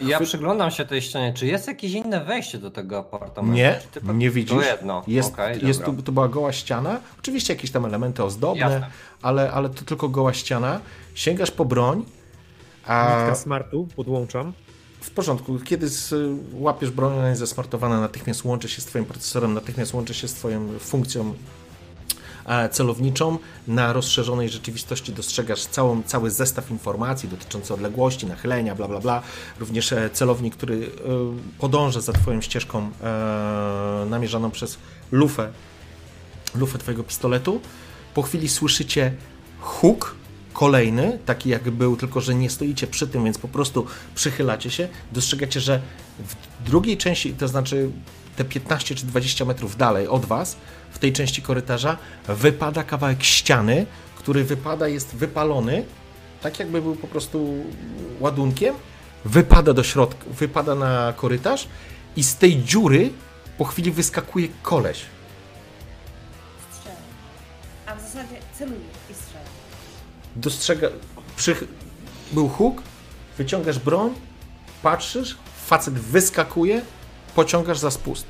Ja przyglądam się tej ścianie. Czy jest jakieś inne wejście do tego apartamentu? Nie, nie widzisz. To jedno. Jest, Okej, jest tu, to była goła ściana. Oczywiście jakieś tam elementy ozdobne, Jasne. ale, ale to tylko goła ściana. Sięgasz po broń, a Nitka smartu podłączam. w porządku. Kiedy z, łapiesz broń, ona jest zasmartowana, natychmiast łączy się z twoim procesorem, natychmiast łączy się z twoją funkcją celowniczą. Na rozszerzonej rzeczywistości dostrzegasz całą, cały zestaw informacji dotyczący odległości, nachylenia, bla bla bla. Również e, celownik, który e, podąża za twoją ścieżką e, namierzaną przez lufę, lufę twojego pistoletu. Po chwili słyszycie huk kolejny, taki jak był, tylko że nie stoicie przy tym, więc po prostu przychylacie się. Dostrzegacie, że w drugiej części, to znaczy te 15 czy 20 metrów dalej od was, w tej części korytarza, wypada kawałek ściany, który wypada, jest wypalony, tak jakby był po prostu ładunkiem, wypada do środka, wypada na korytarz i z tej dziury po chwili wyskakuje koleś. Strzelam. A w zasadzie celuję i strzelam. dostrzega. Przy, był huk, wyciągasz broń, patrzysz, facet wyskakuje, pociągasz za spust.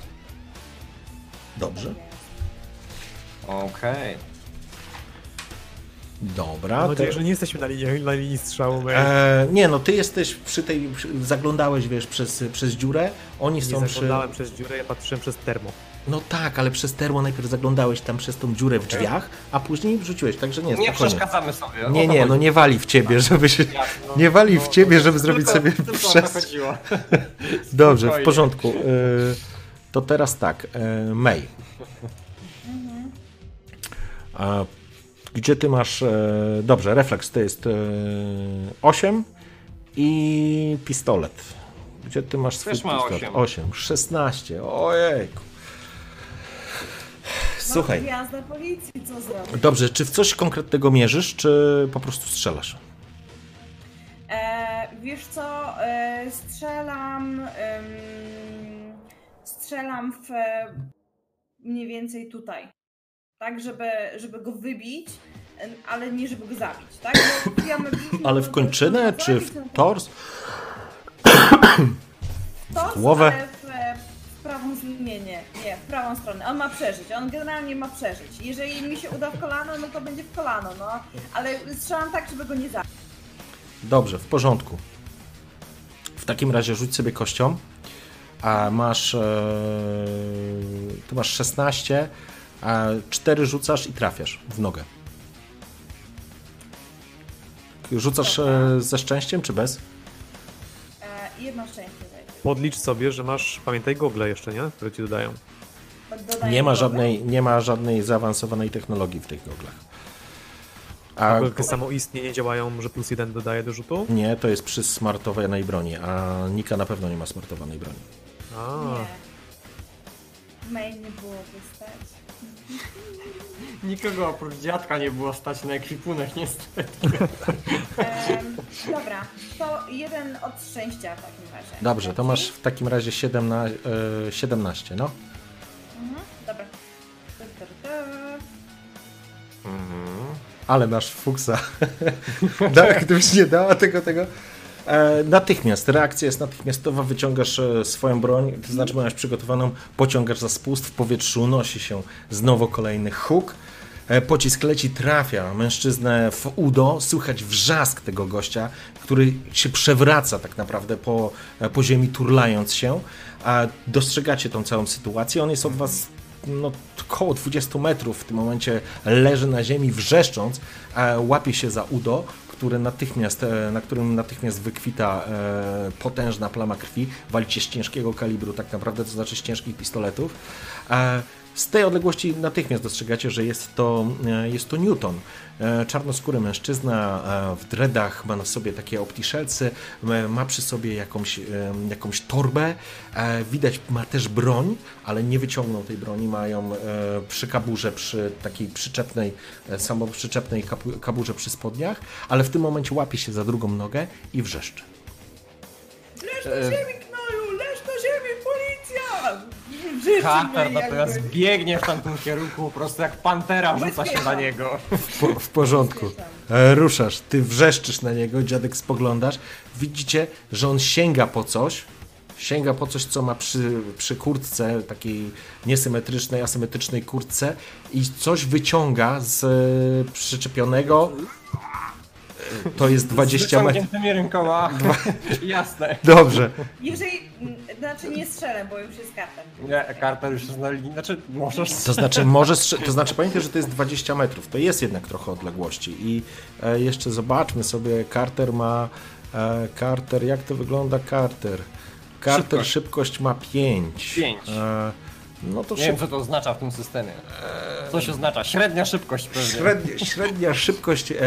Dobrze. Okej. Dobra. Mam to- nadzieję, że nie jesteśmy na linii, na linii strzału. May. E, nie, no ty jesteś przy tej. Przy, zaglądałeś, wiesz, przez, przez dziurę. Oni nie są przy. zaglądałem przez dziurę, ja patrzyłem przez termo. No tak, ale przez termo najpierw zaglądałeś tam przez tą dziurę w drzwiach, a później wrzuciłeś, także nie, Nie spokojnie. przeszkadzamy sobie. o Nie, to nie, chodzi. no nie wali w ciebie, żeby się... No. Nie wali w No, ciebie, no, żeby zrobić tylko- sobie tylko o to przestrzeń. chodziło. Dobrze, w Spokojnie. porządku. Y, To teraz tak, y, May. A gdzie ty masz... e, Dobrze, refleks to jest 8 i pistolet. Gdzie ty masz swój Też ma pistolet? osiem. 8, 16, ojejku. Słuchaj, gwiazda policji, co zrobić? dobrze, czy w coś konkretnego mierzysz, czy po prostu strzelasz? E, wiesz co, e, strzelam, em, strzelam w e, mniej więcej tutaj, tak, żeby, żeby go wybić, ale nie żeby go zabić, tak? Ale w kończynę, czy w tors? głowę? W, e, w prawą nie, nie, nie, w prawą stronę. On ma przeżyć, on generalnie ma przeżyć. Jeżeli mi się uda w kolano, no to będzie w kolano, no. Ale strzelam tak, żeby go nie zabić. Dobrze, w porządku. W takim razie rzuć sobie kością. A masz. E, tu masz 16, a 4 rzucasz i trafiasz w nogę. Rzucasz e, ze szczęściem czy bez? E, jedno szczęście. Podlicz sobie, że masz, pamiętaj, gogle jeszcze, nie? Które ci dodają. Dodaję Nie ma żadnej, nie ma żadnej zaawansowanej technologii w tych goglach. A tylko samoistnie nie działają, że plus jeden dodaje do rzutu? nie, to jest przy smartowanej broni, a Nika na pewno nie ma smartowanej broni. A, Nie. W mail nie byłoby stać. Nikogo oprócz dziadka nie było stać na ekwipunek niestety. Em, dobra, to jeden od szczęścia w takim razie. Dobrze, to masz w takim razie 17, e, 17 no. Mhm, dobra. Tu, tu, tu. Ale masz fuksa. tak, gdybyś nie dała tego, tego. E, natychmiast, reakcja jest natychmiastowa, wyciągasz e, swoją broń, to znaczy masz przygotowaną, pociągasz za spust, w powietrzu unosi się znowu kolejny huk. E, pocisk leci, trafia mężczyznę w udo, słychać wrzask tego gościa, który się przewraca tak naprawdę po, po ziemi, turlając się. A dostrzegacie tą całą sytuację, on jest od was no, około 20 metrów w tym momencie leży na ziemi wrzeszcząc, łapie się za udo, natychmiast, e, na którym natychmiast wykwita e, potężna plama krwi, walicie z ciężkiego kalibru tak naprawdę, to znaczy z ciężkich pistoletów. E, z tej odległości natychmiast dostrzegacie, że jest to, jest to Newton. E, Czarnoskóry mężczyzna e, w dreadach, ma na sobie takie optiszelcy, e, ma przy sobie jakąś, jakąś torbę, widać ma też broń, ale nie wyciągnął tej broni, mają przy kaburze, przy takiej przyczepnej, samoprzyczepnej kaburze przy spodniach, ale w tym momencie łapie się za drugą nogę i wrzeszczy. Leż na ziemi, knoju! Leż na ziemi, policja! Życzy Katar mnie natomiast jakby. biegnie w tamtym kierunku, po prostu jak pantera rzuca się na niego. W, po, w porządku. E, Ruszasz, ty wrzeszczysz na niego, dziadek spoglądasz. Widzicie, że on sięga po coś. Sięga po coś, co ma przy, przy kurtce, takiej niesymetrycznej, asymetrycznej kurtce i coś wyciąga z e, przyczepionego. E, To jest 20 Z metrów. rękoma. Jasne. Dobrze. Jeżeli, znaczy nie strzelę, bo już jest karta. Nie, Carter już jest na linii, znaczy możesz To znaczy, może strze- to znaczy pamiętaj, że to jest 20 metrów. To jest jednak trochę odległości. I e, jeszcze zobaczmy sobie, Carter ma. E, Carter, jak to wygląda Carter? Carter szybkość, Szybkość. ma 5. Pięć. E, no to Nie wiem, co to oznacza w tym systemie. Coś oznacza. Średnia szybkość pewnie. średnia, średnia szybkość. E, e,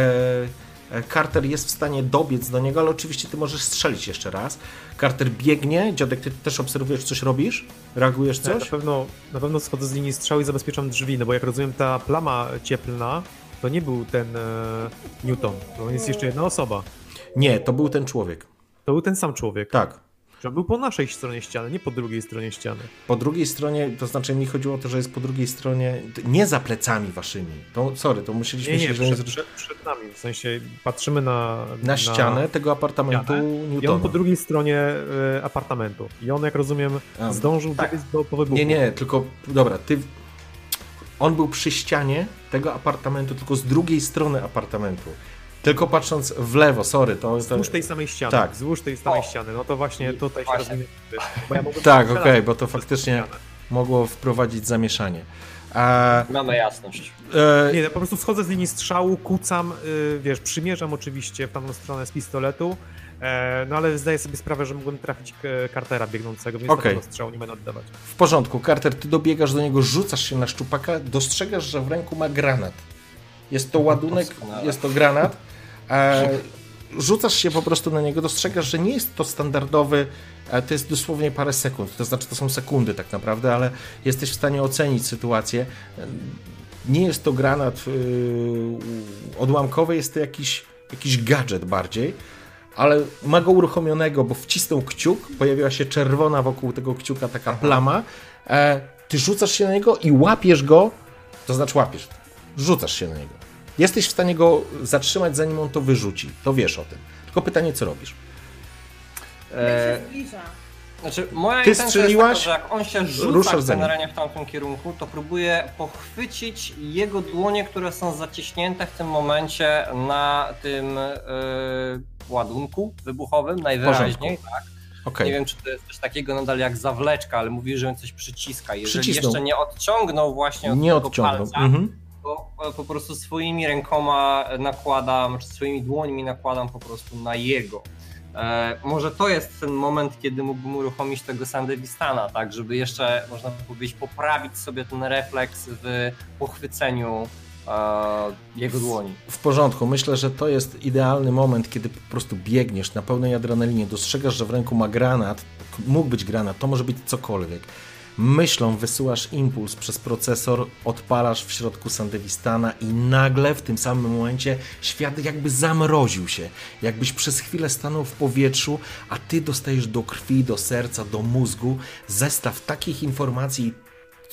Carter jest w stanie dobiec do niego, ale oczywiście ty możesz strzelić jeszcze raz. Carter biegnie. Dziadek, ty też obserwujesz, coś robisz? Reagujesz Tak, na coś? pewno, na pewno schodzę z linii strzału i zabezpieczam drzwi, no bo jak rozumiem ta plama cieplna to nie był ten e, Newton, to jest jeszcze jedna osoba. Nie, to był ten człowiek. To był ten sam człowiek. Tak. Że był po naszej stronie ściany, nie po drugiej stronie ściany. Po drugiej stronie, to znaczy mi chodziło o to, że jest po drugiej stronie, nie za plecami waszymi. To, sorry, to musieliśmy Nie, się nie, przed, przed, przed nami. W sensie patrzymy na... na ścianę tego apartamentu ścianę. I on Newtona. po drugiej stronie e, apartamentu. I on, jak rozumiem, A, zdążył tak. dobiec do, po wybuchu. Nie, nie, tylko, dobra, ty... On był przy ścianie tego apartamentu, tylko z drugiej strony apartamentu. Tylko patrząc w lewo, sorry, to... Wzdłuż tej samej ściany. Tak. Wzdłuż tej samej O. ściany. No to właśnie tutaj się Właśnie. rozumie. Bo ja Tak, okej, bo to faktycznie... mogło wprowadzić zamieszanie. A, Mamy jasność. e, Nie, ja po prostu schodzę z linii strzału, kucam, y, wiesz, przymierzam oczywiście w tamtą stronę z pistoletu, e, no ale zdaję sobie sprawę, że mogłem trafić k- Cartera biegnącego, więc pewno strzału nie będę oddawać. w porządku, Carter, ty dobiegasz do niego, rzucasz się na szczupaka, dostrzegasz, że w ręku ma granat. Jest to ładunek, Doskonale. jest to granat. E, rzucasz się po prostu na niego, dostrzegasz, że nie jest to standardowy, e, to jest dosłownie parę sekund, to znaczy to są sekundy tak naprawdę, ale jesteś w stanie ocenić sytuację. E, Nie jest to granat yy, odłamkowy, jest to jakiś, jakiś gadżet bardziej, ale ma go uruchomionego, bo wcisnął kciuk, pojawiła się czerwona wokół tego kciuka taka plama, e, ty rzucasz się na niego i łapiesz go, to znaczy łapiesz, rzucasz się na niego. Jesteś w stanie go zatrzymać, zanim on to wyrzuci. To wiesz o tym. Tylko pytanie, co robisz? Jak E, się zbliża. Znaczy, moja Ty intencja strzeliłaś, jest taka, że jak on się rzuca generalnie w tamtym kierunku, to próbuję pochwycić jego dłonie, które są zaciśnięte w tym momencie na tym e, ładunku wybuchowym najwyraźniej. Tak? Okej. Nie wiem, czy to jest coś takiego nadal jak zawleczka, ale mówi, że on coś przyciska. Jeżeli Przycisnął. jeszcze nie odciągnął właśnie od Nie tego odciągnął. palca, Mhm. to e, po prostu swoimi rękoma nakładam, czy swoimi dłońmi nakładam po prostu na jego. E, może to jest ten moment, kiedy mógłbym uruchomić tego Sandevistana, tak, żeby jeszcze, można by powiedzieć, poprawić sobie ten refleks w pochwyceniu e, jego dłoni. W porządku. Myślę, że to jest idealny moment, kiedy po prostu biegniesz na pełnej adrenalinie, dostrzegasz, że w ręku ma granat, mógł być granat, to może być cokolwiek. Myślą wysyłasz impuls przez procesor, odpalasz w środku Sandewistana i nagle w tym samym momencie świat jakby zamroził się. Jakbyś przez chwilę stanął w powietrzu, a ty dostajesz do krwi, do serca, do mózgu zestaw takich informacji,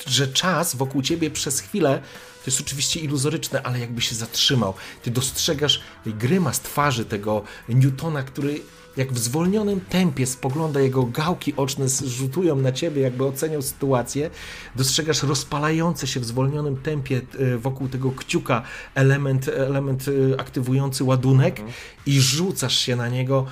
że czas wokół ciebie przez chwilę to jest oczywiście iluzoryczne, ale jakby się zatrzymał. Ty dostrzegasz grymas twarzy tego Newtona, który jak w zwolnionym tempie spogląda, jego gałki oczne rzutują na ciebie, jakby oceniał sytuację. Dostrzegasz rozpalający się w zwolnionym tempie e, wokół tego kciuka element, element e, aktywujący ładunek i rzucasz się na niego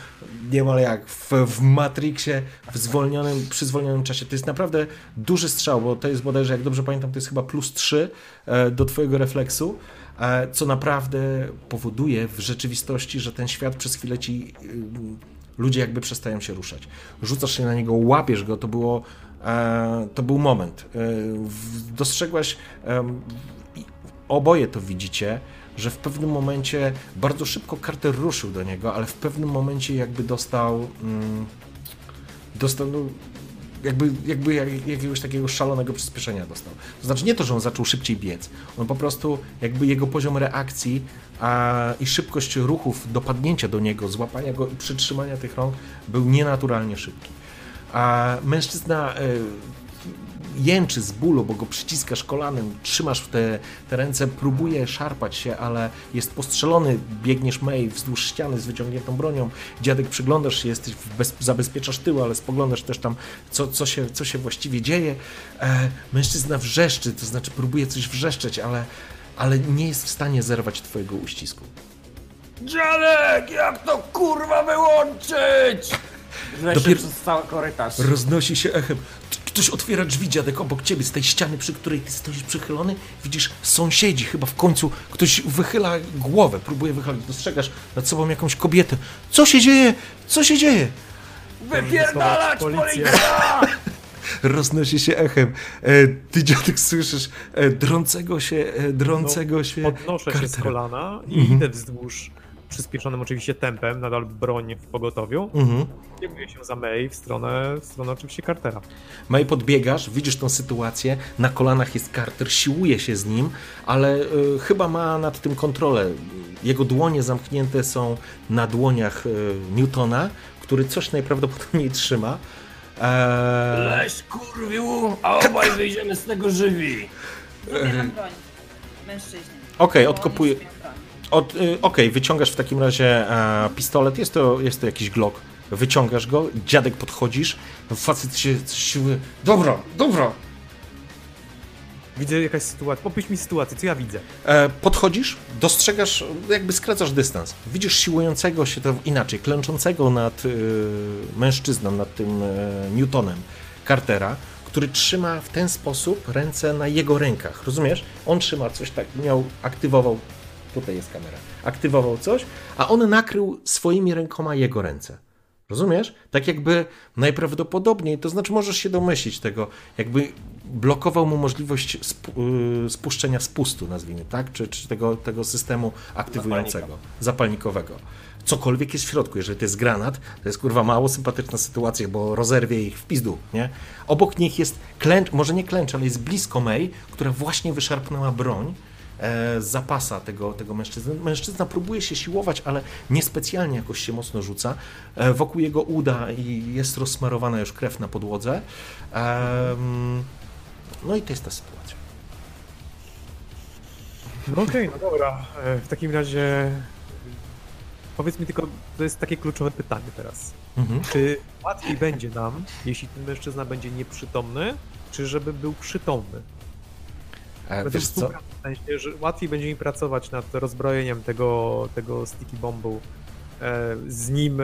niemal jak w, w Matrixie w zwolnionym, przy zwolnionym czasie. To jest naprawdę duży strzał, bo to jest bodajże, jak dobrze pamiętam, to jest chyba plus 3 e, do twojego refleksu, co naprawdę powoduje w rzeczywistości, że ten świat przez chwilę ci ludzie jakby przestają się ruszać. Rzucasz się na niego, łapiesz go, to było e, to był moment. E, dostrzegłaś i oboje to widzicie, że w pewnym momencie bardzo szybko Carter ruszył do niego, ale w pewnym momencie jakby dostał mm, dostał no, jakby, jakby jak, jakiegoś takiego szalonego przyspieszenia dostał. To znaczy nie to, że on zaczął szybciej biec, on po prostu jakby jego poziom reakcji a, i szybkość ruchów, dopadnięcia do niego, złapania go i przytrzymania tych rąk był nienaturalnie szybki. A mężczyzna e, jęczy z bólu, bo go przyciskasz kolanem, trzymasz w te, te ręce, próbuje szarpać się, ale jest postrzelony, biegniesz May wzdłuż ściany z wyciągniętą bronią, dziadek przyglądasz się, jesteś bez, zabezpieczasz tył, ale spoglądasz też tam, co, co, się, co się właściwie dzieje. E, mężczyzna wrzeszczy, to znaczy próbuje coś wrzeszczeć, ale, ale nie jest w stanie zerwać twojego uścisku. Dziadek, jak to kurwa wyłączyć? Dopiero- przez cały korytarz. Roznosi się echem. Ktoś otwiera drzwi, dziadek, obok ciebie, z tej ściany, przy której ty stoisz przychylony. Widzisz, sąsiedzi, chyba w końcu ktoś wychyla głowę, próbuje wychylić. Dostrzegasz nad sobą jakąś kobietę. Co się dzieje? Co się dzieje? Wypierdalać Policję. policja! Roznosi się echem. E, ty, dziadek, słyszysz e, drącego się, e, drącego się Podnoszę się z kolana i Mhm. idę wzdłuż przyspieszonym oczywiście tempem, nadal broń w pogotowiu. Mhm. Się za May w stronę, w stronę oczywiście Cartera. Maj podbiegasz, widzisz tą sytuację, na kolanach jest Carter, siłuje się z nim, ale y, chyba ma nad tym kontrolę. Jego dłonie zamknięte są na dłoniach y, Newtona, który coś najprawdopodobniej trzyma. Eee, Leś kurwiu, a obaj wyjdziemy z tego żywi. Zabieram broń mężczyźnie. Okej, Bo odkopuję. Y, Okej, wyciągasz w takim razie e, pistolet, jest to, jest to jakiś Glock. Wyciągasz go, dziadek podchodzisz, facet się siły. Dobra, dobra, Widzę jakaś sytuacja. Opisz mi sytuację, co ja widzę. E, podchodzisz, dostrzegasz, jakby skracasz dystans. Widzisz siłującego się, to inaczej, klęczącego nad y, mężczyzną, nad tym y, Newtonem Cartera, który trzyma w ten sposób ręce na jego rękach. Rozumiesz? On trzyma coś tak, miał, aktywował, tutaj jest kamera, aktywował coś, a on nakrył swoimi rękoma jego ręce. Rozumiesz? Tak jakby najprawdopodobniej, to znaczy możesz się domyślić tego, jakby blokował mu możliwość spu, y, spuszczenia spustu, nazwijmy, tak? Czy, czy tego, tego systemu aktywującego, zapalnikowego. Cokolwiek jest w środku, jeżeli to jest granat, to jest kurwa mało sympatyczna sytuacja, bo rozerwie ich w pizdu, nie? Obok nich jest klęcz, może nie klęcz, ale jest blisko May, która właśnie wyszarpnęła broń z zapasa tego, tego mężczyzny. Mężczyzna próbuje się siłować, ale niespecjalnie jakoś się mocno rzuca. E, wokół jego uda i jest rozsmarowana już krew na podłodze. No i to jest ta sytuacja. No okej, no dobra. E, W takim razie powiedz mi tylko, to jest takie kluczowe pytanie teraz. Mhm. Czy łatwiej będzie nam, jeśli ten mężczyzna będzie nieprzytomny, czy żeby był przytomny? E, wiesz co? W sensie, że łatwiej będzie mi pracować nad rozbrojeniem tego, tego sticky bombu e, z nim,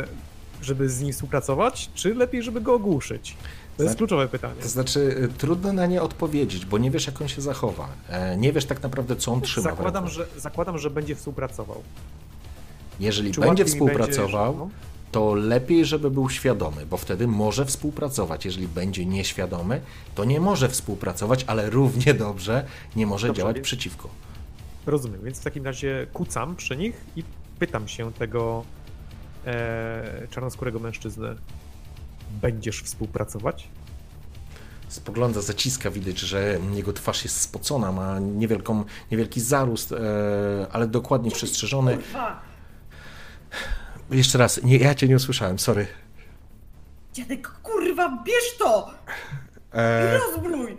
żeby z nim współpracować, czy lepiej, żeby go ogłuszyć? To jest Zna- kluczowe pytanie. To znaczy, y, trudno na nie odpowiedzieć, bo nie wiesz, jak on się zachowa. E, Nie wiesz tak naprawdę, co on trzyma. Zakładam że, zakładam, że będzie współpracował. Jeżeli Czy będzie współpracował, Będzie, to lepiej, żeby był świadomy, bo wtedy może współpracować. Jeżeli będzie nieświadomy, to nie może współpracować, ale równie dobrze nie może Dobrze, działać więc- przeciwko. rozumiem, więc w takim razie kucam przy nich i pytam się tego e, czarnoskórego mężczyzny. Będziesz współpracować? Spogląda, zaciska, widać, że jego twarz jest spocona, ma niewielką, niewielki zaróst, e, ale dokładnie przestrzeżony. Kurwa, Jeszcze raz, nie, ja cię nie usłyszałem, sorry. dziadek, kurwa, bierz to! I E, rozbrój!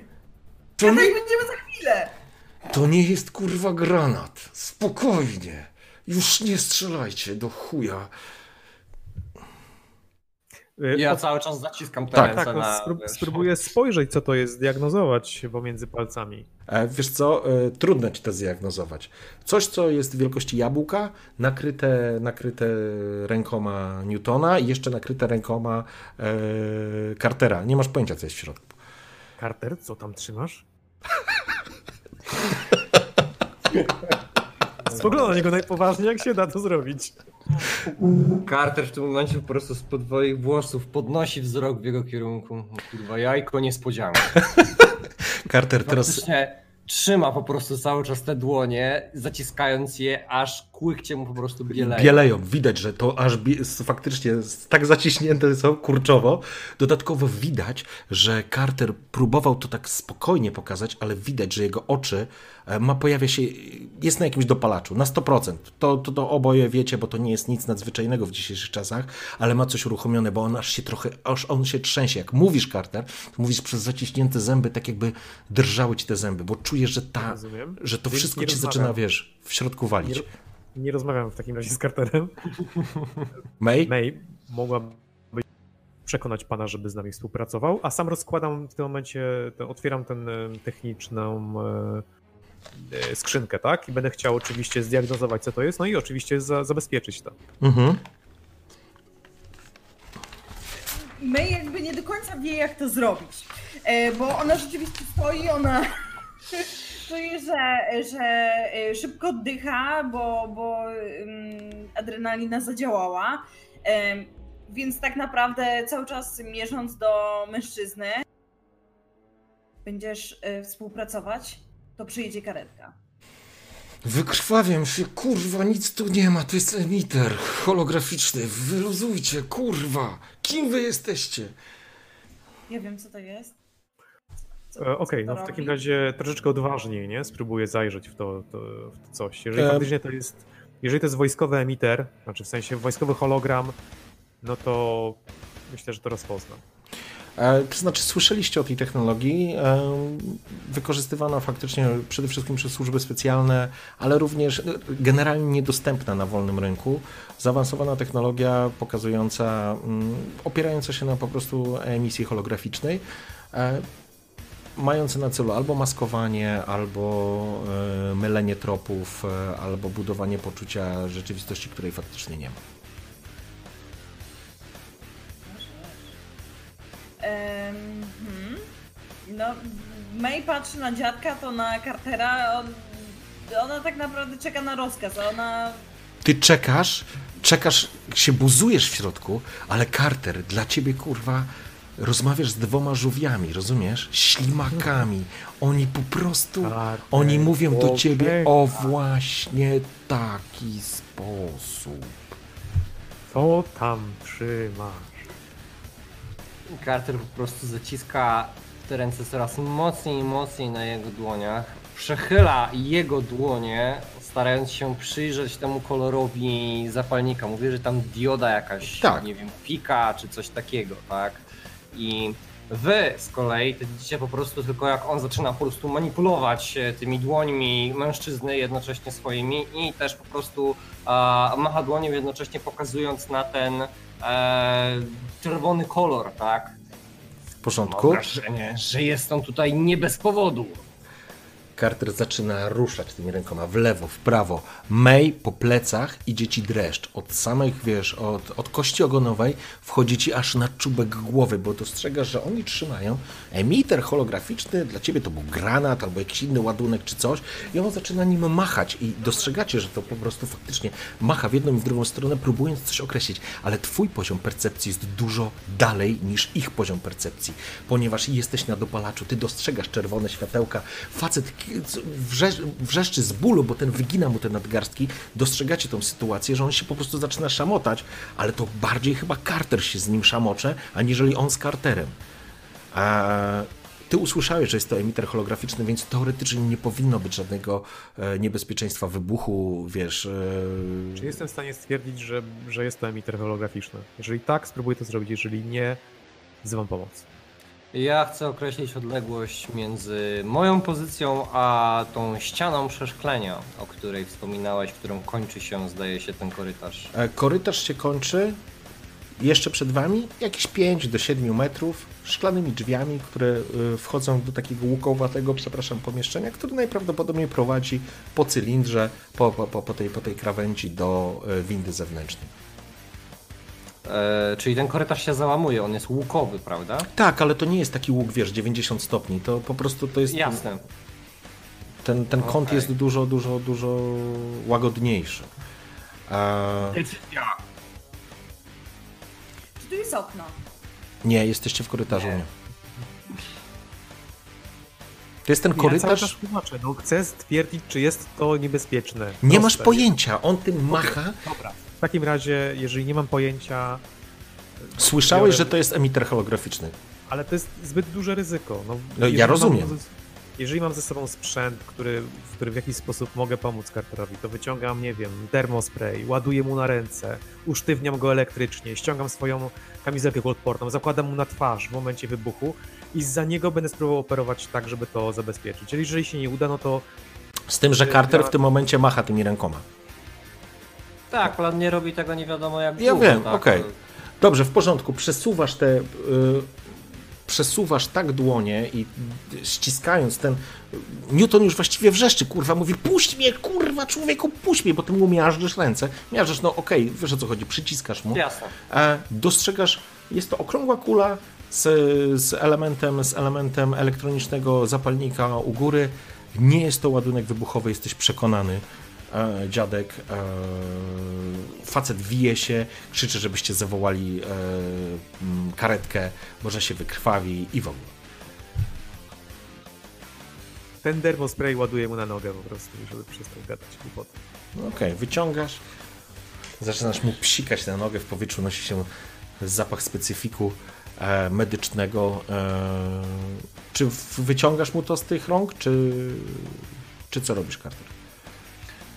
to, Gadaj nie, będziemy za chwilę! to nie jest kurwa granat. Spokojnie. Już nie strzelajcie do chuja. E, Ja o- cały czas zaciskam te Tak, ręce tak, no, na... sprób- spróbuję spojrzeć, co to jest, zdiagnozować pomiędzy palcami. E, Wiesz co, e, trudno ci to zdiagnozować. Coś, co jest wielkości jabłka, nakryte, nakryte rękoma Newtona i jeszcze nakryte rękoma e, Cartera. Nie masz pojęcia, co jest w środku. Carter, co tam trzymasz? Spogląda na niego najpoważniej, jak się da to zrobić. Carter w tym momencie po prostu spod twoich włosów podnosi wzrok w jego kierunku. O Kurwa, jajko niespodzianka. Carter teraz Faktycznie trzyma po prostu cały czas te dłonie, zaciskając je, aż kłykcie mu po prostu bieleją. bieleją. Widać, że to aż faktycznie tak zaciśnięte są kurczowo. Dodatkowo widać, że Carter próbował to tak spokojnie pokazać, ale widać, że jego oczy e, ma pojawia się, jest na jakimś dopalaczu, na 100%. To, to, to oboje wiecie, bo to nie jest nic nadzwyczajnego w dzisiejszych czasach, ale ma coś uruchomione, bo on aż się trochę, aż on się trzęsie. Jak mówisz, Carter, to mówisz przez zaciśnięte zęby, tak jakby drżały ci te zęby, bo czujesz, że ta, Rozumiem. że to Więc wszystko nie ci rozmawiam. zaczyna, wiesz, w środku Nie, walić. ro- nie rozmawiam w takim razie z Carterem. May? May mogłaby przekonać pana, żeby z nami współpracował, a sam rozkładam w tym momencie, to otwieram tę techniczną e, e, skrzynkę, tak? I będę chciał oczywiście zdiagnozować, co to jest, no i oczywiście za, zabezpieczyć to. Mhm. My jakby nie do końca wie, jak to zrobić. E, bo ona rzeczywiście stoi, ona czuje, że, że e, szybko oddycha, bo, bo adrenalina zadziałała. Więc tak naprawdę cały czas mierząc do mężczyzny, będziesz e, współpracować, to przyjedzie karetka. Wykrwawiam się, kurwa, nic tu nie ma, to jest emiter holograficzny, wyluzujcie, kurwa, kim wy jesteście? Ja wiem, co to jest. E, Okej, co no w takim razie troszeczkę odważniej, nie? Spróbuję zajrzeć w to, to, w to coś. Jeżeli Em. faktycznie to jest, jeżeli to jest wojskowy emiter, znaczy w sensie wojskowy hologram, no to myślę, że to rozpoznam. E, to znaczy, słyszeliście o tej technologii, e, wykorzystywana faktycznie przede wszystkim przez służby specjalne, ale również e, generalnie niedostępna na wolnym rynku. Zaawansowana technologia pokazująca, mm, opierająca się na po prostu emisji holograficznej, e, mające na celu albo maskowanie, albo e, mylenie tropów, e, albo budowanie poczucia rzeczywistości, której faktycznie nie ma. Hmm. No, May patrzy na dziadka, to na Cartera, on, ona tak naprawdę czeka na rozkaz, a ona... Ty czekasz, czekasz, się buzujesz w środku, ale Carter, dla ciebie kurwa, rozmawiasz z dwoma żółwiami, rozumiesz? Ślimakami. Oni po prostu, Carter, oni mówią do ciebie o właśnie taki sposób. Co tam trzymasz? Carter po prostu zaciska te ręce coraz mocniej i mocniej na jego dłoniach. Przechyla jego dłonie, starając się przyjrzeć temu kolorowi zapalnika. Mówię, że tam dioda jakaś, Tak. nie wiem, pika czy coś takiego, tak? I wy z kolei to widzicie po prostu tylko jak on zaczyna po prostu manipulować e, tymi dłońmi mężczyzny jednocześnie swoimi i też po prostu e, macha dłonią jednocześnie pokazując na ten e, czerwony kolor, tak? W Mam porządku? wrażenie, że jest on tutaj nie bez powodu. Carter zaczyna ruszać tymi rękoma w lewo, w prawo. May po plecach idzie ci dreszcz. Od samych, wiesz, od, od kości ogonowej wchodzi ci aż na czubek głowy, bo dostrzegasz, że oni trzymają emiter holograficzny. Dla ciebie to był granat albo jakiś inny ładunek czy coś. I on zaczyna nim machać. I dostrzegacie, że to po prostu faktycznie macha w jedną i w drugą stronę, próbując coś określić. Ale twój poziom percepcji jest dużo dalej niż ich poziom percepcji, ponieważ jesteś na dopalaczu. Ty dostrzegasz czerwone światełka. Facet wrze- wrzeszczy z bólu, bo ten wygina mu te nadgarstki. Dostrzegacie tą sytuację, że on się po prostu zaczyna szamotać, ale to bardziej chyba Carter się z nim szamocze, aniżeli on z Carterem. Ty usłyszałeś, że jest to emiter holograficzny, więc teoretycznie nie powinno być żadnego e, niebezpieczeństwa wybuchu, wiesz. e, Czy jestem w stanie stwierdzić, że, że jest to emiter holograficzny? Jeżeli tak, spróbuję to zrobić. Jeżeli nie, wzywam pomoc. Ja chcę określić odległość między moją pozycją a tą ścianą przeszklenia, o której wspominałeś, którą kończy się, zdaje się, ten korytarz. E, Korytarz się kończy. Jeszcze przed wami jakieś 5 do 7 metrów szklanymi drzwiami, które y, wchodzą do takiego łukowatego, przepraszam, pomieszczenia, które najprawdopodobniej prowadzi po cylindrze, po, po, po, tej, po tej krawędzi do y, windy zewnętrznej. E, czyli ten korytarz się załamuje, on jest łukowy, prawda? Tak, ale to nie jest taki łuk, wiesz, 90 stopni. To po prostu to jest. Jasne. Ten, ten kąt Okej. jest dużo, dużo, dużo łagodniejszy. E, Czy tu jest okno? nie, jesteście w korytarzu. Nie. To jest ten Ja cały korytarz. czas tłumaczę. No, chcę stwierdzić, czy jest to niebezpieczne. Nie masz Proste. pojęcia. On tym macha. Dobra. W takim razie, jeżeli nie mam pojęcia, Słyszałeś, Biorę- że to jest emiter holograficzny. ale to jest zbyt duże ryzyko. No, No, ja mam rozumiem. ze- jeżeli mam ze sobą sprzęt, który, w który w jakiś sposób mogę pomóc Carterowi, to wyciągam, nie wiem, termospray, ładuję mu na ręce, usztywniam go elektrycznie, ściągam swoją kamizelkę odporną, zakładam mu na twarz w momencie wybuchu i za niego będę spróbował operować tak, żeby to zabezpieczyć. Czyli jeżeli się nie uda, no to Z tym, że Ja- Carter w tym momencie macha tymi rękoma. Tak, plan nie robi tego nie wiadomo jak Ja długo, wiem, tak? okej. Dobrze, w porządku. Przesuwasz te. y, przesuwasz tak dłonie i ściskając ten. Newton już właściwie wrzeszczy, kurwa, mówi: Puść mnie, kurwa, człowieku, puść mnie, bo ty mu miażdżysz ręce. Miażdżysz, no okej, wiesz o co chodzi, przyciskasz mu. Jasne. E, dostrzegasz, jest to okrągła kula z, z, elementem, z elementem elektronicznego zapalnika u góry. Nie jest to ładunek wybuchowy, jesteś przekonany. E, dziadek, e, facet wije się, krzyczy, żebyście zawołali e, karetkę, może się wykrwawi i w ogóle. ten termospray ładuję mu na nogę po prostu, żeby przestał gadać głupoty. No Okej, wyciągasz, zaczynasz mu psikać na nogę, w powietrzu nosi się zapach specyfiku e, medycznego. E, czy wyciągasz mu to z tych rąk, czy, czy co robisz, Carter?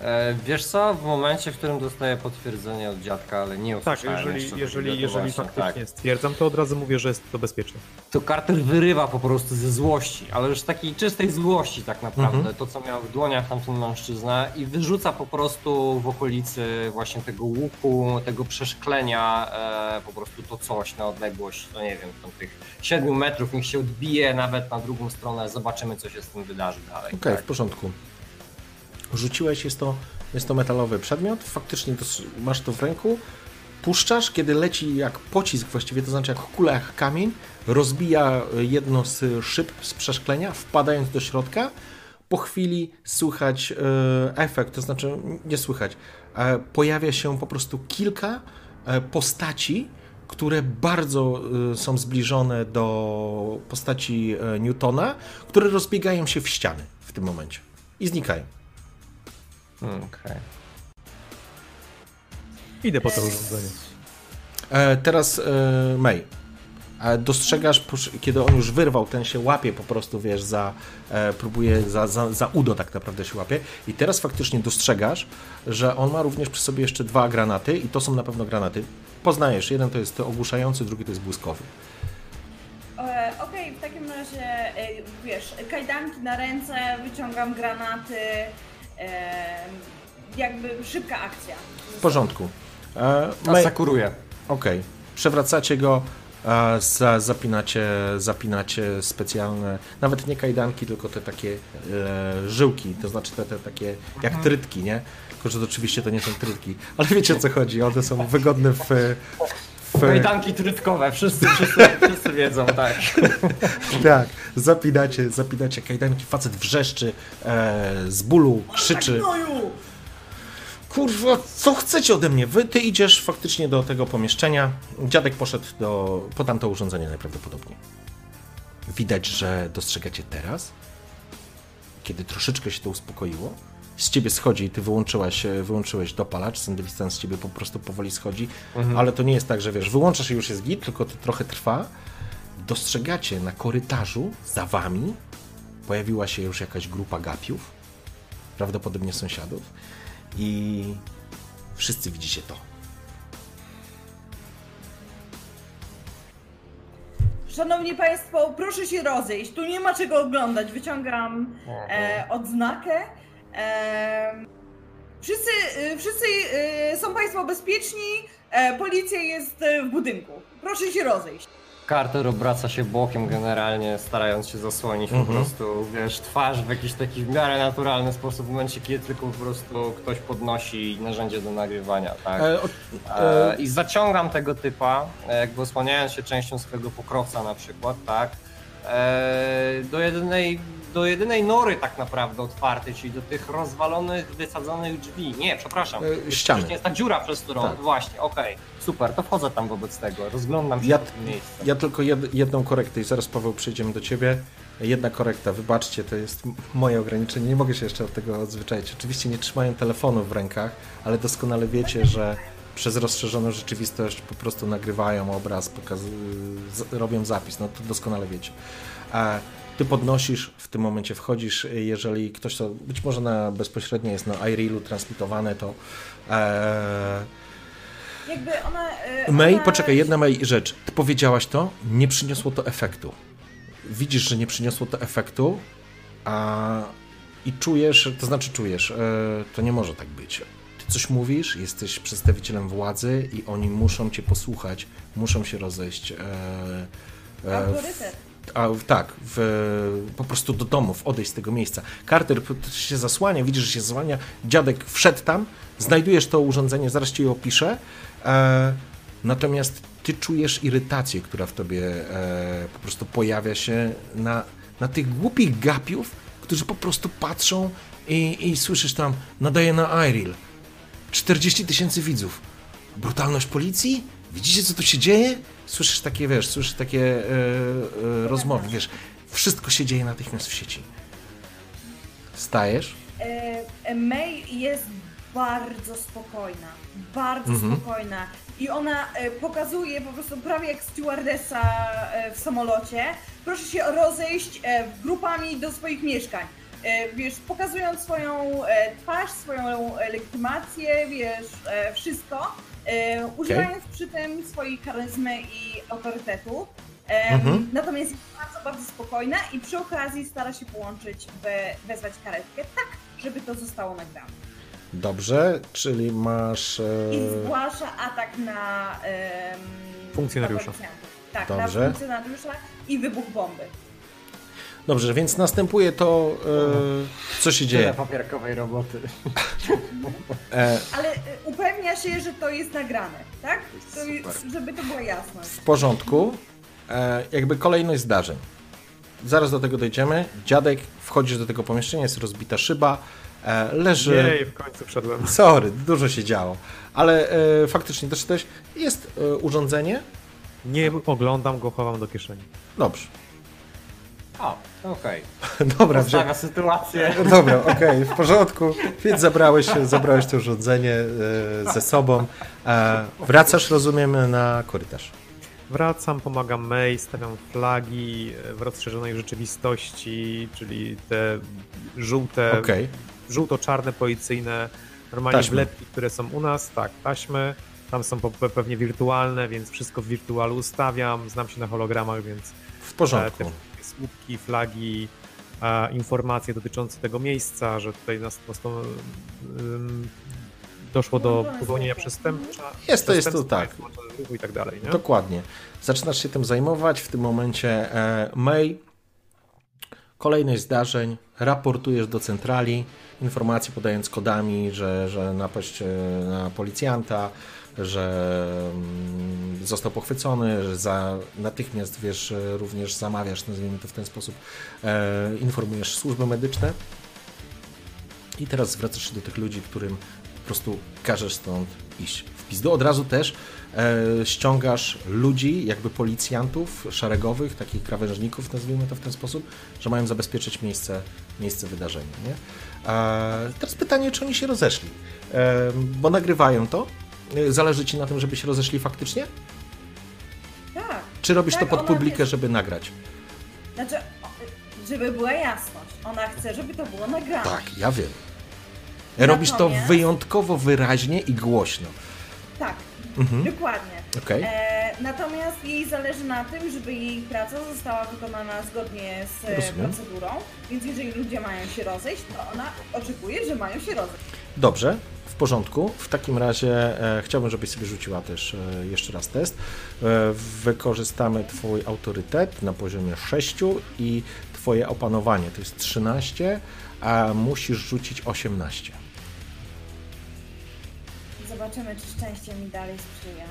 E, wiesz co, w momencie, w którym dostaję potwierdzenie od dziadka, ale nie Tak, usłyszałem jeżeli, jeszcze jeżeli, takiego, to jeżeli właśnie, faktycznie tak. stwierdzam, to od razu mówię, że jest to bezpieczne. To Carter wyrywa po prostu ze złości, ale już takiej czystej złości tak naprawdę, Mhm. to co miał w dłoniach tamten mężczyzna i wyrzuca po prostu w okolicy właśnie tego łuku, tego przeszklenia e, po prostu to coś na odległość, no nie wiem, tam tych 7 metrów, niech się odbije nawet na drugą stronę, zobaczymy co się z tym wydarzy dalej. Okej, tak. w porządku. Rzuciłeś, jest to, jest to metalowy przedmiot, faktycznie to, masz to w ręku. puszczasz, kiedy leci jak pocisk właściwie, to znaczy jak kula, jak kamień, rozbija jedno z szyb z przeszklenia, wpadając do środka. Po chwili słychać e, efekt, to znaczy nie słychać, e, pojawia się po prostu kilka e, postaci, które bardzo e, są zbliżone do postaci e, Newtona, które rozbiegają się w ściany w tym momencie i znikają. Okej. Idę po to urządzenie. E, teraz e, May. E, dostrzegasz, kiedy on już wyrwał, ten się łapie po prostu, wiesz, za, e, próbuje, za, za, za udo tak naprawdę się łapie. I teraz faktycznie dostrzegasz, że on ma również przy sobie jeszcze dwa granaty i to są na pewno granaty. Poznajesz, jeden to jest ogłuszający, drugi to jest błyskowy. E, Okej, w takim razie, e, wiesz, kajdanki na ręce, wyciągam granaty, jakby szybka akcja. W porządku. E. Okej. Przewracacie go, e, za, zapinacie, zapinacie specjalne, nawet nie kajdanki, tylko te takie e, żyłki, to znaczy te, te takie jak trytki, nie? Tylko, że oczywiście to nie są trytki, ale wiecie o co chodzi, one są wygodne w... Kajdanki trytkowe, wszyscy, wszyscy, wszyscy wiedzą, tak. tak, zapinacie, zapinacie kajdanki, facet wrzeszczy e, z bólu, krzyczy. Gnoju! Kurwa, co chcecie ode mnie? Wy, ty idziesz faktycznie do tego pomieszczenia. Dziadek poszedł do, po tamto urządzenie najprawdopodobniej. Widać, że dostrzegacie teraz, kiedy troszeczkę się to uspokoiło. Z ciebie schodzi, ty wyłączyłaś, wyłączyłeś dopalacz, Sandewictan z ciebie po prostu powoli schodzi, ale to nie jest tak, że wiesz, wyłączasz i już jest git, tylko to trochę trwa. Dostrzegacie na korytarzu za wami pojawiła się już jakaś grupa gapiów, prawdopodobnie sąsiadów i wszyscy widzicie to. Szanowni Państwo, proszę się rozejść, tu nie ma czego oglądać. Wyciągam e, odznakę. Wszyscy e, wszyscy e, są Państwo bezpieczni, e, policja jest e, w budynku. Proszę się rozejść. Carter obraca się bokiem generalnie, starając się zasłonić po Mhm. prostu, wiesz, twarz w jakiś taki w miarę naturalny sposób, w momencie kiedy tylko po prostu ktoś podnosi narzędzie do nagrywania, tak? E, o, E, e, I zaciągam tego typa, e, jakby osłaniając się częścią swojego pokrowca na przykład, tak? E, do jedynej, do jedynej nory tak naprawdę otwartej, czyli do tych rozwalonych, wysadzonych drzwi. Nie, przepraszam. E, ściany. Jest ta dziura, przez którą. Tak. Właśnie, okej. Super, to wchodzę tam wobec tego. Rozglądam się Ja- po tym miejscu. ja tylko jed, jedną korektę i zaraz Paweł przejdziemy do ciebie. Jedna korekta, wybaczcie, to jest moje ograniczenie, nie mogę się jeszcze od tego odzwyczaić. Oczywiście nie trzymają telefonu w rękach, ale doskonale wiecie, że przez rozszerzoną rzeczywistość po prostu nagrywają obraz, pokaz, robią zapis, no to doskonale wiecie. Ty podnosisz, w tym momencie wchodzisz, jeżeli ktoś to, być może na bezpośrednio jest na iReelu transmitowane, to e, Jakby ona. e, May, ona... poczekaj, jedna May rzecz. Ty powiedziałaś to, nie przyniosło to efektu. Widzisz, że nie przyniosło to efektu, a i czujesz, to znaczy czujesz, e, to nie może tak być. Ty coś mówisz, jesteś przedstawicielem władzy i oni muszą cię posłuchać, muszą się rozejść. E, e. a, tak, w, po prostu do domów, odejść z tego miejsca. Carter się zasłania, widzisz, że się zasłania, dziadek wszedł tam, znajdujesz to urządzenie, zaraz ci je opiszę, e, natomiast ty czujesz irytację, która w tobie e, po prostu pojawia się na, na tych głupich gapiów, którzy po prostu patrzą i, i słyszysz tam, nadaje na iReal, 40 tysięcy widzów. Brutalność policji? Widzicie, co tu się dzieje? Słyszysz takie, wiesz, słyszysz takie e, e, rozmowy, wiesz, wszystko się dzieje natychmiast w sieci. Stajesz? E, e, May jest bardzo spokojna. Bardzo Mhm. spokojna. I ona e, pokazuje po prostu prawie jak stewardessa e, w samolocie. Proszę się rozejść grupami do swoich mieszkań. Wiesz, pokazując swoją twarz, swoją legitymację, wiesz, wszystko. E, używając przy tym swojej charyzmy i autorytetu. E, Mhm. Natomiast jest bardzo, bardzo spokojna i przy okazji stara się połączyć, we, wezwać karetkę tak, żeby to zostało nagrane. Dobrze, czyli masz... E, I zgłasza atak na Funkcjonariusza. Tak, Dobrze. na funkcjonariusza i wybuch bomby. Dobrze, więc następuje to, e, co się Tyle dzieje. papierkowej roboty. E, Ale e, upewnia się, że to jest nagrane, tak? To jest, żeby to była jasność. W porządku. E, jakby kolejność zdarzeń. Zaraz do tego dojdziemy. Dziadek, wchodzisz do tego pomieszczenia, jest rozbita szyba, e, leży... Jej, w końcu wszedłem. Sorry, dużo się działo. Ale e, faktycznie doszedłeś. Jest e, urządzenie. Nie oglądam go, chowam do kieszeni. Dobrze. O, okej. Dobra, wzią... Sytuację. Dobra, okej, w porządku. Więc zabrałeś, zabrałeś to urządzenie e, ze sobą. E, wracasz, rozumiem, na korytarz. Wracam, pomagam May, stawiam flagi e, w rozszerzonej rzeczywistości, czyli te żółte, Okej. żółto-czarne policyjne, normalnie Taśmy. wlepki, które są u nas, tak, taśmy, tam są po- pewnie wirtualne, więc wszystko w wirtualu ustawiam, znam się na hologramach, więc W porządku. Słupki, flagi, e, informacje dotyczące tego miejsca, że tutaj nas po prostu doszło do popełnienia słupy. przestępcza, Jest to, jest to przestępstwa, tak. i tak dalej, nie? Dokładnie. Zaczynasz się tym zajmować. W tym momencie e, May, kolejność zdarzeń, raportujesz do centrali, informacje podając kodami, że, że napaść e, na policjanta, że mm, został pochwycony, że za, natychmiast wiesz, również zamawiasz, nazwijmy to w ten sposób, e, informujesz służby medyczne. I teraz zwracasz się do tych ludzi, którym po prostu każesz stąd iść w pizdu. Od razu też e, ściągasz ludzi, jakby policjantów szeregowych, takich krawężników, nazwijmy to w ten sposób, że mają zabezpieczyć miejsce, miejsce wydarzenia. Nie? E, teraz pytanie, czy oni się rozeszli, e, bo nagrywają to. E, Zależy ci na tym, żeby się rozeszli faktycznie? Tak. Czy robisz Tak, to pod publikę, żeby nagrać? Znaczy, żeby była jasność. Ona chce, żeby to było nagrane. Tak, ja wiem. Robisz to Natomiast- wyjątkowo wyraźnie i głośno. Tak, Mhm. dokładnie. Okej. E, natomiast jej zależy na tym, żeby jej praca została wykonana zgodnie z e, Rozumiem. procedurą, więc jeżeli ludzie mają się rozejść, to ona oczekuje, że mają się rozejść. Dobrze, porządku. W takim razie e, chciałbym, żebyś sobie rzuciła też e, jeszcze raz test. E, wykorzystamy Twój autorytet na poziomie 6 i Twoje opanowanie to jest 13, a musisz rzucić 18. Zobaczymy, czy szczęście mi dalej sprzyja.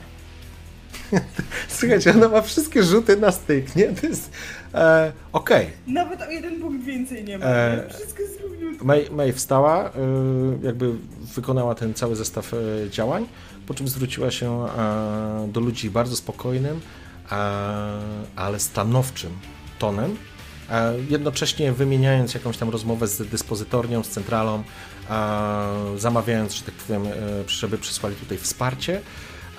Słuchajcie, ona ma wszystkie rzuty na styk, nie? To jest... E, Okej. Nawet o jeden punkt więcej nie ma. E? Wszystko jest równiutko. May, May wstała, y, jakby wykonała ten cały zestaw y, działań, po czym zwróciła się e, do ludzi bardzo spokojnym, e, ale stanowczym tonem, e, jednocześnie wymieniając jakąś tam rozmowę z dyspozytornią, z centralą, e, zamawiając, że tak powiem, e, żeby przysłali tutaj wsparcie.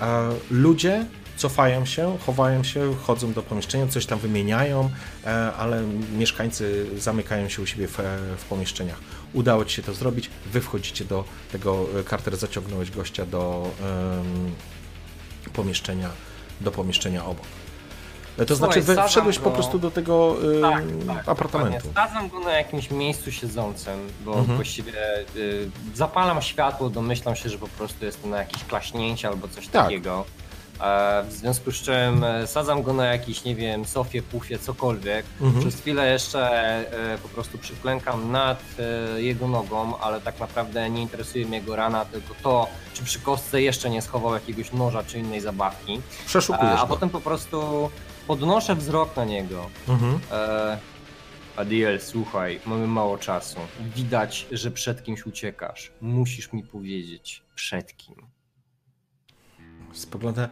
E, Ludzie cofają się, chowają się, chodzą do pomieszczenia, coś tam wymieniają, e, ale mieszkańcy zamykają się u siebie w, w pomieszczeniach. Udało Ci się to zrobić, Wy wchodzicie do tego, e, Carter zaciągnąłeś gościa do em, pomieszczenia, do pomieszczenia obok. E, To znaczy, wy sadzam wszedłeś po go- prostu do tego em, Tak, tak. apartamentu. Stadzam go na jakimś miejscu siedzącym, bo Mhm. właściwie y, zapalam światło, domyślam się, że po prostu jest to na jakieś klaśnięcie albo coś Tak. takiego. E, w związku z czym e, sadzam go na jakiś, nie wiem, sofie, pufie, cokolwiek. Mhm. Przez chwilę jeszcze e, po prostu przyklękam nad jego nogą, ale tak naprawdę nie interesuje mnie jego rana, tylko to, czy przy kostce jeszcze nie schował jakiegoś noża czy innej zabawki. Przeszukujesz a potem po prostu podnoszę wzrok na niego. Mhm. Adiel, słuchaj, mamy mało czasu. Widać, że przed kimś uciekasz. Musisz mi powiedzieć, przed kim. Spogląda.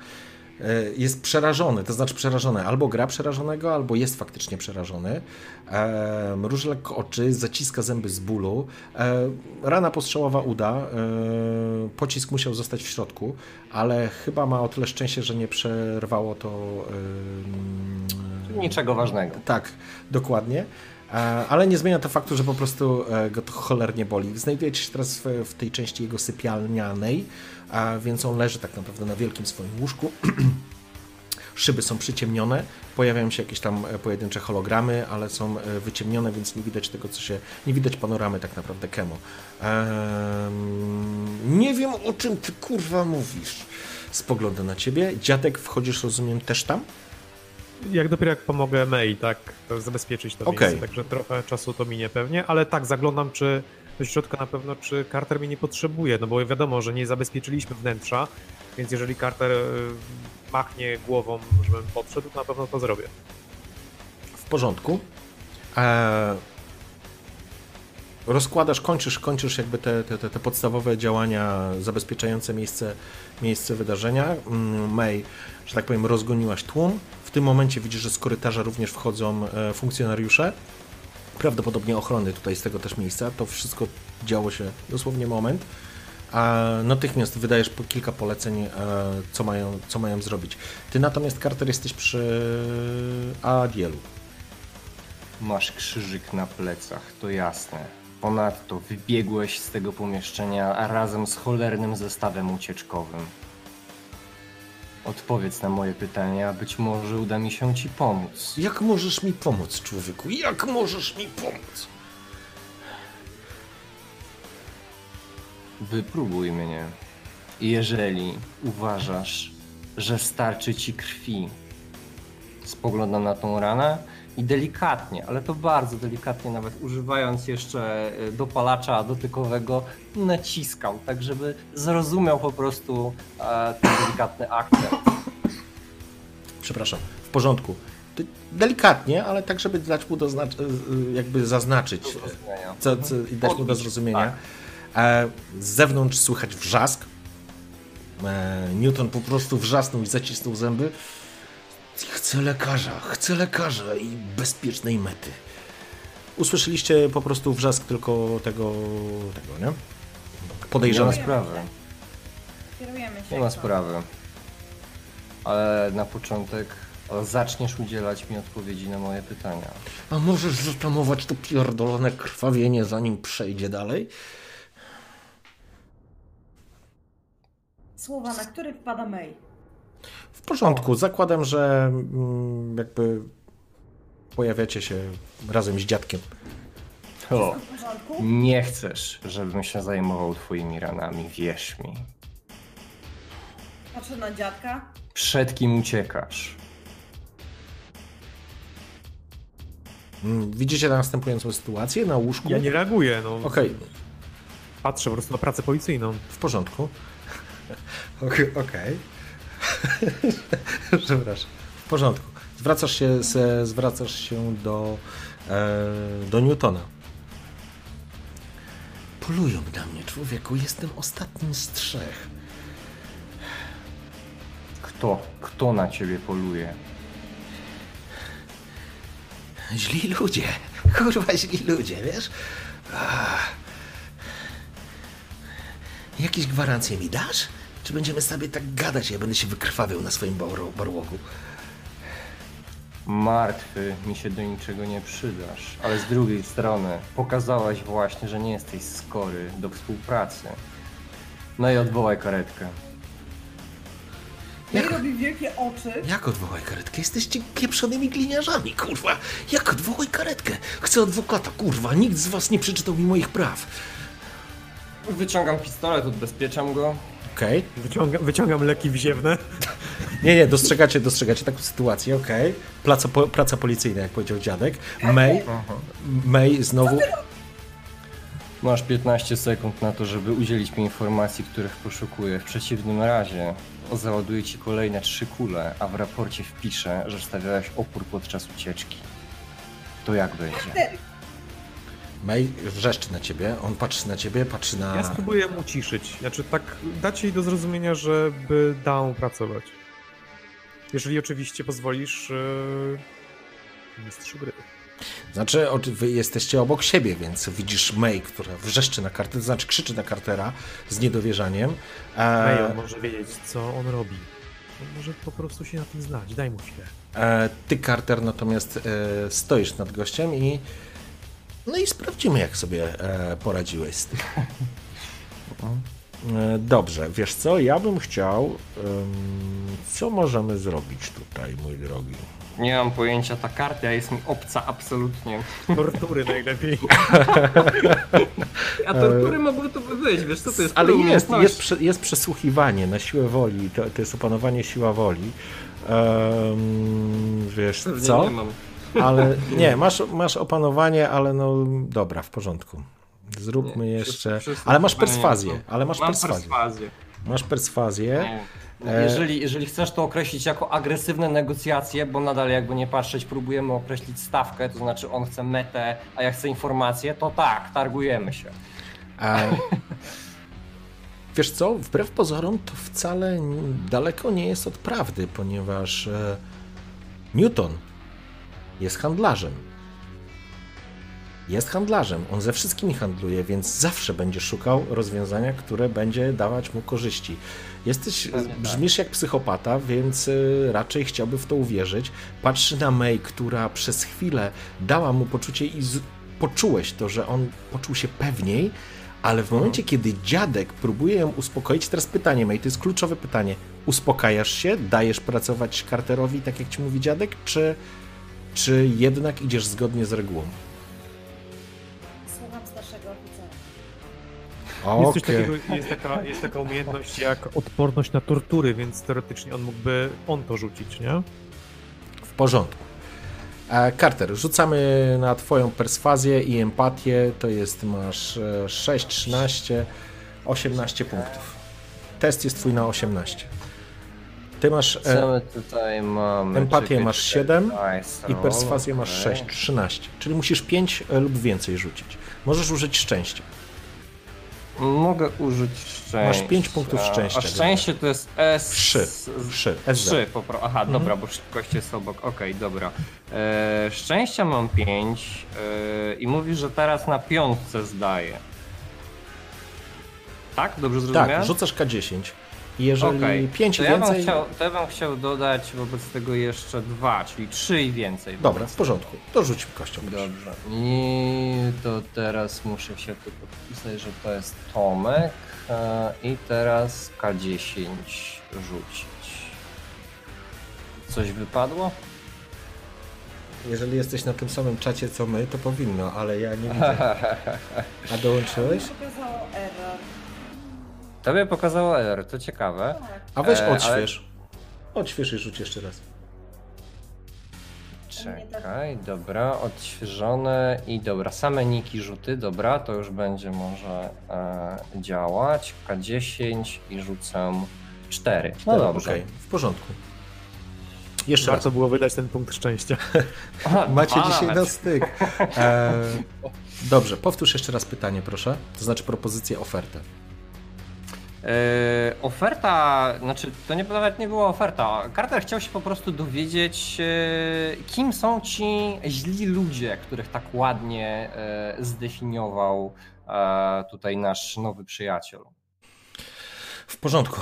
e, Jest przerażony, to znaczy przerażony. Albo gra przerażonego, albo jest faktycznie przerażony. E, Mruży lekko oczy, zaciska zęby z bólu. E, Rana postrzałowa uda. E, Pocisk musiał zostać w środku, ale chyba ma o tyle szczęście, że nie przerwało to. Niczego ważnego. tak, dokładnie. E, Ale nie zmienia to faktu, że po prostu e, go to cholernie boli. Znajdujecie się teraz w, w tej części jego sypialnianej, a więc on leży tak naprawdę na wielkim swoim łóżku. Szyby są przyciemnione, pojawiają się jakieś tam e, pojedyncze hologramy, ale są e, wyciemnione, więc nie widać tego, co się. Nie widać panoramy tak naprawdę Kemo. Ehm, nie wiem, o czym ty kurwa mówisz. Spogląda na ciebie. Dziadek, wchodzisz, rozumiem, też tam? Jak dopiero jak pomogę May, tak, to zabezpieczyć to Okej. miejsce, także trochę czasu to minie pewnie, ale tak, zaglądam, czy do środka na pewno, czy Carter mnie nie potrzebuje, no bo wiadomo, że nie zabezpieczyliśmy wnętrza, więc jeżeli Carter e, machnie głową, żebym podszedł, to na pewno to zrobię. W porządku. E, rozkładasz, kończysz, kończysz jakby te, te, te, te podstawowe działania zabezpieczające miejsce, miejsce wydarzenia. Mm, May, że tak powiem, rozgoniłaś tłum. W tym momencie widzisz, że z korytarza również wchodzą e, funkcjonariusze. Prawdopodobnie ochrony tutaj z tego też miejsca. To wszystko działo się dosłownie moment. A natychmiast wydajesz kilka poleceń, e, co mają, co mają zrobić. Ty natomiast, Carter, jesteś przy Adielu. Masz krzyżyk na plecach, to jasne. Ponadto wybiegłeś z tego pomieszczenia razem z cholernym zestawem ucieczkowym. Odpowiedz na moje pytania, być może uda mi się ci pomóc. Jak możesz mi pomóc, człowieku? Jak możesz mi pomóc? Wypróbuj mnie. Jeżeli uważasz, że starczy ci krwi, spoglądam na tą ranę i delikatnie, ale to bardzo delikatnie, nawet używając jeszcze e, dopalacza dotykowego, naciskam, tak żeby zrozumiał po prostu e, ten delikatny akcent. Przepraszam, w porządku. Delikatnie, ale tak, żeby dać mu doznacz, jakby zaznaczyć, Do zrozumienia. co, co, i dać mu do zrozumienia. tak. E, z zewnątrz słychać wrzask. E, Newton po prostu wrzasnął i zacisnął zęby. Chcę lekarza, chcę lekarza i bezpiecznej mety. Usłyszeliście po prostu wrzask tylko tego, tego nie? Nie ma sprawy. Kierujemy się. Nie ma sprawy. Ale na początek zaczniesz udzielać mi odpowiedzi na moje pytania. A możesz zatamować to pierdolone krwawienie, zanim przejdzie dalej? Słowa, na które wpada May. W porządku, zakładam, że mm, jakby pojawiacie się razem z dziadkiem. O, W porządku? nie chcesz, żebym się zajmował twoimi ranami, wierz mi. Patrzę na dziadka. Przed kim uciekasz? Mm, Widzicie następującą sytuację na łóżku? Ja nie reaguję, no. Okej, Patrzę po prostu na pracę policyjną. w porządku. Okej. okej. Przepraszam. W porządku. Zwracasz się, se, zwracasz się do, e, do Newtona. Polują na mnie, człowieku. Jestem ostatnim z trzech. Kto? Kto na ciebie poluje? Źli ludzie. Kurwa, źli ludzie, wiesz? Ach. Jakieś gwarancje mi dasz? Czy będziemy sobie tak gadać, ja będę się wykrwawiał na swoim bar- barłogu? Martwy mi się do niczego nie przydasz, ale z drugiej strony pokazałaś właśnie, że nie jesteś skory do współpracy. No i odwołaj karetkę. Jak- robi wielkie oczy. Jak odwołaj karetkę? Jesteście pieprzonymi gliniarzami, kurwa. Jak odwołaj karetkę? Chcę adwokata, kurwa. Nikt z was nie przeczytał mi moich praw. Wyciągam pistolet, odbezpieczam go. Okej. Wyciągam, wyciągam leki wziewne. Nie, nie, dostrzegacie, dostrzegacie taką sytuację, okej. Praca, po, praca policyjna, jak powiedział dziadek. May, May znowu... Masz 15 sekund na to, żeby udzielić mi informacji, których poszukuję. W przeciwnym razie załaduję ci kolejne trzy kule, a w raporcie wpiszę, że stawiałeś opór podczas ucieczki. To jak będzie? May wrzeszczy na ciebie, on patrzy na ciebie, patrzy na... Ja spróbuję mu ciszyć. Znaczy tak dać jej do zrozumienia, żeby dał pracować. Jeżeli oczywiście pozwolisz yy, mistrzu gry. Znaczy, wy jesteście obok siebie, więc widzisz May, która wrzeszczy na kartę, to znaczy krzyczy na Cartera z niedowierzaniem. May, on E, może wiedzieć, co on robi. On może po prostu się na tym znać. Daj mu chwilę. e, ty, Carter, natomiast e, stoisz nad gościem i no i sprawdzimy, jak sobie e, poradziłeś z tym. E, Dobrze, wiesz co, ja bym chciał... co możemy zrobić tutaj, mój drogi? Nie mam pojęcia, ta karta jest mi obca absolutnie. Tortury najlepiej. A tortury mogły tu być, wiesz co to jest? Ale jest, jest, jest przesłuchiwanie na siłę woli, to, to jest opanowanie siła woli. Em, wiesz Pewnie co? Nie mam. Ale nie, masz, masz opanowanie, ale no dobra, w porządku. Zróbmy Nie, jeszcze. Ale masz perswazję. Ale masz perswazję. perswazję. Masz perswazję. E- Jeżeli, jeżeli chcesz to określić jako agresywne negocjacje, bo nadal jakby nie patrzeć, próbujemy określić stawkę, to znaczy on chce metę, a ja chcę informację, to tak, targujemy się. A... Wiesz co, wbrew pozorom to wcale daleko nie jest od prawdy, ponieważ e, Newton jest handlarzem. Jest handlarzem, on ze wszystkimi handluje, więc zawsze będzie szukał rozwiązania, które będzie dawać mu korzyści. Jesteś, tak. brzmisz jak psychopata, więc e, raczej chciałby w to uwierzyć. Patrzy na May, która przez chwilę dała mu poczucie i z... poczułeś to, że on poczuł się pewniej, ale w momencie, kiedy dziadek próbuje ją uspokoić, teraz pytanie, May, to jest kluczowe pytanie. Uspokajasz się, dajesz pracować Carterowi, tak jak ci mówi dziadek, czy, czy jednak idziesz zgodnie z regułą? Słucham starszego oficera. Jest, coś Okej. takiego, jest, taka, jest taka umiejętność jak odporność na tortury, więc teoretycznie on mógłby on to rzucić, nie? W porządku. E, Carter, rzucamy na twoją perswazję i empatię, to jest, masz e, 6, 13, 18 punktów. Test jest twój na 18. Ty masz... Co E, my tutaj mamy? empatię Czekaj, masz czekaj, 7 nice I perswazję masz okej. 6, 13. Czyli musisz 5 lub więcej rzucić. Możesz użyć szczęścia. Mogę użyć szczęścia. Masz pięć punktów szczęścia, A szczęście to jest S. 3. 3. SZ. 3 po prostu. Aha, dobra, bo szybkość jest obok. Okej, dobra. E, szczęścia mam 5 e, i mówi, że teraz na piątce zdaje. Tak? Dobrze zrozumiałem? Tak, rzucasz K10. Jeżeli Okej, 5 to i ja, bym więcej... chciał, to ja bym chciał dodać wobec tego jeszcze 2, czyli 3 i więcej. Dobra, w porządku. To rzuć kością. Dobrze. I to teraz muszę się tu podpisać, że to jest Tomek. e, I teraz K10 rzucić. Coś wypadło? Jeżeli jesteś na tym samym czacie co my, to powinno, ale ja nie widzę. A dołączyłeś? Pokazało error. Tobie pokazało R, to ciekawe. A weź E, ale- odśwież. Odśwież i rzuć jeszcze raz. Czekaj, dobra, odświeżone i dobra, same niki rzuty, dobra, to już będzie może e, działać. K10 i rzucę 4. No dobrze. Okej, w porządku. Jeszcze raz. Warto było wydać ten punkt szczęścia. Aha, Macie dwa dzisiaj nawet. na styk. E, dobrze, powtórz jeszcze raz pytanie, proszę. To znaczy propozycję, ofertę. E, oferta, znaczy to nie, nawet nie była oferta. Carter chciał się po prostu dowiedzieć, e, kim są ci źli ludzie, których tak ładnie e, zdefiniował tutaj nasz nowy przyjaciel. W porządku.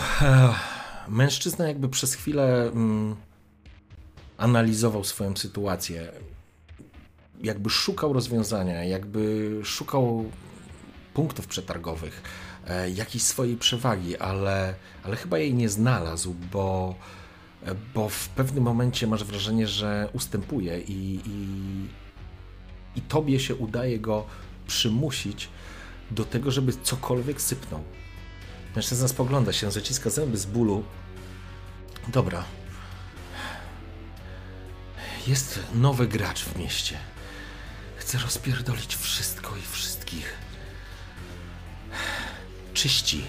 Mężczyzna jakby przez chwilę mm, analizował swoją sytuację. Jakby szukał rozwiązania, jakby szukał punktów przetargowych, jakiejś swojej przewagi, ale, ale chyba jej nie znalazł, bo, e, bo w pewnym momencie masz wrażenie, że ustępuje i, i, i tobie się udaje go przymusić do tego, żeby cokolwiek sypnął. Mężczyzna spogląda się, zaciska zęby z bólu. Dobra. Jest nowy gracz w mieście. Chce rozpierdolić wszystko i wszystkich. Czyści.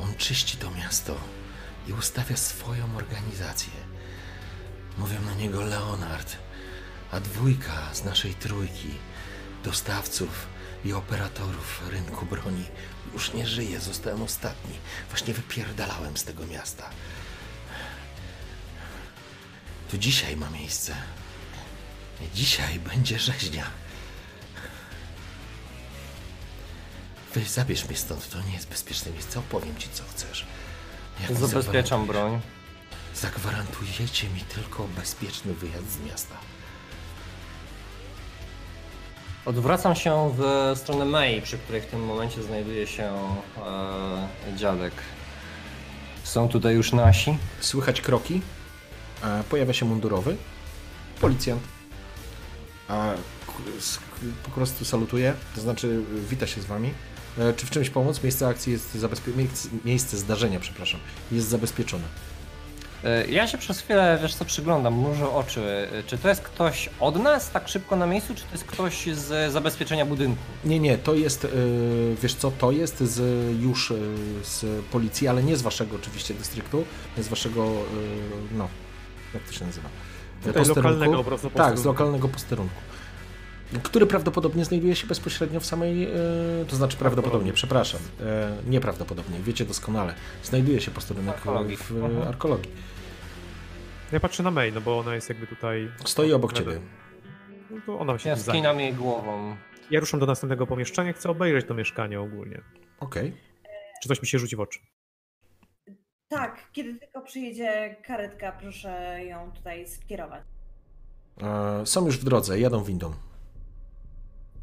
On czyści to miasto i ustawia swoją organizację. Mówią na niego Leonard, a dwójka z naszej trójki dostawców i operatorów rynku broni już nie żyje. Zostałem ostatni. Właśnie wypierdalałem z tego miasta. To dzisiaj ma miejsce. Dzisiaj będzie rzeźnia. Weź, zabierz mnie stąd, to nie jest bezpieczne miejsce. Opowiem ci, co chcesz. Jak Zabezpieczam broń. Zagwarantujecie mi tylko bezpieczny wyjazd z miasta. Odwracam się w stronę May, przy której w tym momencie znajduje się e, dziadek. Są tutaj już nasi. Słychać kroki. A pojawia się mundurowy. Policjant. S- po prostu salutuje, to znaczy wita się z wami. E, Czy w czymś pomóc? Miejsce akcji jest zabezpieczone. Miejsce zdarzenia, przepraszam, jest zabezpieczone. Y, Ja się przez chwilę, wiesz co, przyglądam, może oczy. Y, Czy to jest ktoś od nas tak szybko na miejscu, czy to jest ktoś z zabezpieczenia budynku? Nie, nie, to jest, wiesz co, to jest z, już z policji, ale nie z waszego oczywiście dystryktu, nie z waszego, no, jak to się nazywa? Tutaj lokalnego po prostu Tak, z posterunku. lokalnego posterunku. Który prawdopodobnie znajduje się bezpośrednio w samej, y, to znaczy prawdopodobnie, przepraszam, y, nieprawdopodobnie, wiecie doskonale, znajduje się posterunek Arkologii. w arkologii. Ja patrzę na May, no bo ona jest jakby tutaj... Stoi obok ciebie. No to ona się Ja skinam jej głową. Ja ruszam do następnego pomieszczenia, chcę obejrzeć to mieszkanie ogólnie. Okej. Czy coś mi się rzuci w oczy? Tak, kiedy tylko przyjedzie karetka, proszę ją tutaj skierować. E, Są już w drodze, jadą windą.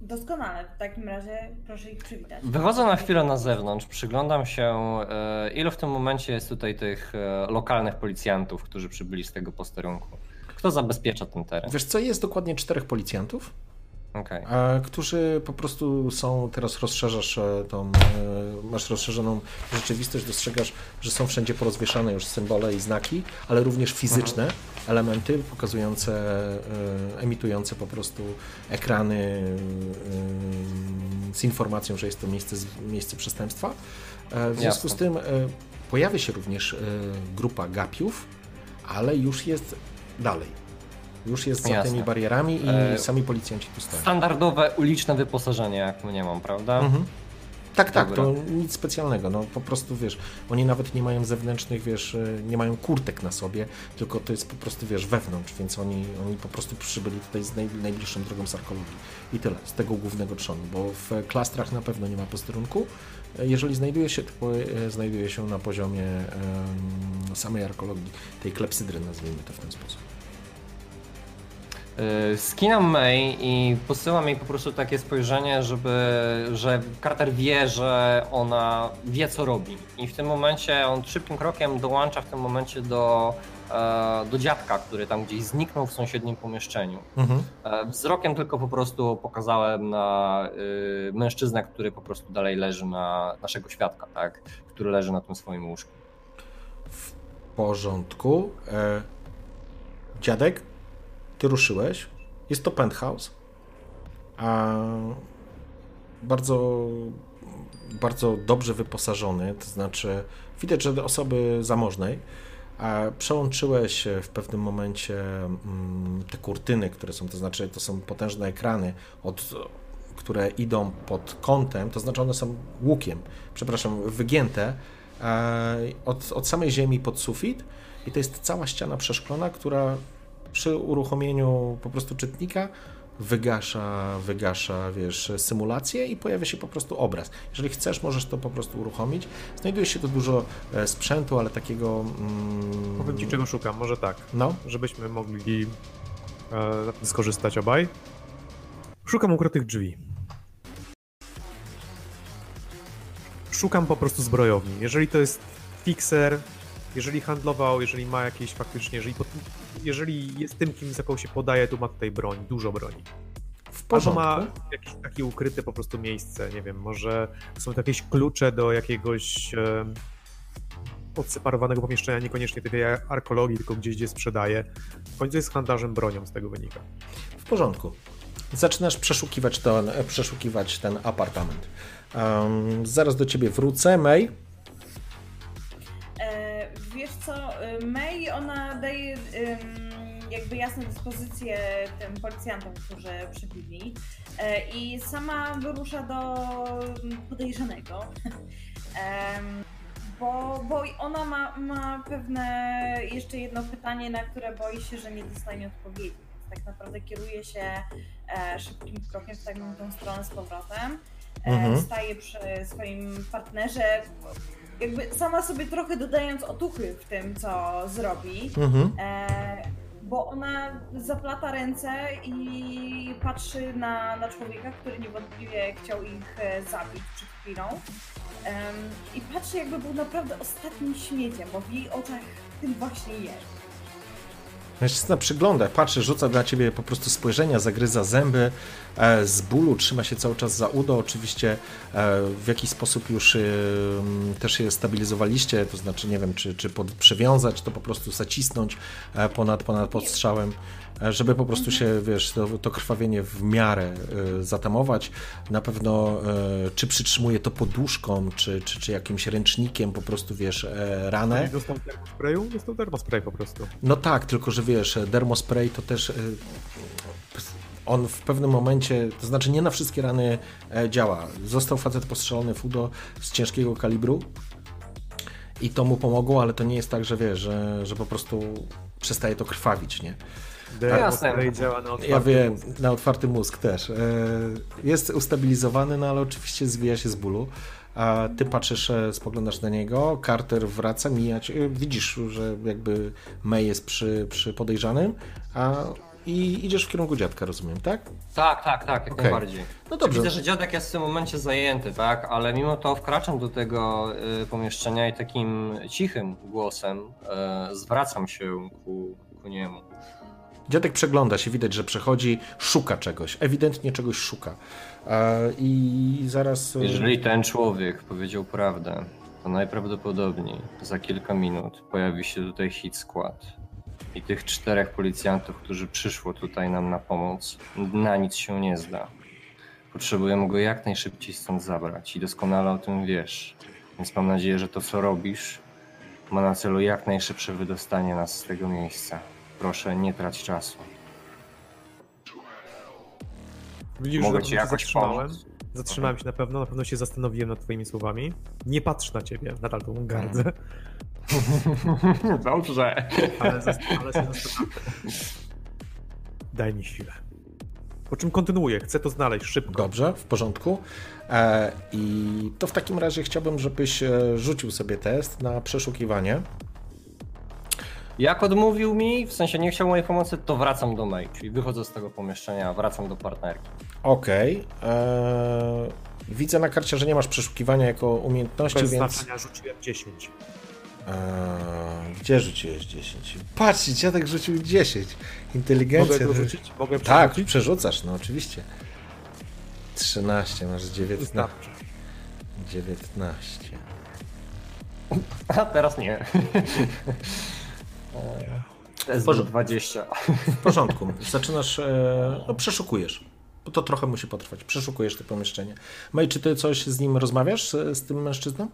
Doskonale, w takim razie proszę ich przywitać. Wychodzę na chwilę na zewnątrz, przyglądam się, e, ilu w tym momencie jest tutaj tych e, lokalnych policjantów, którzy przybyli z tego posterunku. Kto zabezpiecza ten teren? Wiesz co, jest dokładnie czterech policjantów, E, którzy po prostu są, teraz rozszerzasz e, tą, e, masz rozszerzoną rzeczywistość, dostrzegasz, że są wszędzie porozwieszane już symbole i znaki, ale również fizyczne elementy pokazujące, e, emitujące po prostu ekrany z informacją, że jest to miejsce, miejsce przestępstwa. W związku Jasne. z tym pojawia się również grupa gapiów, ale już jest dalej. Już jest za Jasne. tymi barierami i E, sami policjanci tu stoją. Standardowe uliczne wyposażenie, jak mnie mam, prawda? Mhm. Tak, tak, Dobra. to nic specjalnego. No po prostu wiesz, oni nawet nie mają zewnętrznych, wiesz, e, nie mają kurtek na sobie, tylko to jest po prostu, wiesz, wewnątrz, więc oni, oni po prostu przybyli tutaj z naj, najbliższą drogą z arkologii. I tyle, z tego głównego trzonu, bo w klastrach na pewno nie ma posterunku. E, Jeżeli znajduje się, to e, znajduje się na poziomie em, samej arkologii, tej klepsydry, nazwijmy to w ten sposób. Y, Skinam May i posyłam jej po prostu takie spojrzenie, żeby, że Carter wie, że ona wie co robi. I w tym momencie on szybkim krokiem dołącza w tym momencie do, e, do dziadka, który tam gdzieś zniknął w sąsiednim pomieszczeniu. Mhm. E, Wzrokiem tylko po prostu pokazałem na y, mężczyznę, który po prostu dalej leży na naszego świadka, tak? Który leży na tym swoim łóżku. W porządku. E, dziadek, ty ruszyłeś. Jest to penthouse. A bardzo, bardzo dobrze wyposażony, to znaczy widać, że osoby zamożnej. A przełączyłeś w pewnym momencie mm, te kurtyny, które są, to znaczy to są potężne ekrany, od, które idą pod kątem, to znaczy one są łukiem, przepraszam, wygięte e, od, od samej ziemi pod sufit i to jest cała ściana przeszklona, która przy uruchomieniu po prostu czytnika wygasza, wygasza, wiesz, symulację i pojawia się po prostu obraz. Jeżeli chcesz, możesz to po prostu uruchomić. Znajduje się tu dużo e, sprzętu, ale takiego... Mm, Powiem ci, czego szukam. Może tak, No, żebyśmy mogli e, na tym skorzystać obaj. Szukam ukrytych drzwi. Szukam po prostu zbrojowni. Jeżeli to jest fixer, jeżeli handlował, jeżeli ma jakieś faktycznie, jeżeli, jeżeli jest tym, kim za kogo się podaje, to ma tutaj broń, dużo broni. w Albo porządku. ma jakieś takie ukryte po prostu miejsce, nie wiem, może są to jakieś klucze do jakiegoś e, odseparowanego pomieszczenia, niekoniecznie tej arkologii, tylko gdzieś, gdzie sprzedaje. W końcu jest handlarzem bronią, z tego wynika. W porządku. Zaczynasz przeszukiwać ten, e, przeszukiwać ten apartament. Em, zaraz do ciebie wrócę. May, co, y, May, ona daje jakby jasne dyspozycje tym policjantom, którzy przybyli e, i sama wyrusza do podejrzanego. Bo, bo ona ma, ma pewne jeszcze jedno pytanie, na które boi się, że nie dostanie odpowiedzi. Więc tak naprawdę kieruje się e, szybkim krokiem w taką tą stronę z powrotem. E, Mhm. Staje przy swoim partnerze, jakby sama sobie trochę dodając otuchy w tym, co zrobi. mhm. E, bo ona zaplata ręce i patrzy na, na człowieka, który niewątpliwie chciał ich e, zabić przed chwilą. Em, I patrzy, jakby był naprawdę ostatnim śmieciem, bo w jej oczach tym właśnie jest. Mężczyzna przygląda, patrzy, rzuca na ciebie po prostu spojrzenia, zagryza zęby, e, z bólu trzyma się cały czas za udo. Oczywiście e, w jakiś sposób już e, też się stabilizowaliście, to znaczy nie wiem, czy, czy pod, przywiązać, to po prostu zacisnąć e, ponad, ponad podstrzałem, żeby po prostu się, wiesz, to, to krwawienie w miarę e, zatamować. Na pewno e, czy przytrzymuje to poduszką, czy, czy, czy jakimś ręcznikiem, po prostu, wiesz, e, ranę. Dostał termosprayu? Dostał termospray po prostu. No tak, tylko że wiesz, dermospray to też y, on w pewnym momencie, to znaczy nie na wszystkie rany e, działa. Został facet postrzelony w udo z ciężkiego kalibru i to mu pomogło, ale to nie jest tak, że wiesz, że, że po prostu przestaje to krwawić, nie? Termospray działa na otwarty Ja wiem, mózg. na otwarty mózg też. E, Jest ustabilizowany, no ale oczywiście zwija się z bólu. A ty patrzysz, e, spoglądasz na niego, Carter wraca, mijać. e, Widzisz, że jakby May jest przy, przy podejrzanym, a i idziesz w kierunku dziadka, rozumiem, tak? Tak, tak, tak, jak Okej. najbardziej. No dobrze. Widzę, że dziadek jest w tym momencie zajęty, tak, ale mimo to wkraczam do tego y, pomieszczenia i takim cichym głosem y, zwracam się ku, ku niemu. Dziadek przegląda się, widać, że przechodzi, szuka czegoś, ewidentnie czegoś szuka. E, I zaraz. e, Jeżeli ten człowiek powiedział prawdę, to najprawdopodobniej za kilka minut pojawi się tutaj hit skład. I tych czterech policjantów, którzy przyszło tutaj nam na pomoc, na nic się nie zda. Potrzebujemy go jak najszybciej stąd zabrać i doskonale o tym wiesz. Więc mam nadzieję, że to co robisz ma na celu jak najszybsze wydostanie nas z tego miejsca. Proszę, nie trać czasu. Widzisz, Mogę że na ci pewno się jakoś zatrzymałem. pomóc? Zatrzymałem się na pewno, na pewno się zastanowiłem nad twoimi słowami. Nie patrz na ciebie, nadal tą gardzę, Dobrze. ale, zas- ale się zastanawiam. Daj mi chwilę. Po czym kontynuuję, chcę to znaleźć szybko. Dobrze, w porządku. E, I to w takim razie chciałbym, żebyś e, rzucił sobie test na przeszukiwanie. Jak odmówił mi, w sensie nie chciał mojej pomocy, to wracam do May, czyli wychodzę z tego pomieszczenia, wracam do partnerki. Okej. e, Widzę na karcie, że nie masz przeszukiwania jako umiejętności, Bez więc. znaczenia rzuciłem 10. E, Gdzie rzuciłeś 10? Patrzcie, dziadek rzucił 10. Mogę Inteligencja. to to- rzucić? Mogę Tak, przerzucić? przerzucasz, no oczywiście. 13, masz 19. Wystarczy. 19. A teraz nie. To jest Porządku. 20. W porządku. Zaczynasz, e, no przeszukujesz. Bo to trochę musi potrwać. Przeszukujesz to pomieszczenie. Maj, czy ty coś z nim rozmawiasz, z, z tym mężczyzną?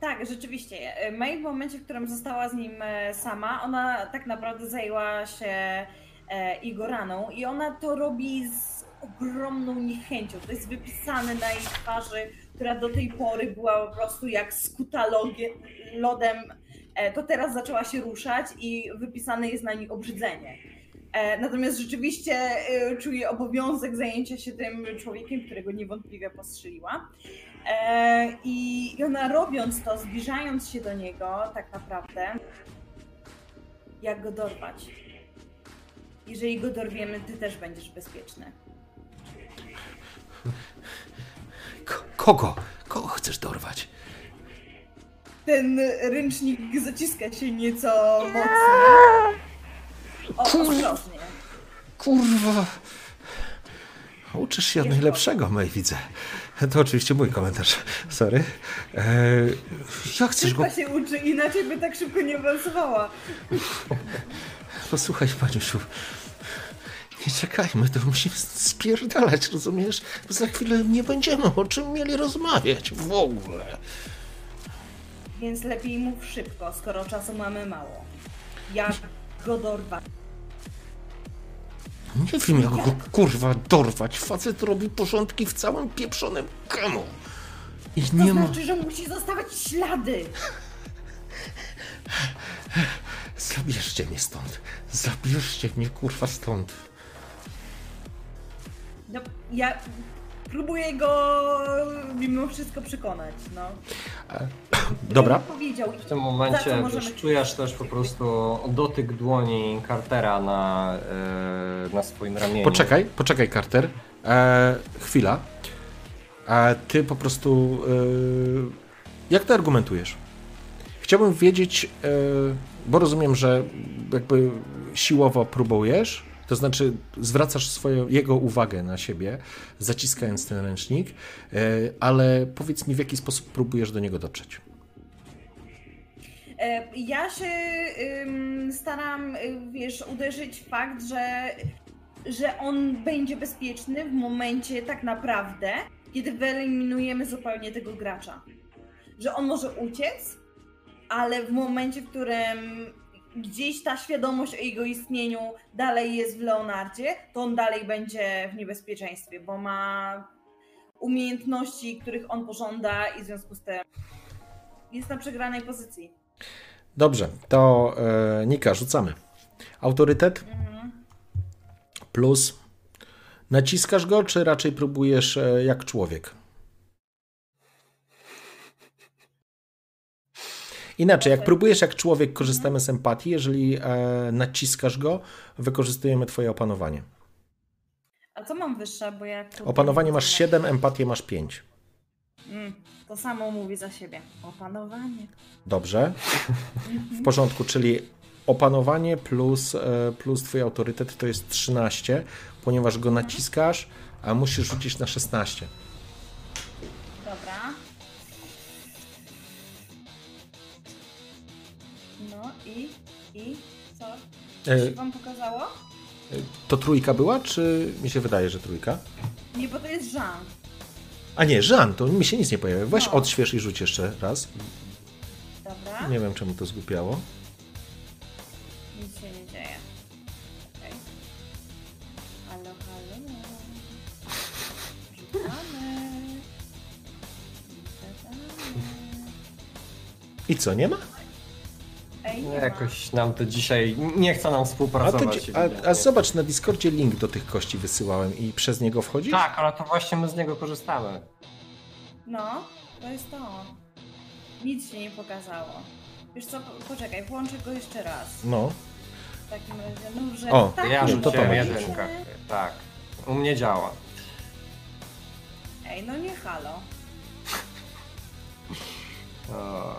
Tak, rzeczywiście. E, May w momencie, w którym została z nim e, sama, ona tak naprawdę zajęła się e, jego raną i ona to robi z ogromną niechęcią. To jest wypisane na jej twarzy, która do tej pory była po prostu jak skuta lodem. E, to teraz zaczęła się ruszać i wypisane jest na niej obrzydzenie. E, Natomiast rzeczywiście e, czuję obowiązek zajęcia się tym człowiekiem, którego niewątpliwie postrzeliła. I ona robiąc to, zbliżając się do niego, tak naprawdę, jak go dorwać. Jeżeli go dorwiemy, ty też będziesz bezpieczny. K- kogo? Kogo chcesz dorwać? Ten ręcznik zaciska się nieco mocniej. O, ostrożnie. Kurwa. Uczysz się od najlepszego, Maj, widzę. To oczywiście mój komentarz. Sorry. E, jak chcesz go... Się uczy, inaczej by tak szybko nie awansowała. Posłuchaj, Paniusiu. Nie czekajmy, to musimy spierdalać, rozumiesz? Bo za chwilę nie będziemy o czym mieli rozmawiać w ogóle. Więc lepiej mów szybko, skoro czasu mamy mało. Jak go dorwać? Nie wiem, jak go kurwa dorwać. Facet robi porządki w całym pieprzonym kemu. I To nie ma... znaczy, że musi zostawiać ślady. Zabierzcie mnie stąd. Zabierzcie mnie kurwa stąd. No, ja próbuję go mimo wszystko przekonać, no. Dobra. Powiedział, W tym za momencie możemy... wiesz, czujesz też po prostu dotyk dłoni Cartera na, e, na swoim ramieniu. Poczekaj, poczekaj, Carter. E, chwila. E, ty po prostu. E, jak to argumentujesz? Chciałbym wiedzieć, e, bo rozumiem, że jakby siłowo próbujesz, to znaczy zwracasz swoją, jego uwagę na siebie, zaciskając ten ręcznik, e, ale powiedz mi, w jaki sposób próbujesz do niego dotrzeć. E, Ja się staram, y, wiesz, uderzyć w fakt, że, że on będzie bezpieczny w momencie tak naprawdę, kiedy wyeliminujemy zupełnie tego gracza. Że on może uciec, ale w momencie, w którym gdzieś ta świadomość o jego istnieniu dalej jest w Leonardzie, to on dalej będzie w niebezpieczeństwie, bo ma umiejętności, których on pożąda i w związku z tym jest na przegranej pozycji. Dobrze, to e, Nika, rzucamy. Autorytet plus. Naciskasz go, czy raczej próbujesz e, jak człowiek? Inaczej, jak próbujesz jak człowiek, korzystamy z empatii. Jeżeli e, naciskasz go, wykorzystujemy Twoje opanowanie. A co mam wyższe, bo jak... Opanowanie masz 7, empatię masz 5. Mm, to samo mówi za siebie. Opanowanie. Dobrze. W porządku, czyli opanowanie plus, e, plus twój autorytet to jest 13, ponieważ go naciskasz, a musisz rzucić na 16. E, Się wam pokazało? To trójka była, czy mi się wydaje, że trójka? Nie, bo to jest Jean. A nie, Żan, to mi się nic nie pojawia. Weź No. odśwież i rzuć jeszcze raz. Dobra. Nie wiem, czemu to zgłupiało. Nic się nie dzieje. Okej. Halo, halo. Rzucamy. I co, nie ma? Ej, nie ma. Jakoś nam to dzisiaj nie chce nam A, współpracować. ty, a, a ewidentnie. zobacz, na Discordzie link do tych kości wysyłałem i przez niego wchodzisz? Tak, ale to właśnie my z niego korzystamy. No, to jest to. Nic się nie pokazało. Wiesz co, po- poczekaj, włączę go jeszcze raz. No. W takim razie, no, że O, tak Ja No to rzuciłem jedynkę. Tak. U mnie działa. Ej, no nie halo. O,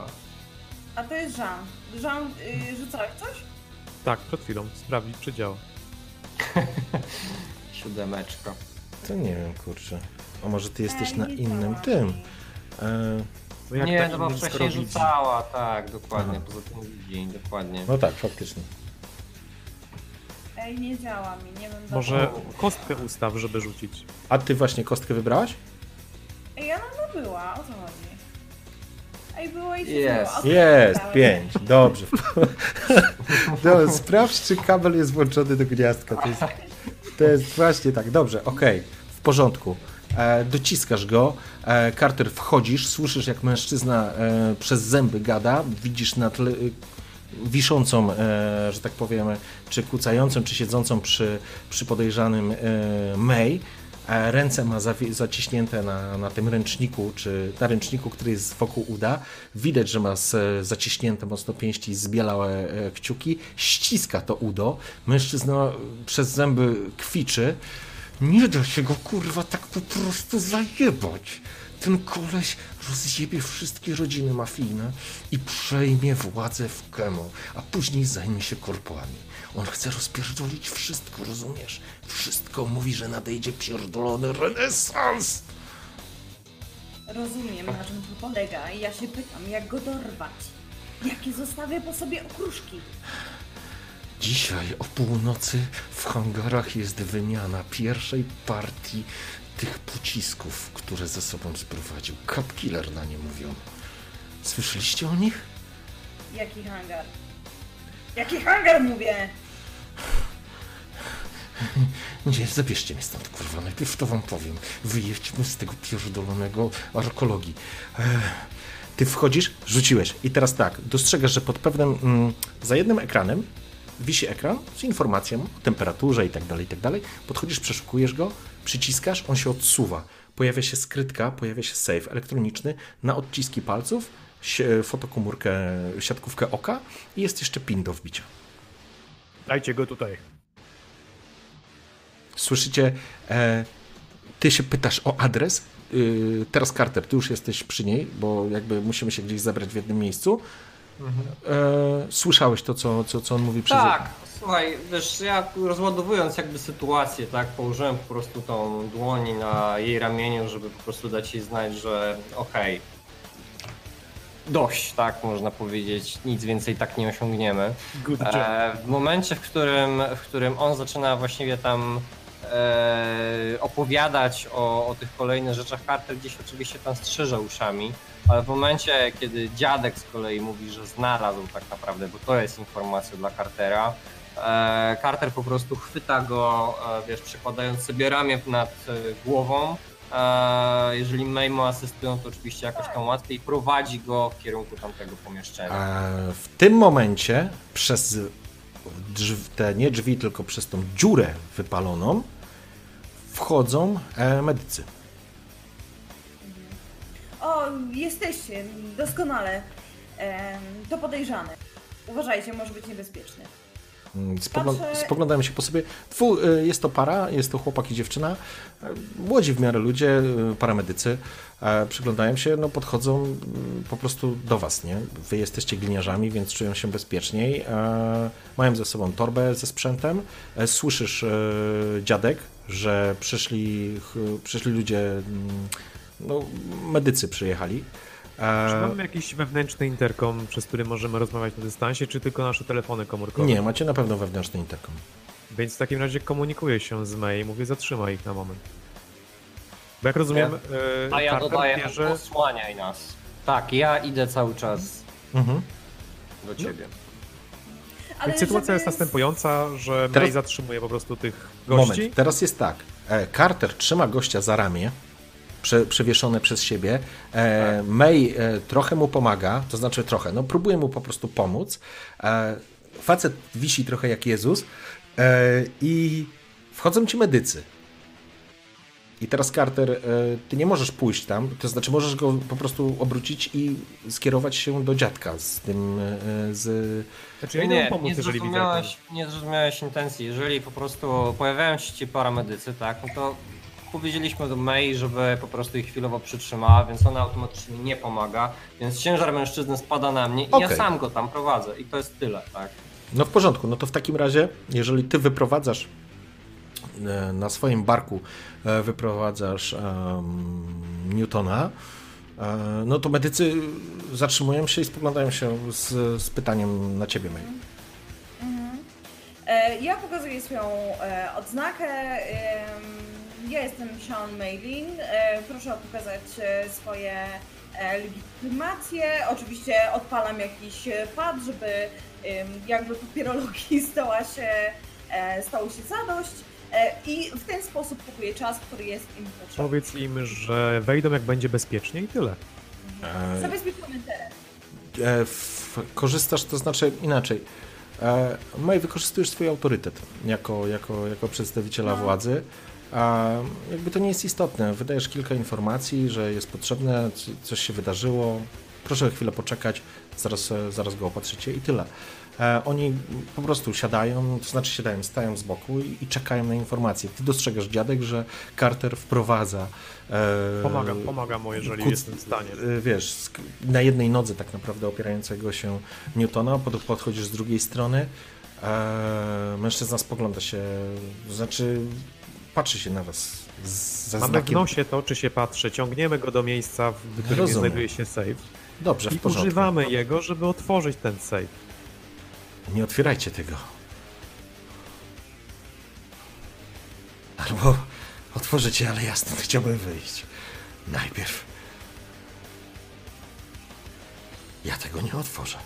A to jest Jean. Jean, y, rzucałeś coś? Tak, przed chwilą. Sprawdzić, czy działa. siódemeczka. To nie wiem, kurczę. A może ty jesteś Ej, na nie innym działa. tym? E, No jak nie, taki no bo wcześniej widzi. rzucała, tak, dokładnie. Aha. Poza tym widzi, dokładnie. no tak, faktycznie. Ej, nie działa mi, nie wiem Może dlaczego. kostkę ustaw, żeby rzucić. A ty właśnie kostkę wybrałaś? Ej, ona no była, o co chodzi? Jest. Jest, pięć, dobrze. Dobra, sprawdź, czy kabel jest włączony do gniazdka. To jest, to jest właśnie tak, dobrze, okej, w porządku. E, dociskasz go, e, Carter wchodzisz, słyszysz jak mężczyzna e, przez zęby gada, widzisz na tle, wiszącą, e, że tak powiemy, czy kucającą, czy siedzącą przy, przy podejrzanym e, May. Ręce ma zaciśnięte na, na tym ręczniku, czy na ręczniku, który jest wokół uda. Widać, że ma zaciśnięte mocno pięści, zbielałe e, kciuki. Ściska to udo. Mężczyzna przez zęby kwiczy. Nie da się go kurwa tak po prostu zajebać. Ten koleś rozjebie wszystkie rodziny mafijne i przejmie władzę w Kemo, a później zajmie się korpami. On chce rozpierdolić wszystko, rozumiesz? Wszystko mówi, że nadejdzie pierdolony renesans. Rozumiem, na czym to polega i ja się pytam, jak go dorwać? Jakie zostawię po sobie okruszki? Dzisiaj o północy w hangarach jest wymiana pierwszej partii tych pocisków, które ze sobą sprowadził. Cap Killer na nie mówią. Słyszeliście o nich? Jaki hangar? Jaki hangar mówię? Nie, zabierzcie mnie stąd, kurwa. Najpierw to wam powiem. Wyjedźmy z tego pierdolonego arkologii. Ech, ty wchodzisz, rzuciłeś. I teraz tak, dostrzegasz, że pod pewnym, mm, za jednym ekranem wisi ekran z informacją o temperaturze i tak dalej, i tak dalej. Podchodzisz, przeszukujesz go, przyciskasz, on się odsuwa. Pojawia się skrytka, pojawia się safe elektroniczny na odciski palców, fotokomórkę, siatkówkę oka i jest jeszcze pin do wbicia. Dajcie go tutaj. Słyszycie, e, ty się pytasz o adres. Y, teraz Carter, ty już jesteś przy niej, bo jakby musimy się gdzieś zebrać w jednym miejscu. E, słyszałeś to, co, co, co on mówi przez... Tak, słuchaj, wiesz, ja rozładowując jakby sytuację, tak, położyłem po prostu tą dłoń na jej ramieniu, żeby po prostu dać jej znać, że okej, dość, tak, można powiedzieć, nic więcej tak nie osiągniemy. Good job. E, w momencie, w którym, w którym on zaczyna właściwie tam e, opowiadać o, o tych kolejnych rzeczach, Carter gdzieś oczywiście tam strzyże uszami, ale w momencie, kiedy dziadek z kolei mówi, że znalazł tak naprawdę, bo to jest informacja dla Cartera, e, Carter po prostu chwyta go, e, wiesz, przekładając sobie ramię nad e, głową, e, jeżeli May mu asystują, to oczywiście jakoś tam łatwiej, prowadzi go w kierunku tamtego pomieszczenia. E, w tym momencie przez drz- te nie drzwi, tylko przez tą dziurę wypaloną wchodzą e, medycy. O, jesteście, doskonale. Em, To podejrzany. Uważajcie, może być niebezpieczny. Mm, Spogl- Patrzę- spoglądają się po sobie. Y, jest to para, jest to chłopak i dziewczyna. E, Młodzi w miarę ludzie, y, paramedycy. E, Przyglądają się, no podchodzą mm, po prostu do was, nie? Wy jesteście gliniarzami, więc czują się bezpieczniej. E, Mają ze sobą torbę ze sprzętem. E, Słyszysz, dziadek, że przyszli, przyszli ludzie, mm, no medycy przyjechali. E, Czy mamy jakiś wewnętrzny interkom, przez który możemy rozmawiać na dystansie, czy tylko nasze telefony komórkowe? Nie, macie na pewno wewnętrzny interkom. Więc w takim razie komunikuję się z May i mówię, zatrzymaj ich na moment. Bo jak rozumiem, e, A ja dodaję, bierze... osłaniaj nas. Tak, ja idę cały czas Mhm. do ciebie. Ale Więc sytuacja żeby jest następująca, że Teraz- May zatrzymuje po prostu tych gości. Moment, teraz jest tak. E, Carter trzyma gościa za ramię, prze, przewieszone przez siebie. E, May e, trochę mu pomaga, to znaczy trochę, no próbuje mu po prostu pomóc. E, facet wisi trochę jak Jezus e, i wchodzą ci medycy. I teraz Carter, e, ty nie możesz pójść tam, to znaczy możesz go po prostu obrócić i skierować się do dziadka z tym, e, z... Znaczy ja Nie, pomóc, nie jeżeli widzę. zrozumiałeś, nie zrozumiałeś intencji. Jeżeli po prostu pojawiają się ci paramedycy, tak, no to powiedzieliśmy do May, żeby po prostu ich chwilowo przytrzymała, więc ona automatycznie nie pomaga, więc ciężar mężczyzny spada na mnie i ja Okej. sam go tam prowadzę i to jest tyle, tak. No w porządku, no to w takim razie, jeżeli ty wyprowadzasz e, na swoim barku, e, wyprowadzasz em, Newtona, e, no to medycy zatrzymują się i spoglądają się z, z pytaniem na ciebie, May. E, Ja pokazuję swoją odznakę. Ja jestem Sean Maylin. E, Proszę pokazać e, swoje e, legitymacje. Oczywiście odpalam jakiś pad, żeby jakby papierologii stała się, stało się zadość. I w ten sposób kupuję czas, który jest im potrzebny. Powiedz im, że wejdą jak będzie bezpiecznie i tyle. E, Zabezpieczony teren. e, korzystasz, to znaczy inaczej. E, May, wykorzystujesz swój autorytet jako, jako, jako przedstawiciela No. władzy. A jakby to nie jest istotne. Wydajesz kilka informacji, że jest potrzebne, coś się wydarzyło. Proszę chwilę poczekać, zaraz, e, zaraz go opatrzycie i tyle. E, oni po prostu siadają, to znaczy siadają, stają z boku i, i czekają na informacje. Ty dostrzegasz dziadek, że Carter wprowadza. E, Pomagam, pomagam mu, jeżeli kuc- jestem w stanie. y, Wiesz, na jednej nodze tak naprawdę opierającego się Newtona, pod, podchodzisz z drugiej strony. E, mężczyzna spogląda się, to znaczy patrzy się na was z, Mamy w znakiem. nosie to, czy się patrzę. Ciągniemy go do miejsca, w którym Rozumiem. znajduje się safe. Dobrze, w I porządku. używamy jego, żeby otworzyć ten safe. Nie otwierajcie tego. Albo otworzycie, ale jasno, chciałbym wyjść. Najpierw. Ja tego nie otworzę.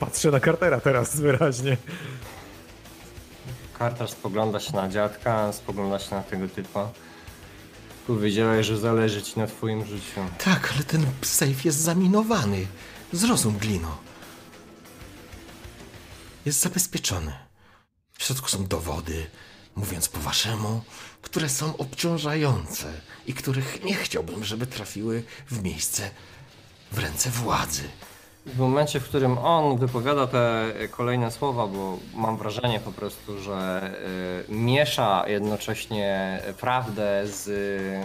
Patrzę na Cartera teraz wyraźnie. Carter spogląda się na dziadka, spogląda się na tego typa. Powiedziałeś, że zależy ci na twoim życiu. Tak, ale ten sejf jest zaminowany. Zrozum, Glino. Jest zabezpieczony. W środku są dowody, mówiąc po waszemu, które są obciążające i których nie chciałbym, żeby trafiły w miejsce w ręce władzy. W momencie, w którym on wypowiada te kolejne słowa, bo mam wrażenie po prostu, że y, miesza jednocześnie prawdę z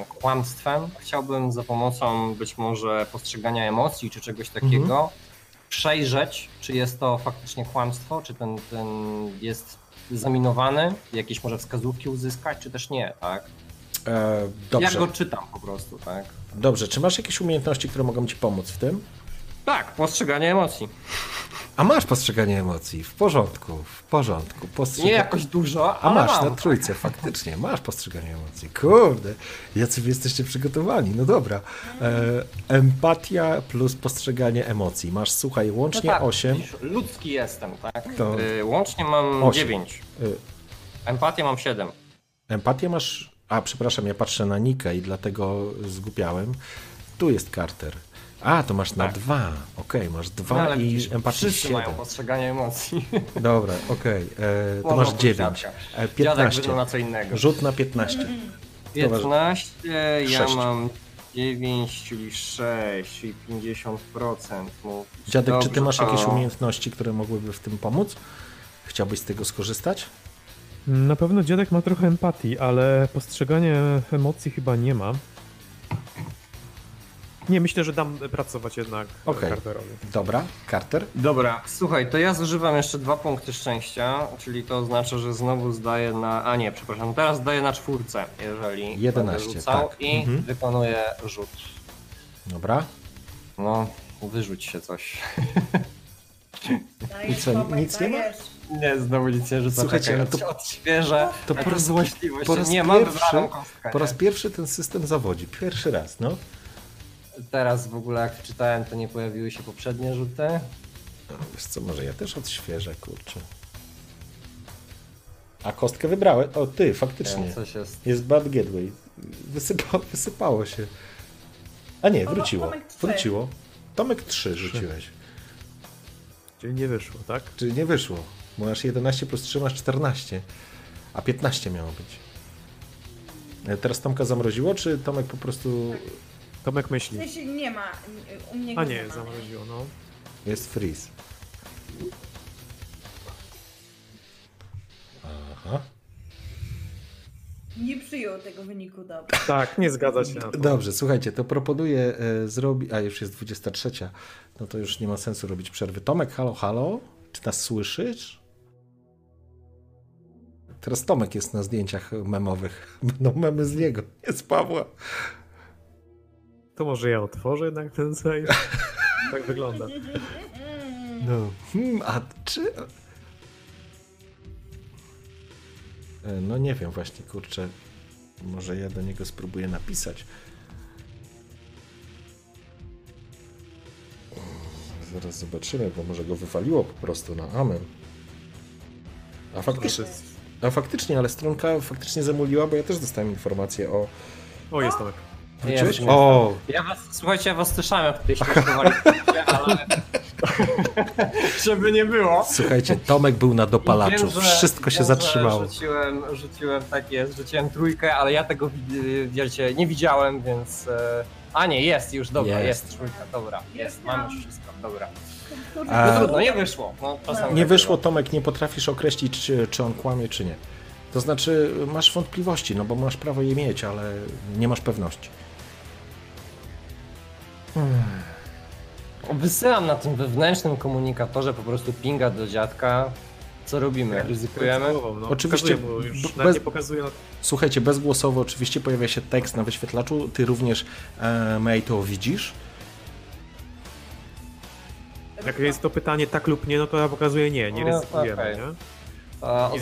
kłamstwem, chciałbym za pomocą być może postrzegania emocji czy czegoś takiego przejrzeć, czy jest to faktycznie kłamstwo, czy ten, ten jest zaminowany, jakieś może wskazówki uzyskać, czy też nie, tak? E, Ja dobrze, go czytam po prostu, tak? dobrze. Czy masz jakieś umiejętności, które mogą ci pomóc w tym? Tak, postrzeganie emocji. A masz postrzeganie emocji. W porządku, w porządku. Postrzega... Nie jakoś dużo, A masz mam. na trójce, faktycznie. Masz postrzeganie emocji. Kurde, jacy wy jesteście przygotowani. No dobra. E, empatia plus postrzeganie emocji. Masz, słuchaj, łącznie no tak, 8. widzisz, Ludzki jestem, tak? To- Y, Łącznie mam Osiem. 9. Y, Empatię mam 7. Empatię masz. A, przepraszam, ja patrzę na Nikę i dlatego zgubiałem. Tu jest Carter. A, to masz na Tak. dwa. Okej, masz dwa No, ale i widzisz, empatię wszyscy 7. mają postrzeganie emocji. Dobra, okej. e, To masz oprócz 9. dziadka. E, Dziadek 15. wygląda na co innego. Rzut na 15. 15, ja Sześć. mam 9, czyli 6, czyli 50%. Mów. Dziadek, czy ty Dobrze, masz jakieś umiejętności, które mogłyby w tym pomóc? Chciałbyś z tego skorzystać? Na pewno dziadek ma trochę empatii, ale postrzeganie emocji chyba nie ma. Nie, myślę, że dam pracować jednak Okej. Carterowi. Dobra, Carter. Dobra, słuchaj, to ja zużywam jeszcze dwa punkty szczęścia, czyli to oznacza, że znowu zdaję na. A nie, przepraszam, teraz zdaję na czwórce, jeżeli 11, będę rzucał tak. i Mhm. wykonuję rzut. Dobra. No, wyrzuć się coś. I co, nic nie ma? Nie, znowu nic nie rzucę. Słuchajcie, no to- od- odświeżę. to po raz- po raz nie, pierwszy-. Po raz nie? pierwszy ten system zawodzi. Pierwszy raz, no. Teraz w ogóle jak czytałem, to nie pojawiły się poprzednie rzuty. No, Wiesz co, może ja też odświeżę, kurczę. A kostkę wybrałem? O, ty, faktycznie. Wiem, coś jest. Jest bad gateway. Wysypa, wysypało się. A nie, Tomek wróciło. Wróciło. Tomek 3 rzuciłeś. Czyli nie wyszło, tak? Czyli nie wyszło. Bo masz 11 plus 3 masz 14. A 15 miało być. E, Teraz Tomka zamroziło, czy Tomek po prostu Tomek W myśli. sensie nie ma, u mnie A nie, ma. zamroziło, no. jest freeze? Aha. Nie przyjął tego wyniku dobrze. Tak, nie zgadza się na to. Dobrze, słuchajcie, to proponuję e, zrobić. A już jest 23. No to już nie ma sensu robić przerwy. Tomek, halo, halo? Czy nas słyszysz? Teraz Tomek jest na zdjęciach memowych. Będą memy z niego, nie z Pawła. To może ja otworzę jednak ten save. Tak wygląda. No. Hmm, a czy. E, No nie wiem, właśnie kurczę. Może ja do niego spróbuję napisać. Zaraz zobaczymy, bo może go wywaliło po prostu na amen. A faktycznie, a faktycznie, ale stronka faktycznie zamuliła, bo ja też dostałem informację o. O, jest Tomek. Wróciłeś? Jest, O! Ja was, słuchajcie, ja was słyszałem, jak tutaj śmieszkowaliście, ale... Żeby nie było. Słuchajcie, Tomek był na dopalaczu. Wiem, że- Wszystko się wiem, że zatrzymało. Rzuciłem, rzuciłem, tak jest, rzuciłem trójkę, ale ja tego wiecie, nie widziałem, więc... e, A nie, jest już, dobra, Jest. jest, trójka, dobra, jest, mamy już wszystko, dobra. A- No trudno, nie wyszło. No, Nie tak wyszło, bywa. Tomek, nie potrafisz określić, czy, czy on kłamie, czy nie. To znaczy, masz wątpliwości, no bo masz prawo je mieć, ale nie masz pewności. Wysyłam na tym wewnętrznym komunikatorze po prostu pinga do dziadka. Co robimy? Ryzykujemy? No, Oczywiście, Pokazuję już, bez- nie pokazuję na... Słuchajcie, bezgłosowo oczywiście pojawia się tekst na wyświetlaczu, ty również, e, May, to widzisz. Jak jest to pytanie tak lub nie, no to ja pokazuję nie, nie No, ryzykujemy, okej. nie?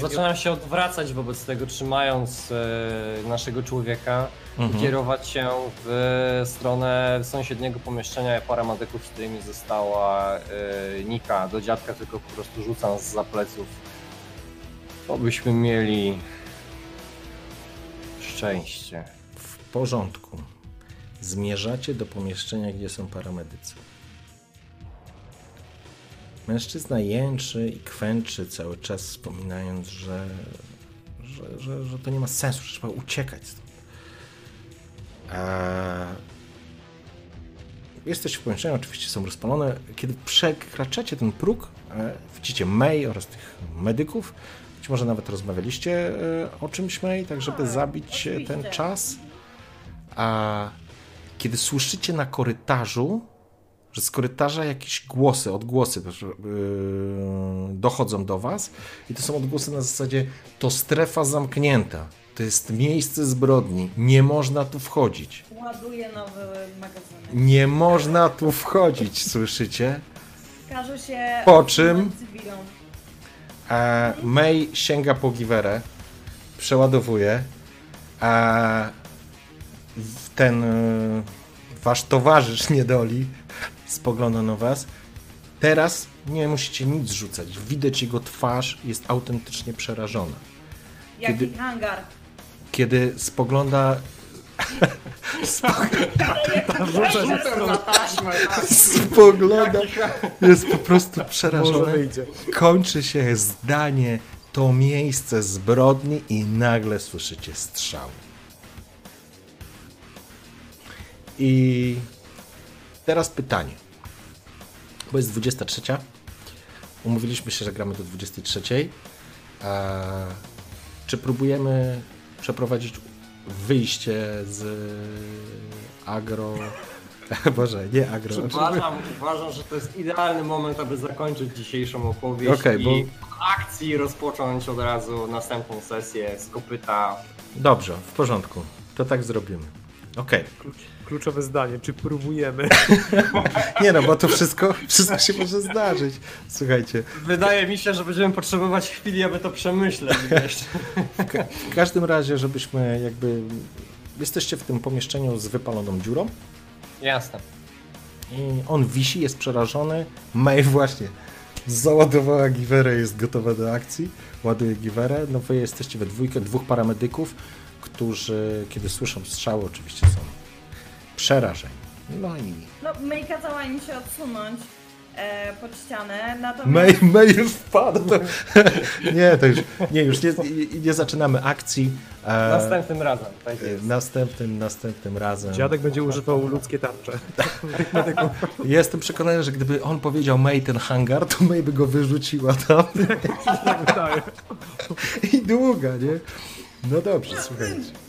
Zaczynam się odwracać wobec tego, trzymając e, naszego człowieka Mhm. i kierować się w stronę sąsiedniego pomieszczenia. Para medyków z tymi została e, Nika do dziadka, tylko po prostu rzucam z pleców. Obyśmy mieli szczęście. W porządku. Zmierzacie do pomieszczenia, gdzie są paramedycy. Mężczyzna jęczy i kwęczy cały czas, wspominając, że, że, że, że to nie ma sensu, że trzeba uciekać. A jesteście w pomieszczeniu, oczywiście są rozpalone. Kiedy przekraczacie ten próg, e, widzicie May oraz tych medyków. Być może nawet rozmawialiście e, o czymś May, tak żeby Tak, zabić e, ten czas. A kiedy słyszycie na korytarzu, że z korytarza jakieś głosy, odgłosy yy, dochodzą do was i to są odgłosy na zasadzie to strefa zamknięta, to jest miejsce zbrodni, nie można tu wchodzić. Ładuję nowy magazynek. Nie można tu wchodzić, słyszycie? Każe się Po czym? A May sięga po giwerę, przeładowuje, a ten y, wasz towarzysz niedoli spogląda na was. Teraz nie musicie nic rzucać. Widać jego twarz, jest autentycznie przerażona. Jaki Kiedy- hangar. Kiedy spogląda. spogląda, jest po prostu przerażony. Kończy się zdanie to miejsce zbrodni i nagle słyszycie strzały. I teraz pytanie. Bo jest 23. Umówiliśmy się, że gramy do 23. A czy próbujemy przeprowadzić wyjście z agro... Boże, nie agro. Uważam, uważam, że to jest idealny moment, aby zakończyć dzisiejszą opowieść Okej, i bo- akcji rozpocząć od razu następną sesję z kopyta. Dobrze, w porządku. To tak zrobimy. Okej. Kluczowe zdanie, czy próbujemy? Nie no, bo to wszystko, wszystko się może zdarzyć. Słuchajcie, Wydaje mi się, że będziemy potrzebować chwili, aby to przemyśleć. Wiesz. w każdym razie, żebyśmy jakby... Jesteście w tym pomieszczeniu z wypaloną dziurą Jasne. i on wisi, jest przerażony. May właśnie załadowała giwerę, jest gotowa do akcji. Ładuje giwerę. No wy jesteście we dwójkę, dwóch paramedyków, którzy kiedy słyszą strzały oczywiście są przerażeni. No i No, May kazała im się odsunąć e, pod ścianę, natomiast... May, May już wpadł. Nie, to już nie, już nie, nie, zaczynamy akcji. E, Następnym razem. Tak jest. następnym, następnym razem. Dziadek będzie używał ludzkie tarcze. Jestem przekonany, że gdyby on powiedział May ten hangar, to May by go wyrzuciła tam. Tak wydaje. I długa, nie? No dobrze, słuchajcie.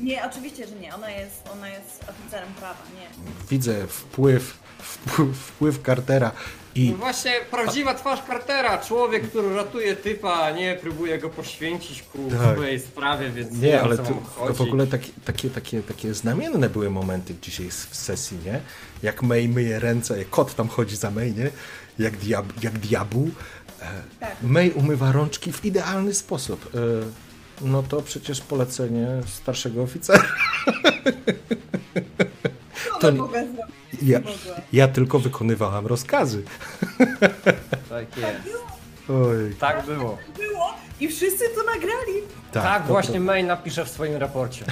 Nie, oczywiście, że nie. Ona jest, ona jest oficerem prawa, nie. Widzę wpływ, wpływ, wpływ Cartera i No Właśnie prawdziwa twarz Cartera, człowiek, który ratuje typa, a nie próbuje go poświęcić ku Tak. swojej sprawie, więc nie, wiem, ale co to, wam to chodzi. w ogóle takie, takie, takie, takie znamienne były momenty dzisiaj w sesji, nie? Jak May myje ręce, jak kot tam chodzi za May, nie? Jak, diab, jak diabł. E, Tak. May umywa rączki w idealny sposób. E, no to przecież polecenie starszego oficera. To To nie-. Ja, ja tylko wykonywałam rozkazy. Tak jest. Oj, Tak było. Było i wszyscy to nagrali. tak, Tak, to właśnie May napisze w swoim raporcie.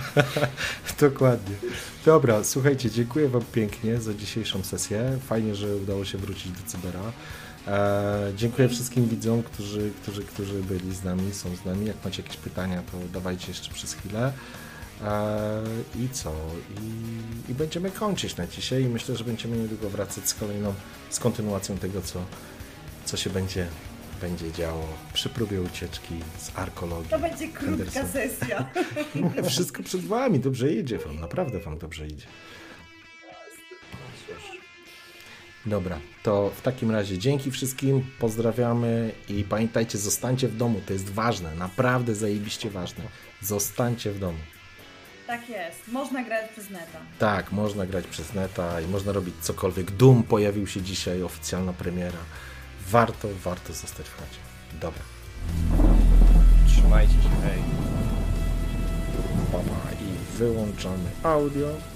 Dokładnie. Dobra, słuchajcie, dziękuję Wam pięknie za dzisiejszą sesję. Fajnie, że udało się wrócić do Cybera. E, dziękuję wszystkim widzom, którzy, którzy, którzy byli z nami, są z nami. Jak macie jakieś pytania, to dawajcie jeszcze przez chwilę. E, I co? I, I będziemy kończyć na dzisiaj i myślę, że będziemy niedługo wracać z kolejną, z kontynuacją tego, co, co się będzie, będzie działo przy próbie ucieczki z arkologii. To będzie krótka Henderson. sesja. Wszystko przed wami, dobrze idzie wam, naprawdę wam dobrze idzie. Dobra, to w takim razie dzięki wszystkim, pozdrawiamy i pamiętajcie, zostańcie w domu, to jest ważne, naprawdę zajebiście ważne. Zostańcie w domu. Tak jest. Można grać przez neta. Tak, można grać przez neta i można robić cokolwiek. Doom pojawił się dzisiaj, oficjalna premiera. Warto, warto zostać w chacie. Dobra, Trzymajcie się, hej. papa i wyłączamy audio.